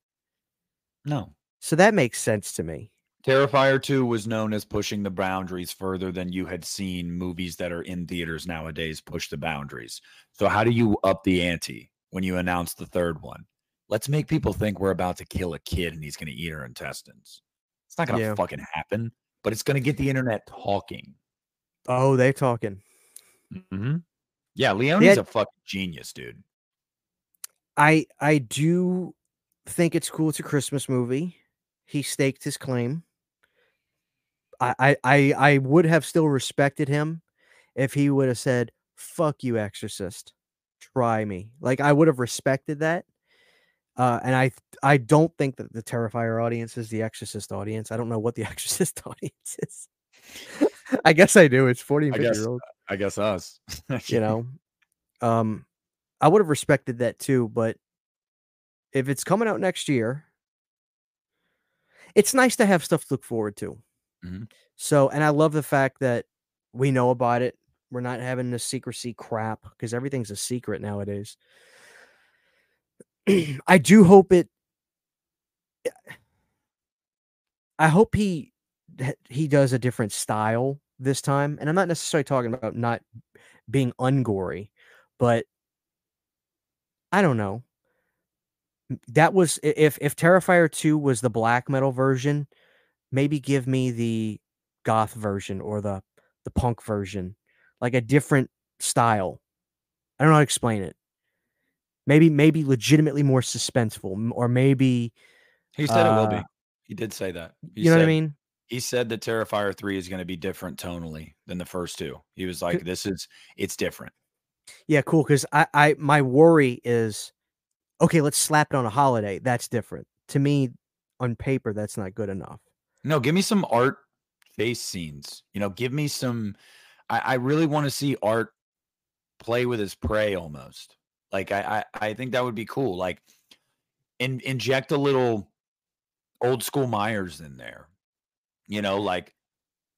Speaker 1: no.
Speaker 2: So that makes sense to me.
Speaker 1: Terrifier 2 was known as pushing the boundaries further than you had seen movies that are in theaters nowadays push the boundaries. So, how do you up the ante when you announce the third one? Let's make people think we're about to kill a kid and he's going to eat her intestines. It's not going to
Speaker 2: Yeah.
Speaker 1: fucking happen, but it's going to get the internet talking.
Speaker 2: Oh, they're talking.
Speaker 1: Mm-hmm. Yeah, Leone's
Speaker 2: had-
Speaker 1: a fucking genius, dude.
Speaker 2: I I do think it's cool. It's a Christmas movie. He staked his claim. I I I would have still respected him if he would have said, "Fuck you, Exorcist, try me." Like I would have respected that. Uh, and I I don't think that the Terrifier audience is the Exorcist audience. I don't know what the Exorcist audience is. I guess I do. It's 40 and 50 year old.
Speaker 1: I guess us.
Speaker 2: you know. Um I would have respected that too, but if it's coming out next year, it's nice to have stuff to look forward to.
Speaker 1: Mm-hmm.
Speaker 2: So, and I love the fact that we know about it. We're not having the secrecy crap because everything's a secret nowadays. I do hope it. I hope he he does a different style this time, and I'm not necessarily talking about not being ungory, but I don't know. That was if if Terrifier 2 was the black metal version, maybe give me the goth version or the the punk version, like a different style. I don't know how to explain it. Maybe maybe legitimately more suspenseful, or maybe
Speaker 1: he said uh, it will be. Uh, he did say that.
Speaker 2: He you know
Speaker 1: said,
Speaker 2: what I mean?
Speaker 1: He said that Terrifier three is going to be different tonally than the first two. He was like, "This is it's different."
Speaker 2: Yeah, cool. Because I, I, my worry is, okay, let's slap it on a holiday. That's different to me. On paper, that's not good enough.
Speaker 1: No, give me some art face scenes. You know, give me some. I, I really want to see art play with his prey almost. Like I, I, I think that would be cool. Like, in, inject a little old school Myers in there. You know, like.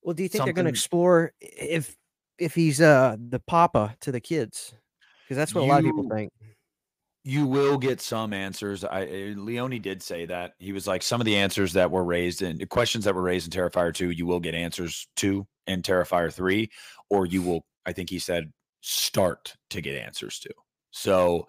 Speaker 2: Well, do you think they're going to explore if if he's uh the papa to the kids? Because that's what you, a lot of people think
Speaker 1: you will get some answers. I eh, Leone did say that he was like some of the answers that were raised and questions that were raised in Terrifier two, you will get answers to in Terrifier three, or you will. I think he said start to get answers to. So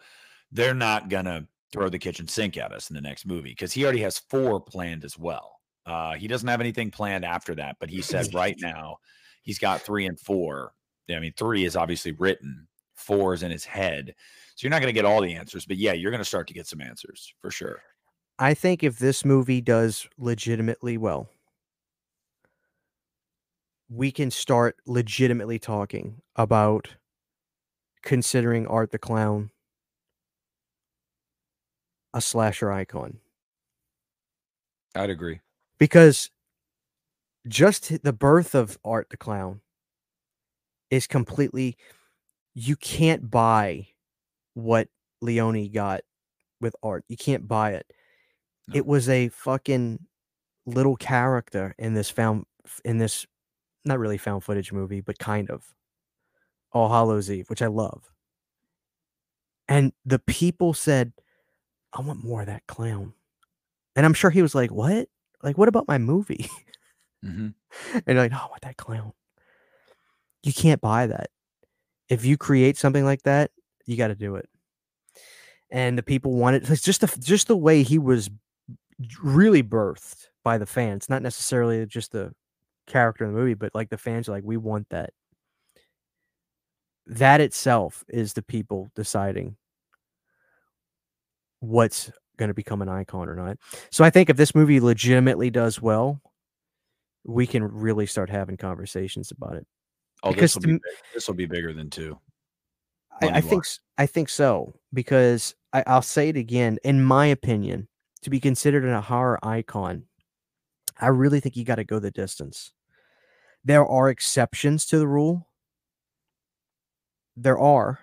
Speaker 1: they're not gonna throw the kitchen sink at us in the next movie because he already has four planned as well. Uh, he doesn't have anything planned after that, but he said right now he's got three and four. I mean, three is obviously written, four is in his head. So you're not going to get all the answers, but yeah, you're going to start to get some answers for sure.
Speaker 2: I think if this movie does legitimately well, we can start legitimately talking about considering Art the Clown a slasher icon.
Speaker 1: I'd agree.
Speaker 2: Because just the birth of Art the Clown is completely you can't buy what Leone got with art. You can't buy it. No. It was a fucking little character in this found in this not really found footage movie, but kind of All Hallows Eve, which I love. And the people said, I want more of that clown. And I'm sure he was like, What? Like, what about my movie?
Speaker 1: Mm-hmm.
Speaker 2: and like, oh, I want that clown. You can't buy that. If you create something like that, you got to do it. And the people wanted it's just the just the way he was really birthed by the fans, not necessarily just the character in the movie, but like the fans are like, we want that. That itself is the people deciding what's going to become an icon or not. So I think if this movie legitimately does well, we can really start having conversations about it.
Speaker 1: Oh, this will be this will be bigger than two.
Speaker 2: I, I think I think so because I, I'll say it again. In my opinion, to be considered a horror icon, I really think you got to go the distance. There are exceptions to the rule. There are,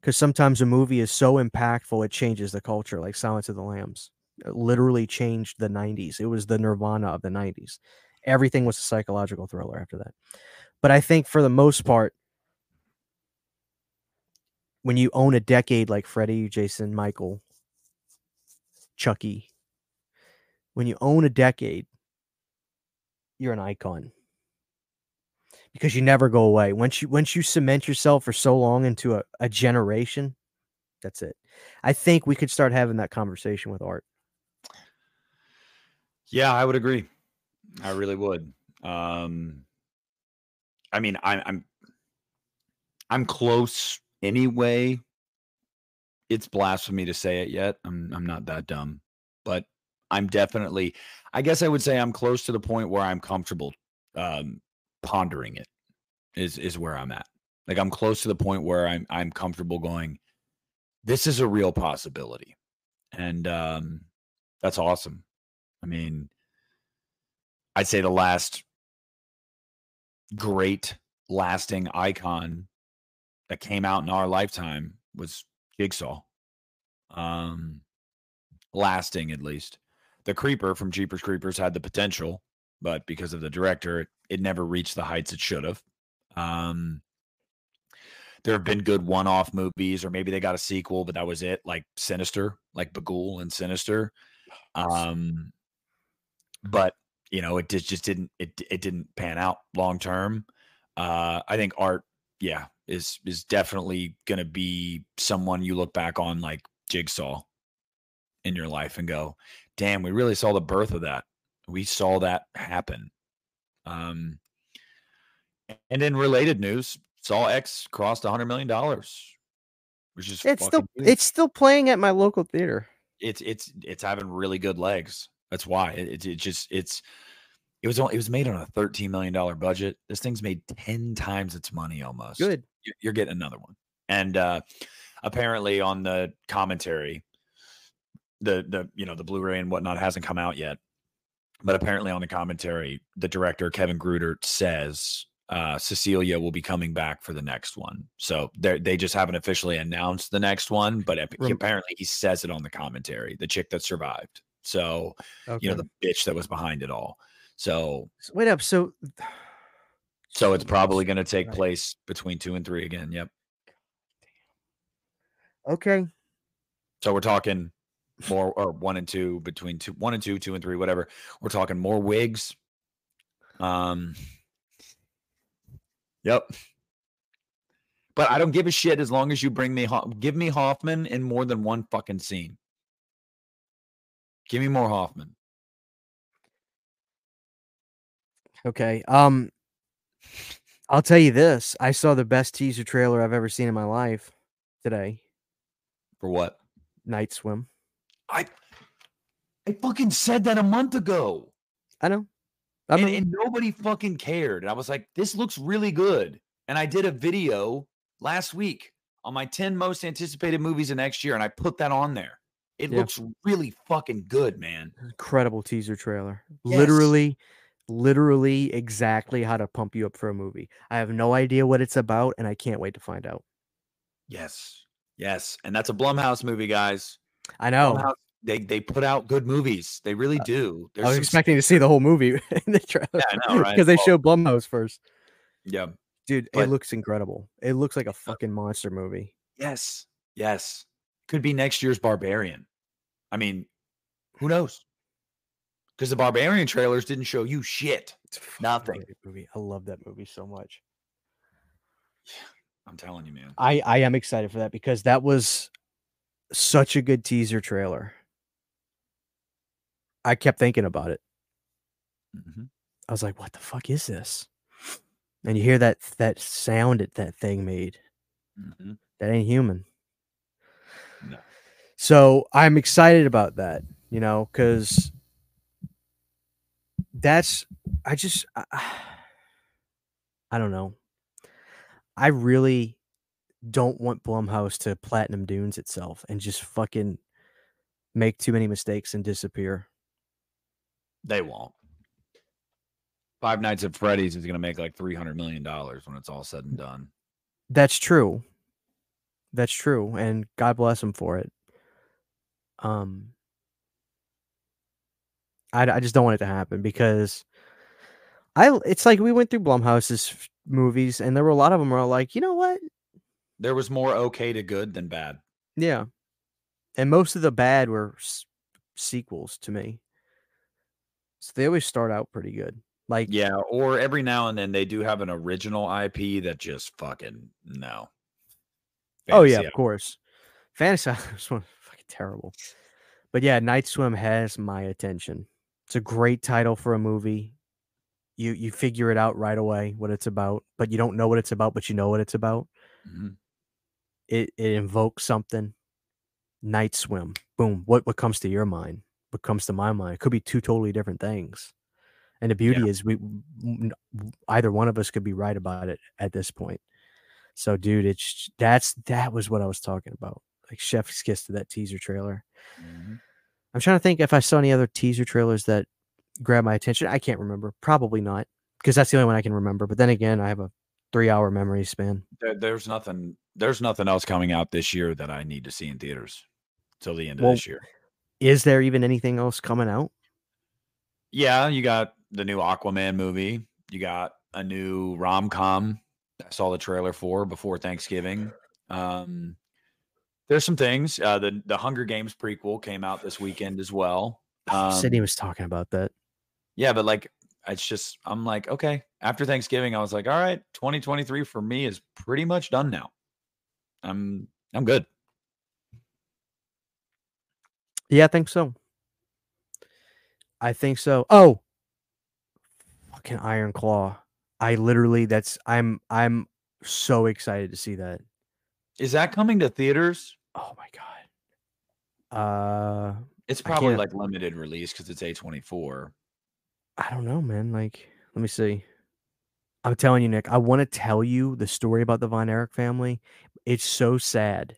Speaker 2: because sometimes a movie is so impactful it changes the culture, like Silence of the Lambs. It literally changed the 90s. It was the nirvana of the 90s. Everything was a psychological thriller after that. But I think for the most part, when you own a decade like Freddy, Jason, Michael, Chucky, when you own a decade, you're an icon because you never go away. Once you once you cement yourself for so long into a, a generation, that's it. I think we could start having that conversation with art.
Speaker 1: Yeah, I would agree. I really would. Um, I mean, I'm I'm I'm close anyway it's blasphemy to say it yet. I'm I'm not that dumb, but I'm definitely. I guess I would say I'm close to the point where I'm comfortable um, pondering it. Is is where I'm at. Like I'm close to the point where I'm I'm comfortable going. This is a real possibility, and um, that's awesome. I mean, I'd say the last great lasting icon that came out in our lifetime was Jigsaw. Um, lasting at least. The Creeper from Jeepers Creepers had the potential, but because of the director, it, it never reached the heights it should have. Um, there have been good one-off movies, or maybe they got a sequel, but that was it. Like Sinister, like Bughuul and Sinister. Um, but you know, it just, just didn't it it didn't pan out long term. Uh, I think art, yeah, is is definitely going to be someone you look back on like Jigsaw in your life and go, "Damn, we really saw the birth of that. We saw that happen." Um, and in related news, Saw X crossed a hundred million dollars, which is
Speaker 2: it's still huge. it's still playing at my local theater.
Speaker 1: It's it's it's having really good legs. That's why it, it, just it's it was only, it was made on a thirteen million dollar budget. This thing's made ten times its money almost.
Speaker 2: Good.
Speaker 1: You're getting another one. And uh apparently on the commentary, the the you know the Blu-ray and whatnot hasn't come out yet. But apparently on the commentary, the director Kevin Greutert says uh, Cecilia will be coming back for the next one. So they they just haven't officially announced the next one, but apparently he says it on the commentary. The chick that survived. So okay. you know the bitch that was behind it all. So,
Speaker 2: wait up. So
Speaker 1: so it's probably going to take place between two and three again. Yep.
Speaker 2: Okay.
Speaker 1: So we're talking more or one and two between two, one and two, two and three, whatever. We're talking more wigs. Um. Yep. But I don't give a shit as long as you bring me give me Hoffman in more than one fucking scene. Give me more Hoffman.
Speaker 2: Okay. Um I'll tell you this. I saw the best teaser trailer I've ever seen in my life today.
Speaker 1: For what?
Speaker 2: Night Swim.
Speaker 1: I I fucking said that a month ago.
Speaker 2: I know.
Speaker 1: I and, and nobody fucking cared. And I was like, this looks really good. And I did a video last week on my 10 most anticipated movies of next year, and I put that on there. It yeah. looks really fucking good, man.
Speaker 2: Incredible teaser trailer. Yes. Literally literally exactly how to pump you up for a movie. I have no idea what it's about, and I can't wait to find out.
Speaker 1: Yes, yes, and that's a Blumhouse movie, guys.
Speaker 2: I know.
Speaker 1: Blumhouse, they they put out good movies. They really uh, do.
Speaker 2: There's I was expecting to see the whole movie in the trailer. Yeah, I know, right? Because they well, showed Blumhouse first.
Speaker 1: Yeah,
Speaker 2: dude, but... it looks incredible. It looks like a fucking monster movie.
Speaker 1: Yes, yes, could be next year's Barbarian. I mean, who knows? because the Barbarian trailers didn't show you shit. Nothing.
Speaker 2: Movie. I love that movie so much.
Speaker 1: Yeah, I'm telling you, man.
Speaker 2: I I am excited for that because that was such a good teaser trailer. I kept thinking about it. Mm-hmm. I was like, "What the fuck is this?" And you hear that that sound that that thing made. Mm-hmm. That ain't human. So I'm excited about that, you know, because that's I just I, I don't know. I really don't want Blumhouse to Platinum Dunes itself and just fucking make too many mistakes and disappear.
Speaker 1: They won't. Five Nights at Freddy's is going to make like three hundred million dollars when it's all said and done.
Speaker 2: That's true. That's true, and God bless them for it. Um, I, I just don't want it to happen because I it's like we went through Blumhouse's movies and there were a lot of them were like, you know what?
Speaker 1: There was more okay to good than bad.
Speaker 2: Yeah. And most of the bad were s- sequels to me. So they always start out pretty good. Like
Speaker 1: Yeah, or every now and then they do have an original IP that just fucking no.
Speaker 2: Fantasy oh yeah, of course. Fantasy was fucking terrible. But yeah, Night Swim has my attention. It's a great title for a movie. You you figure it out right away what it's about, but you don't know what it's about, but you know what it's about. Mm-hmm. It it invokes something. Night Swim. Boom. What what comes to your mind? What comes to my mind? It could be two totally different things. And the beauty
Speaker 1: Yeah.
Speaker 2: is we either one of us could be right about it at this point. So dude, it's that's that was what I was talking about. Like Chef's Kiss to that teaser trailer.
Speaker 1: Mhm.
Speaker 2: I'm trying to think if I saw any other teaser trailers that grabbed my attention. I can't remember. Probably not, because that's the only one I can remember. But then again, I have a three-hour memory span.
Speaker 1: There, there's nothing. There's nothing else coming out this year that I need to see in theaters till the end
Speaker 2: Well-
Speaker 1: of this year.
Speaker 2: Is there even anything else coming out?
Speaker 1: Yeah, you got the new Aquaman movie. You got a new rom com. I saw the trailer for before Thanksgiving. Um, there's some things. Uh, the the Hunger Games prequel came out this weekend as well. Um,
Speaker 2: Sydney was talking about that.
Speaker 1: Yeah, but like it's just I'm like, okay. After Thanksgiving, I was like, all right, 2023 for me is pretty much done now. I'm I'm good.
Speaker 2: Yeah, I think so. I think so. Oh, fucking Iron Claw. I literally, that's I'm I'm so excited to see that.
Speaker 1: Is that coming to theaters?
Speaker 2: Oh my god. Uh,
Speaker 1: It's probably like limited release because it's A24.
Speaker 2: I don't know, man. Like, let me see. I'm telling you, Nick, I want to tell you the story about the Von Erich family. It's so sad.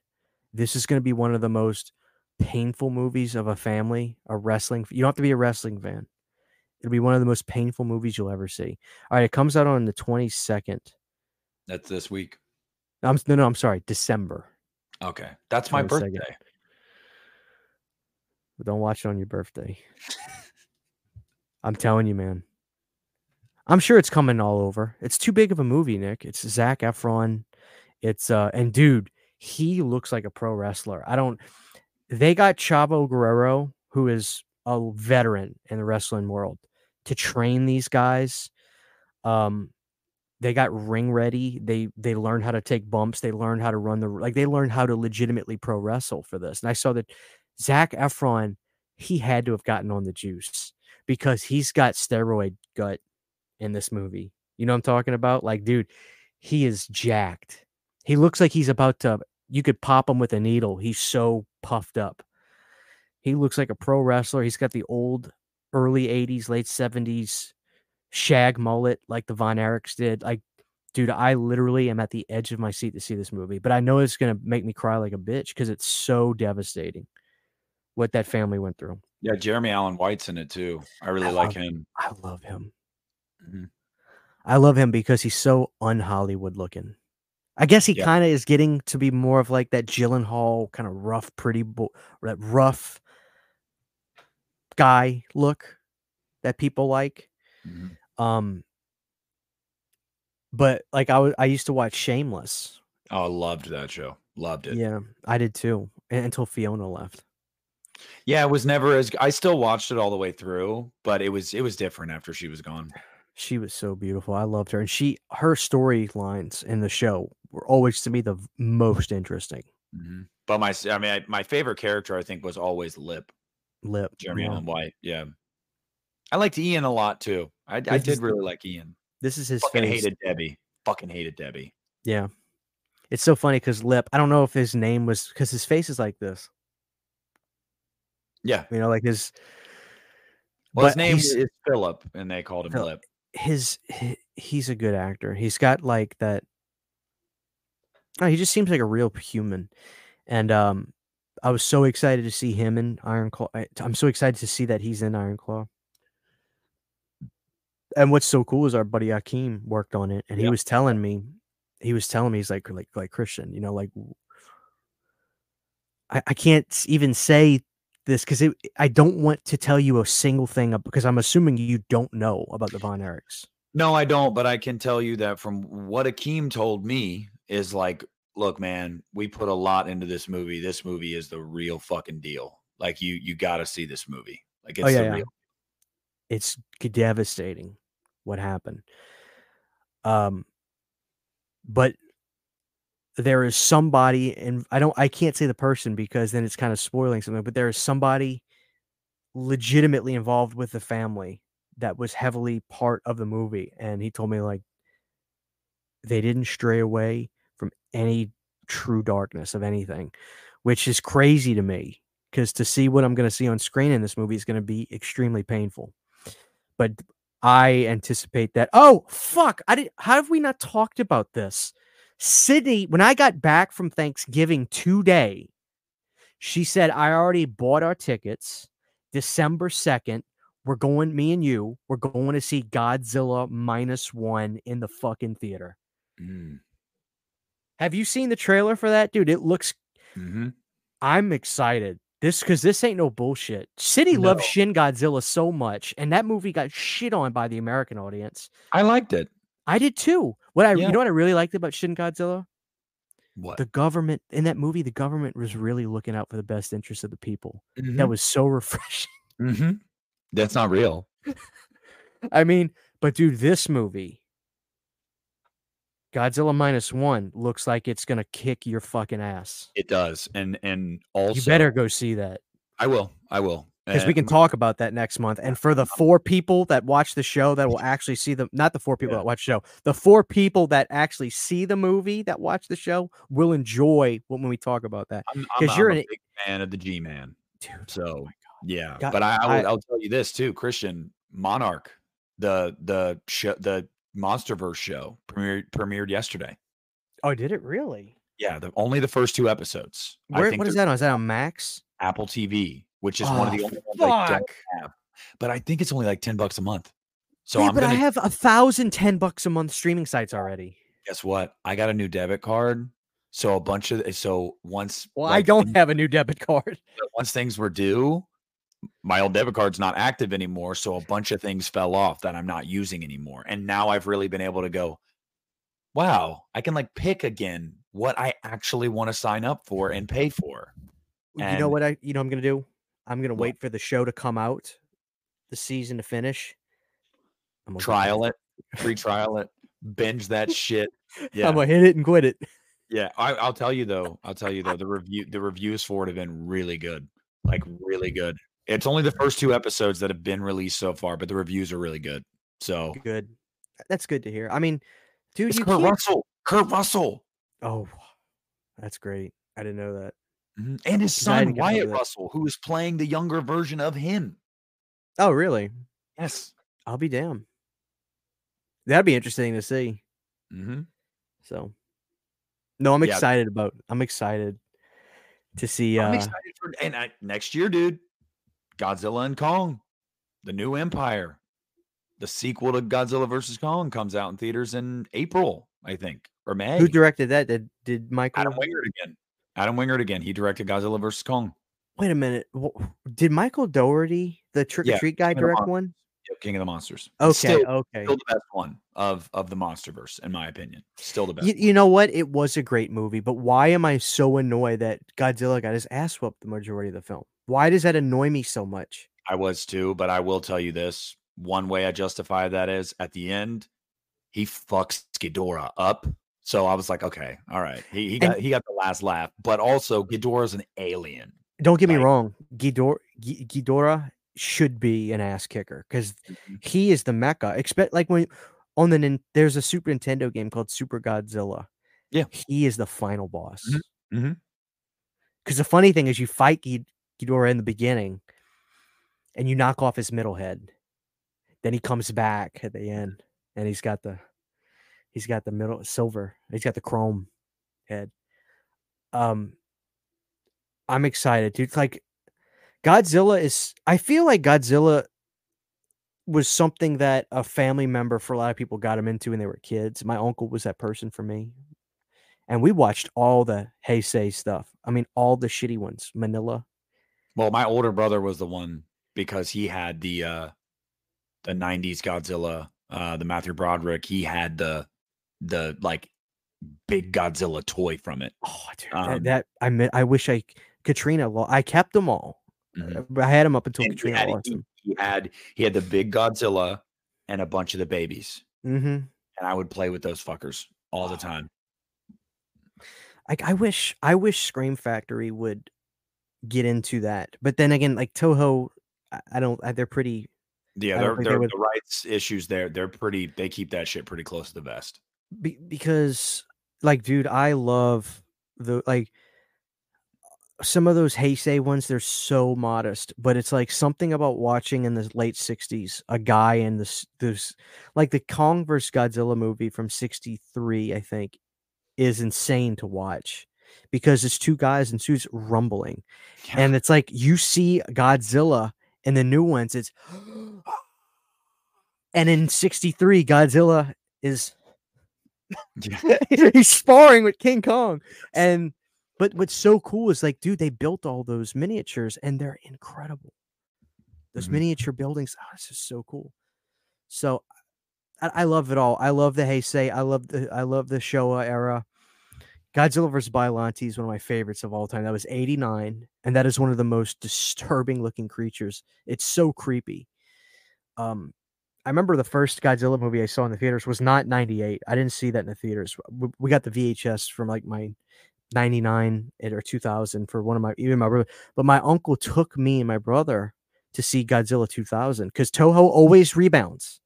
Speaker 2: This is going to be one of the most painful movies of a family, a wrestling. You don't have to be a wrestling fan. It'll be one of the most painful movies you'll ever see. All right, it comes out on the 22nd.
Speaker 1: That's this week.
Speaker 2: I'm no, no, I'm sorry, December.
Speaker 1: Okay. That's my
Speaker 2: 22nd.
Speaker 1: birthday.
Speaker 2: But don't watch it on your birthday. I'm telling you, man. I'm sure it's coming all over. It's too big of a movie, Nick. It's Zac Efron. It's uh and dude, he looks like a pro wrestler. I don't they got Chavo Guerrero, who is a veteran in the wrestling world, to train these guys. Um they got ring ready. They they learned how to take bumps. They learned how to run the like they learned how to legitimately pro wrestle for this. And I saw that Zac Efron, he had to have gotten on the juice because he's got steroid gut in this movie. You know I'm talking about? Like, dude, he is jacked. He looks like he's about to you could pop him with a needle. He's so puffed up. He looks like a pro wrestler. He's got the old early 80s, late 70s shag mullet like the Von Erichs did. Like, dude, I literally am at the edge of my seat to see this movie, but I know it's gonna make me cry like a bitch because it's so devastating what that family went through.
Speaker 1: Yeah, Jeremy Allen White's in it too. I really
Speaker 2: I
Speaker 1: like
Speaker 2: love-
Speaker 1: him.
Speaker 2: I love him.
Speaker 1: Mhm.
Speaker 2: I love him because he's so un Hollywood looking. I guess he
Speaker 1: Yeah.
Speaker 2: kind of is getting to be more of like that Gyllenhaal kind of rough, pretty, bo- that rough guy look that people like.
Speaker 1: Mhm.
Speaker 2: Um, but like I was, I used to watch Shameless.
Speaker 1: Oh, I loved that show. Loved it. Yeah.
Speaker 2: I did too, until Fiona left.
Speaker 1: Yeah, it was never as I still watched it all the way through, but it was it was different after she was gone.
Speaker 2: She was so beautiful. I loved her, and she her storylines in the show were always to me the most interesting.
Speaker 1: Mhm. But my I mean I, my favorite character I think was always Lip,
Speaker 2: Lip,
Speaker 1: Jeremy
Speaker 2: yeah.
Speaker 1: Allen White. Yeah. I liked Ian a lot too. I, I did
Speaker 2: is-
Speaker 1: really like Ian.
Speaker 2: This is his
Speaker 1: Fucking
Speaker 2: face.
Speaker 1: hated Debbie. Fucking hated Debbie.
Speaker 2: Yeah. It's so funny because Lip, I don't know if his name was because his face is like this.
Speaker 1: Yeah.
Speaker 2: You know, like his
Speaker 1: Well, his name is Philip, and they called him
Speaker 2: Phil-
Speaker 1: Lip.
Speaker 2: his he, he's a good actor. He's got like that. Oh, he just seems like a real human, and um, I was so excited to see him in Iron Claw. I, I'm so excited to see that he's in Iron Claw. And what's so cool is our buddy Akeem worked on it, and he
Speaker 1: Yeah.
Speaker 2: was telling me, he was telling me he's like like like Christian, you know, like I, I can't even say this because I don't want to tell you a single thing because I'm assuming you don't know about the Von Erichs.
Speaker 1: No, I don't, but I can tell you that from what Akeem told me is like, look, man, we put a lot into this movie. This movie is the real fucking deal. Like you you got to see this movie. Like oh, it's
Speaker 2: Oh, yeah,
Speaker 1: the
Speaker 2: yeah.
Speaker 1: real.
Speaker 2: It's devastating what happened. Um, but there is somebody, and I don't, I can't say the person because then it's kind of spoiling something. But there is somebody legitimately involved with the family that was heavily part of the movie, and he told me like they didn't stray away from any true darkness of anything, which is crazy to me because to see what I'm going to see on screen in this movie is going to be extremely painful. But I anticipate that. Oh fuck! I did. How have we not talked about this? Sydney, when I got back from Thanksgiving today, she said I already bought our tickets. December second, we're going. Me and you, we're going to see Godzilla minus one in the fucking theater.
Speaker 1: Mm.
Speaker 2: Have you seen the trailer for that, dude? It looks.
Speaker 1: hmm
Speaker 2: I'm excited. This because this ain't no bullshit. City
Speaker 1: No.
Speaker 2: loves Shin Godzilla so much, and that movie got shit on by the American audience.
Speaker 1: I liked it.
Speaker 2: I did too. What I
Speaker 1: Yeah.
Speaker 2: you know what I really liked about Shin Godzilla?
Speaker 1: What?
Speaker 2: The government in that movie, the government was really looking out for the best interests of the people. That
Speaker 1: Mhm.
Speaker 2: was so refreshing.
Speaker 1: Mhm. That's not real.
Speaker 2: I mean, but dude, this movie, Godzilla minus one, looks like it's gonna kick your fucking ass.
Speaker 1: It does, and and also
Speaker 2: you better go see that.
Speaker 1: I will. I will.
Speaker 2: because we can talk about that next month. And for the um, um four people that watch the show that will actually see the not the four people
Speaker 1: Yeah.
Speaker 2: that watch the show, the four people that actually see the movie that watch the show will enjoy when we talk about that.
Speaker 1: I'm,
Speaker 2: 'cause
Speaker 1: I'm,
Speaker 2: you're
Speaker 1: I'm a
Speaker 2: an-
Speaker 1: big fan of the G Man.
Speaker 2: Dude, oh
Speaker 1: So yeah,
Speaker 2: God,
Speaker 1: but I, I, will,
Speaker 2: I-
Speaker 1: I'll tell you this too, Christian Monarch, the the show, the MonsterVerse show premiered premiered yesterday.
Speaker 2: oh, did it really?
Speaker 1: Yeah, the only the first two episodes. I
Speaker 2: Where,
Speaker 1: think
Speaker 2: what is that on? Is that on Max?
Speaker 1: Apple TV, which is one of
Speaker 2: Oh,
Speaker 1: the only ones I don't have. But I think it's only like ten bucks a month. So
Speaker 2: yeah,
Speaker 1: I'm
Speaker 2: but
Speaker 1: gonna
Speaker 2: I have a thousand ten bucks a month streaming sites already.
Speaker 1: guess what? I got a new debit card. So a bunch of so once
Speaker 2: Well, I don't have a new debit card.
Speaker 1: once things were due, my old debit card's not active anymore. So a bunch of things fell off that I'm not using anymore. And now I've really been able to go, wow, I can like pick again what I actually want to sign up for and pay for.
Speaker 2: you know what I you know I'm gonna do? I'm gonna
Speaker 1: What?
Speaker 2: wait for the show to come out, the season to finish. I'm gonna
Speaker 1: Trial it, free trial it, binge that shit. Yeah.
Speaker 2: I'm gonna hit it and quit it.
Speaker 1: Yeah, I, I'll tell you though. I'll tell you though. The review, the reviews for it have been really good, like really good. It's only the first two episodes that have been released so far, but the reviews are really good. So
Speaker 2: Good. That's good to hear. I mean, dude,
Speaker 1: it's
Speaker 2: you
Speaker 1: Kurt
Speaker 2: can't-
Speaker 1: Russell. Kurt Russell
Speaker 2: Oh, that's great. I didn't know that.
Speaker 1: Mhm. and his son
Speaker 2: didn't get to know
Speaker 1: Wyatt. Russell, who is playing the younger version of him.
Speaker 2: Oh, really?
Speaker 1: Yes.
Speaker 2: I'll be damned. That'd be interesting to see.
Speaker 1: hmm
Speaker 2: So, no, I'm
Speaker 1: Yeah.
Speaker 2: excited about. I'm excited to see.
Speaker 1: I'm
Speaker 2: uh
Speaker 1: excited for and I, next year, dude. Godzilla and Kong, the new Empire, the sequel to Godzilla versus Kong comes out in theaters in April, I think, or May.
Speaker 2: Who directed that? Did did Michael?
Speaker 1: Adam Wingard again. Adam Wingard again. He directed Godzilla versus Kong.
Speaker 2: Wait a minute. Did Michael Dougherty, the trick or
Speaker 1: Yeah,
Speaker 2: treat guy,
Speaker 1: King
Speaker 2: direct one?
Speaker 1: King of the Monsters.
Speaker 2: Okay,
Speaker 1: Still,
Speaker 2: okay.
Speaker 1: still the best one of of the MonsterVerse, in my opinion. Still the best.
Speaker 2: You, you know what? It was a great movie, but why am I so annoyed that Godzilla got his ass whooped the majority of the film? Why does that annoy me so much?
Speaker 1: I was too, but I will tell you this: one way I justify that is at the end, he fucks Ghidorah up. So I was like, okay, all right. He he
Speaker 2: And-
Speaker 1: got he got the last laugh, but also Ghidorah's an alien.
Speaker 2: Don't get me wrong, Ghidor- Ghi- Ghidorah should be an ass kicker because
Speaker 1: Mhm.
Speaker 2: he is the mecha. Expect like when on the there's a Super Nintendo game called Super Godzilla.
Speaker 1: Yeah.
Speaker 2: he is the final boss.
Speaker 1: Mhm, mhm.
Speaker 2: Because the funny thing is, you fight Ghid- Ghidorah in the beginning, and you knock off his middle head. Then he comes back at the end, and he's got the he's got the middle silver. He's got the chrome head. Um, I'm excited, dude. Like Godzilla is. I feel like Godzilla was something that a family member for a lot of people got him into when they were kids. My uncle was that person for me. And we watched all the Heisei stuff. I mean, all the shitty ones. Manila.
Speaker 1: Well, my older brother was the one because he had the uh the '90s Godzilla, uh, the Matthew Broderick. He had the the like big Godzilla toy from it.
Speaker 2: Oh, dude,
Speaker 1: Um,
Speaker 2: that, that I meant. I wish I Katrina. I kept them all.
Speaker 1: Mhm.
Speaker 2: I had them up until
Speaker 1: And he
Speaker 2: Katrina
Speaker 1: had,
Speaker 2: lost
Speaker 1: he, he had he had the big Godzilla and a bunch of the babies,
Speaker 2: Mm-hmm.
Speaker 1: and I would play with those fuckers all the
Speaker 2: Oh.
Speaker 1: time.
Speaker 2: Like I wish. I wish Scream Factory would get into that. But then again, like Toho, I, I don't. Uh, they're pretty.
Speaker 1: Yeah, they're,
Speaker 2: they
Speaker 1: they're,
Speaker 2: would-
Speaker 1: the rights issues there. They're pretty. They keep that shit pretty close to the vest.
Speaker 2: Be, because, like, dude, I love the like uh, some of those Heisei ones, they're so modest, but it's like something about watching in the late 60s a guy in this this like the Kong vs Godzilla movie from 63, I think, is insane to watch because it's two guys in suits rumbling.
Speaker 1: Yeah.
Speaker 2: And it's like you see Godzilla in the new ones, it's and in 63, Godzilla is
Speaker 1: Yeah.
Speaker 2: he's sparring with King Kong. And but what's so cool is like, dude, they built all those miniatures and they're incredible. Those
Speaker 1: Mhm.
Speaker 2: miniature buildings, oh, this is so cool. So I, I love it all. I love the Heisei. I love the I love the Showa era. Godzilla vs. Biollante is one of my favorites of all time. That was 89, and that is one of the most disturbing looking creatures. It's so creepy. Um, I remember the first Godzilla movie I saw in the theaters was not 98. I didn't see that in the theaters. We, we got the VHS from like my 99 or 2000 for one of my even my brother. But my uncle took me and my brother to see Godzilla 2000 because Toho always rebounds.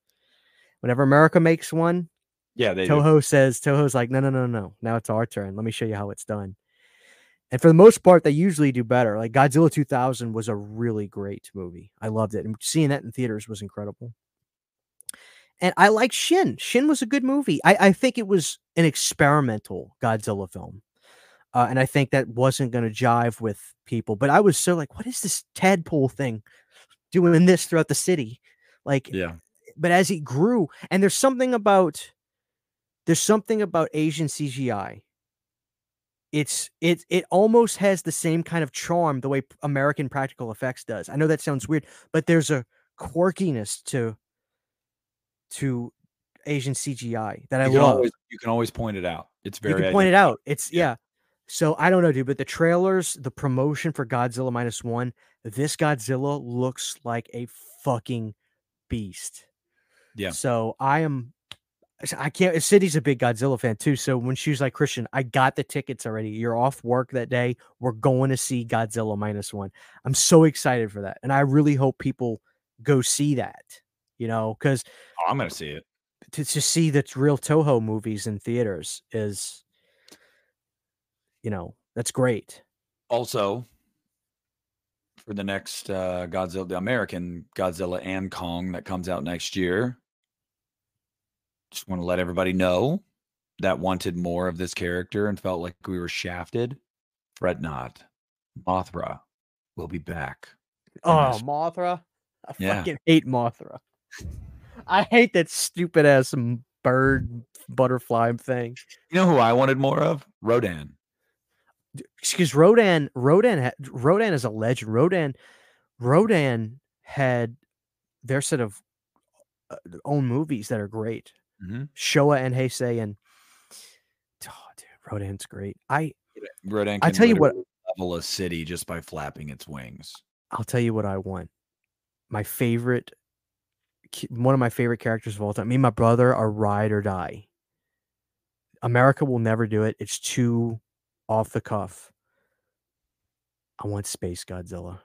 Speaker 2: Whenever America makes one,
Speaker 1: Yeah, they do.
Speaker 2: Toho says Toho's like, no, no, no, no. Now it's our turn. Let me show you how it's done. And for the most part, they usually do better. Like Godzilla 2000 was a really great movie. I loved it, and seeing that in theaters was incredible. And I like Shin. Shin was a good movie. I, I think it was an experimental Godzilla film. Uh, and I think that wasn't going to jive with people. But I was so like, what is this tadpole thing doing this throughout the city? Like,
Speaker 1: Yeah.
Speaker 2: but as it grew, and there's something about there's something about Asian CGI. It's it it almost has the same kind of charm the way American practical effects does. I know that sounds weird, but there's a quirkiness to to Asian CGI that I
Speaker 1: you
Speaker 2: love.
Speaker 1: always you can always point it out. It's very You
Speaker 2: can point it out. It's
Speaker 1: Yeah.
Speaker 2: yeah. So I don't know, dude, but the trailers, the promotion for Godzilla minus one, this Godzilla looks like a fucking beast.
Speaker 1: Yeah.
Speaker 2: So I am I can't City's a big Godzilla fan too. So when she was like, Christian, I got the tickets already. You're off work that day. We're going to see Godzilla minus one. I'm so excited for that. And I really hope people go see that, you know, because
Speaker 1: Oh, I'm gonna see it.
Speaker 2: to, to see the real Toho movies in theaters is, you know, that's great.
Speaker 1: Also, for the next uh, Godzilla, the American Godzilla and Kong that comes out next year, just want to let everybody know that wanted more of this character and felt like we were shafted. Fret not, Mothra will be back.
Speaker 2: Oh,
Speaker 1: this.
Speaker 2: Mothra. I
Speaker 1: Yeah.
Speaker 2: fucking hate Mothra. I hate that stupid ass bird butterfly thing.
Speaker 1: you know who I wanted more of? Rodan.
Speaker 2: Because Rodan, Rodan, ha- Rodan is a legend. Rodan, Rodan had their set of uh, own movies that are great.
Speaker 1: Mhm.
Speaker 2: Showa and Heisei and oh, dude, Rodan's great. I
Speaker 1: Rodan.
Speaker 2: I tell you what-
Speaker 1: level a city just by flapping its wings.
Speaker 2: I'll tell you what I want. My favorite, one of my favorite characters of all time. Me and my brother are ride or die. America will never do it. It's too off the cuff. I want Space Godzilla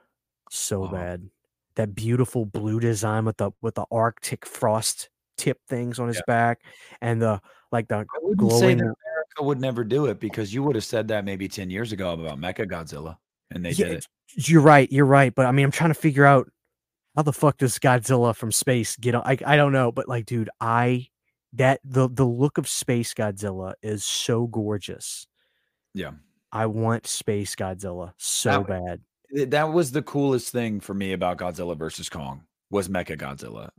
Speaker 2: so
Speaker 1: Oh.
Speaker 2: bad. That beautiful blue design with the with the Arctic frost tip things on his
Speaker 1: Yeah.
Speaker 2: back and the like the
Speaker 1: I wouldn't say that America would never do it because you would have said that maybe 10 years ago about Mecha Godzilla and they
Speaker 2: Yeah,
Speaker 1: did it.
Speaker 2: You're right. You're right. But I mean, I'm trying to figure out how the fuck does Godzilla from space get on? I, I don't know. But like, dude, I that the the look of space Godzilla is so gorgeous.
Speaker 1: Yeah.
Speaker 2: I want space Godzilla so
Speaker 1: That-
Speaker 2: bad.
Speaker 1: That was the coolest thing for me about Godzilla versus Kong was Mecha Godzilla.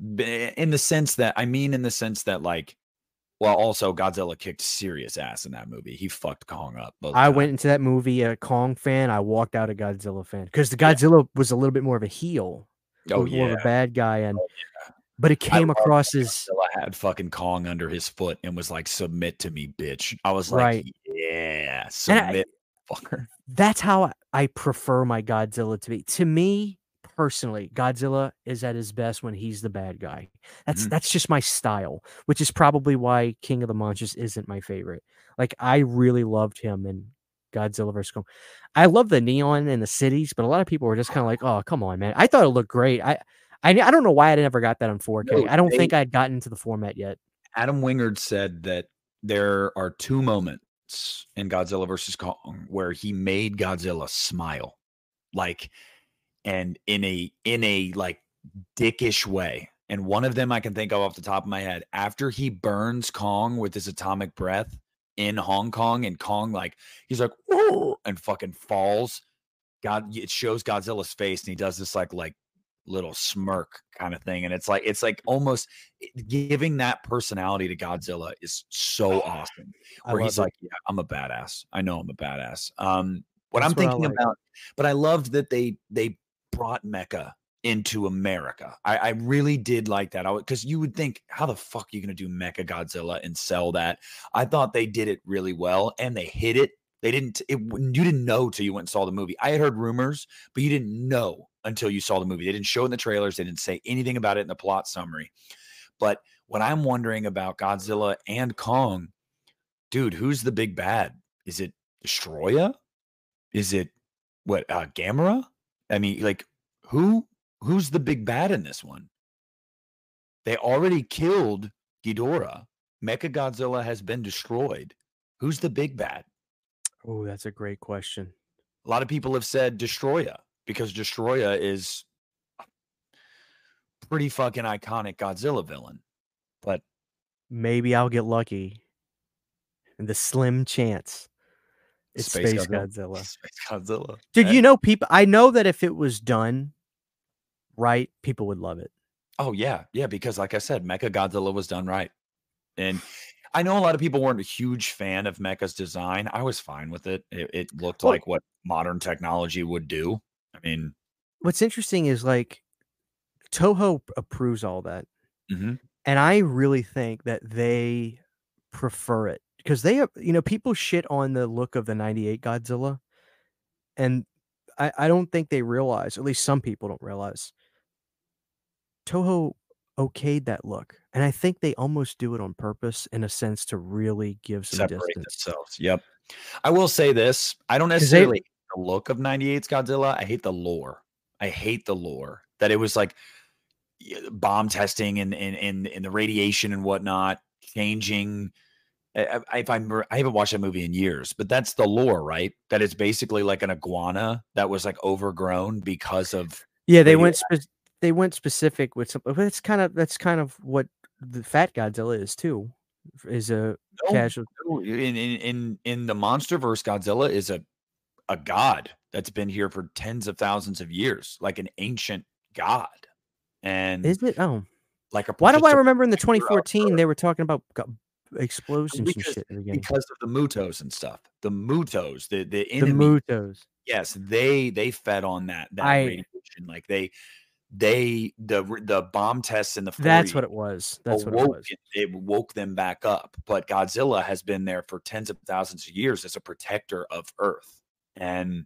Speaker 1: In the sense that I mean in the sense that like well also Godzilla kicked serious ass in that movie. He fucked Kong up.
Speaker 2: I
Speaker 1: times.
Speaker 2: went into that movie a Kong fan. I walked out a Godzilla fan because the
Speaker 1: Yeah.
Speaker 2: Godzilla was a little bit more of a heel,
Speaker 1: Oh
Speaker 2: more of a bad guy, and
Speaker 1: Oh,
Speaker 2: but it came
Speaker 1: love
Speaker 2: across as
Speaker 1: Godzilla had fucking Kong under his foot and was like, "Submit to me, bitch." I was like,
Speaker 2: Right.
Speaker 1: "Yeah,
Speaker 2: I-
Speaker 1: submit, fucker."
Speaker 2: that's how I- I prefer my Godzilla to be. To me personally, Godzilla is at his best when he's the bad guy. That's
Speaker 1: Mhm.
Speaker 2: that's just my style, which is probably why King of the Monsters isn't my favorite. Like I really loved him in Godzilla vs Kong. I love the neon in the cities, but a lot of people were just kind of like, "Oh, come on, man!" I thought it looked great. I I, I don't know why I never got that on 4K.
Speaker 1: No,
Speaker 2: I don't
Speaker 1: they-
Speaker 2: think I'd gotten into the format yet.
Speaker 1: Adam Wingard said that there are two moments moments in Godzilla versus Kong where he made Godzilla smile, like, and in a in a like dickish way. And one of them I can think of off the top of my head. After he burns Kong with his atomic breath in Hong Kong, and Kong like he's like Whoa! and fucking falls. God, it shows Godzilla's face, and he does this like like little smirk kind of thing, and it's like it's like almost giving that personality to Godzilla is so awesome. Where he's it. like, "Yeah, I'm a badass. I know I'm a badass." Um, what That's I'm thinking what like. about, but I loved that they they brought Mecha into America. I, I really did like that. because you would think, how the fuck are you going to do Mecha Godzilla and sell that? I thought they did it really well, and they hit it. They didn't. It, you didn't know till you went and saw the movie. I had heard rumors, but you didn't know until you saw the movie. They didn't show it in the trailers. They didn't say anything about it in the plot summary. But what I'm wondering about Godzilla and Kong, dude, who's the big bad? Is it Destoroyah? Is it what uh Gamera? I mean, like who who's the big bad in this one? They already killed Ghidorah. Mecha Godzilla has been destroyed. Who's the big bad?
Speaker 2: Oh, that's a great question.
Speaker 1: A lot of people have said Destoroyah because Destoroyah is pretty fucking iconic Godzilla villain. But
Speaker 2: maybe I'll get lucky. And the slim chance it's Space, Space Godzilla. Godzilla.
Speaker 1: Space Godzilla.
Speaker 2: Dude, you know people I know that if it was done right, people would love it.
Speaker 1: Oh yeah, yeah, because like I said, Mecha Godzilla was done right. And I know a lot of people weren't a huge fan of Mecha's design. I was fine with it. It, it looked well, like what modern technology would do. I mean,
Speaker 2: what's interesting is like Toho approves all that.
Speaker 1: Mm-hmm.
Speaker 2: And I really think that they prefer it because they have, you know, people shit on the look of the 98 Godzilla. And I, I don't think they realize, at least some people don't realize, Toho okayed that look. And I think they almost do it on purpose in a sense to really give some Separate distance.
Speaker 1: themselves. Yep. I will say this. I don't necessarily hate the look of 98's Godzilla. I hate the lore. I hate the lore that it was like bomb testing and and and, and the radiation and whatnot changing. If I'm, I haven't watched that movie in years, but that's the lore, right? That it's basically like an iguana that was like overgrown because of.
Speaker 2: Yeah, they went. Spe- they went specific with some, but it's kind of that's kind of what the Fat Godzilla is too. Is a no, casual.
Speaker 1: No. In in in the MonsterVerse, Godzilla is a a god that's been here for tens of thousands of years, like an ancient god. And
Speaker 2: is it? Oh,
Speaker 1: like a.
Speaker 2: Why do I remember in the 2014 they were talking about explosions because, and
Speaker 1: shit because of the Mutos and stuff. The Mutos, the the
Speaker 2: enemy, the Mutos.
Speaker 1: Yes, they they fed on that that I, radiation. Like they they the the bomb tests in the 40s
Speaker 2: that's what it was. That's what it was.
Speaker 1: It woke them back up. But Godzilla has been there for tens of thousands of years as a protector of Earth, and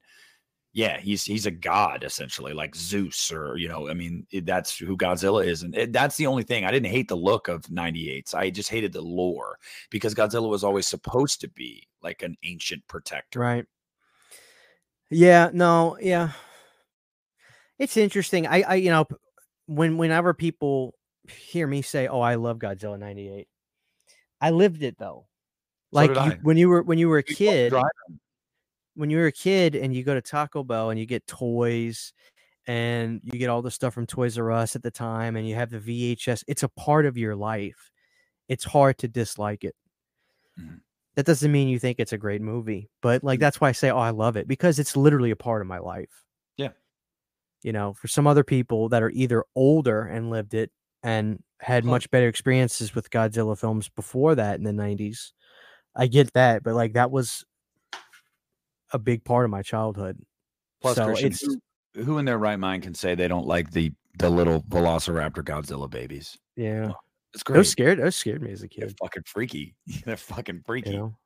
Speaker 1: yeah, he's he's a god essentially, like Zeus, or you know, I mean, that's who Godzilla is, and it, that's the only thing. I didn't hate the look of '98s. I just hated the lore because Godzilla was always supposed to be like an ancient protector,
Speaker 2: right? Yeah, no, yeah, it's interesting. I, I, you know, when whenever people hear me say, "Oh, I love Godzilla '98," I lived it though. Like so you, when you were when you were a kid, when you were a kid and you go to Taco Bell and you get toys and you get all the stuff from Toys R Us at the time and you have the VHS, it's a part of your life. It's hard to dislike it. Mm-hmm. That doesn't mean you think it's a great movie, but like mm-hmm. that's why I say, oh, I love it because it's literally a part of my life.
Speaker 1: Yeah.
Speaker 2: You know, for some other people that are either older and lived it and had much better experiences with Godzilla films before that in the 90s, I get that, but like that was a big part of my childhood.
Speaker 1: Plus, so Christian, who, who, in their right mind can say they don't like the the little Velociraptor Godzilla babies?
Speaker 2: Yeah, oh, it's great. Those scared. Those scared me as a kid.
Speaker 1: They're fucking freaky. They're fucking freaky. You know?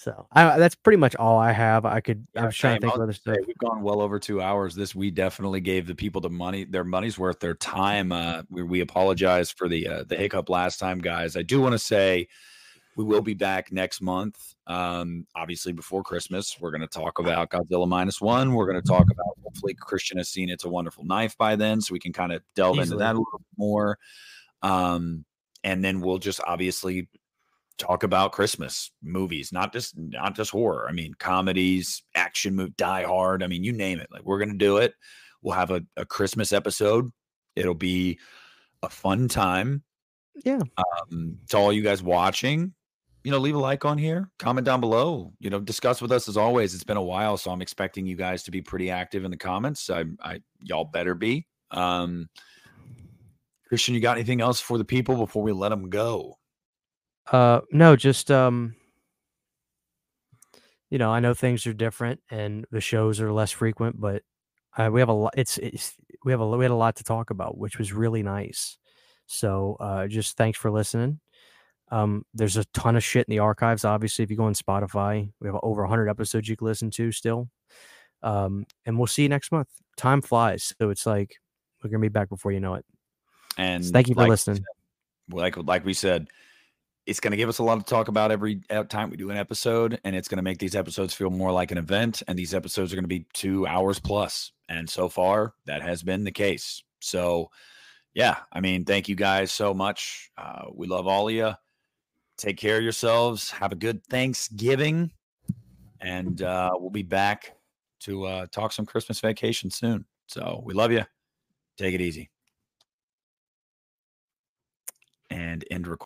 Speaker 2: So I, that's pretty much all I have. I could. Yeah, I was trying to think of other stuff.
Speaker 1: We've gone well over two hours. This we definitely gave the people the money, their money's worth, their time. Uh, we, we apologize for the uh, the hiccup last time, guys. I do want to say we will be back next month. Um, obviously, before Christmas, we're going to talk about Godzilla minus one. We're going to talk about hopefully Christian has seen It's a Wonderful Knife by then, so we can kind of delve Easily. into that a little more. Um, and then we'll just obviously talk about Christmas movies, not just not just horror. I mean, comedies, action movie, Die Hard. I mean, you name it. Like we're gonna do it. We'll have a, a Christmas episode. It'll be a fun time.
Speaker 2: Yeah.
Speaker 1: Um, to all you guys watching, you know, leave a like on here, comment down below, you know, discuss with us as always. It's been a while, so I'm expecting you guys to be pretty active in the comments. I, I y'all better be. Um, Christian, you got anything else for the people before we let them go?
Speaker 2: Uh, no, just um, you know, I know things are different and the shows are less frequent, but uh, we have a lot. It's, it's we have a we had a lot to talk about, which was really nice. So, uh, just thanks for listening. Um, there's a ton of shit in the archives. Obviously, if you go on Spotify, we have over 100 episodes you can listen to still. Um, and we'll see you next month. Time flies, so it's like we're gonna be back before you know it.
Speaker 1: And
Speaker 2: So thank you for
Speaker 1: like,
Speaker 2: listening.
Speaker 1: like like we said, it's going to give us a lot to talk about every time we do an episode, and it's going to make these episodes feel more like an event. And these episodes are going to be two hours plus, and so far that has been the case. So, yeah, I mean, thank you guys so much. Uh, we love all of you. Take care of yourselves. Have a good Thanksgiving, and uh, we'll be back to uh, talk some Christmas vacation soon. So we love you. Take it easy. And end recording.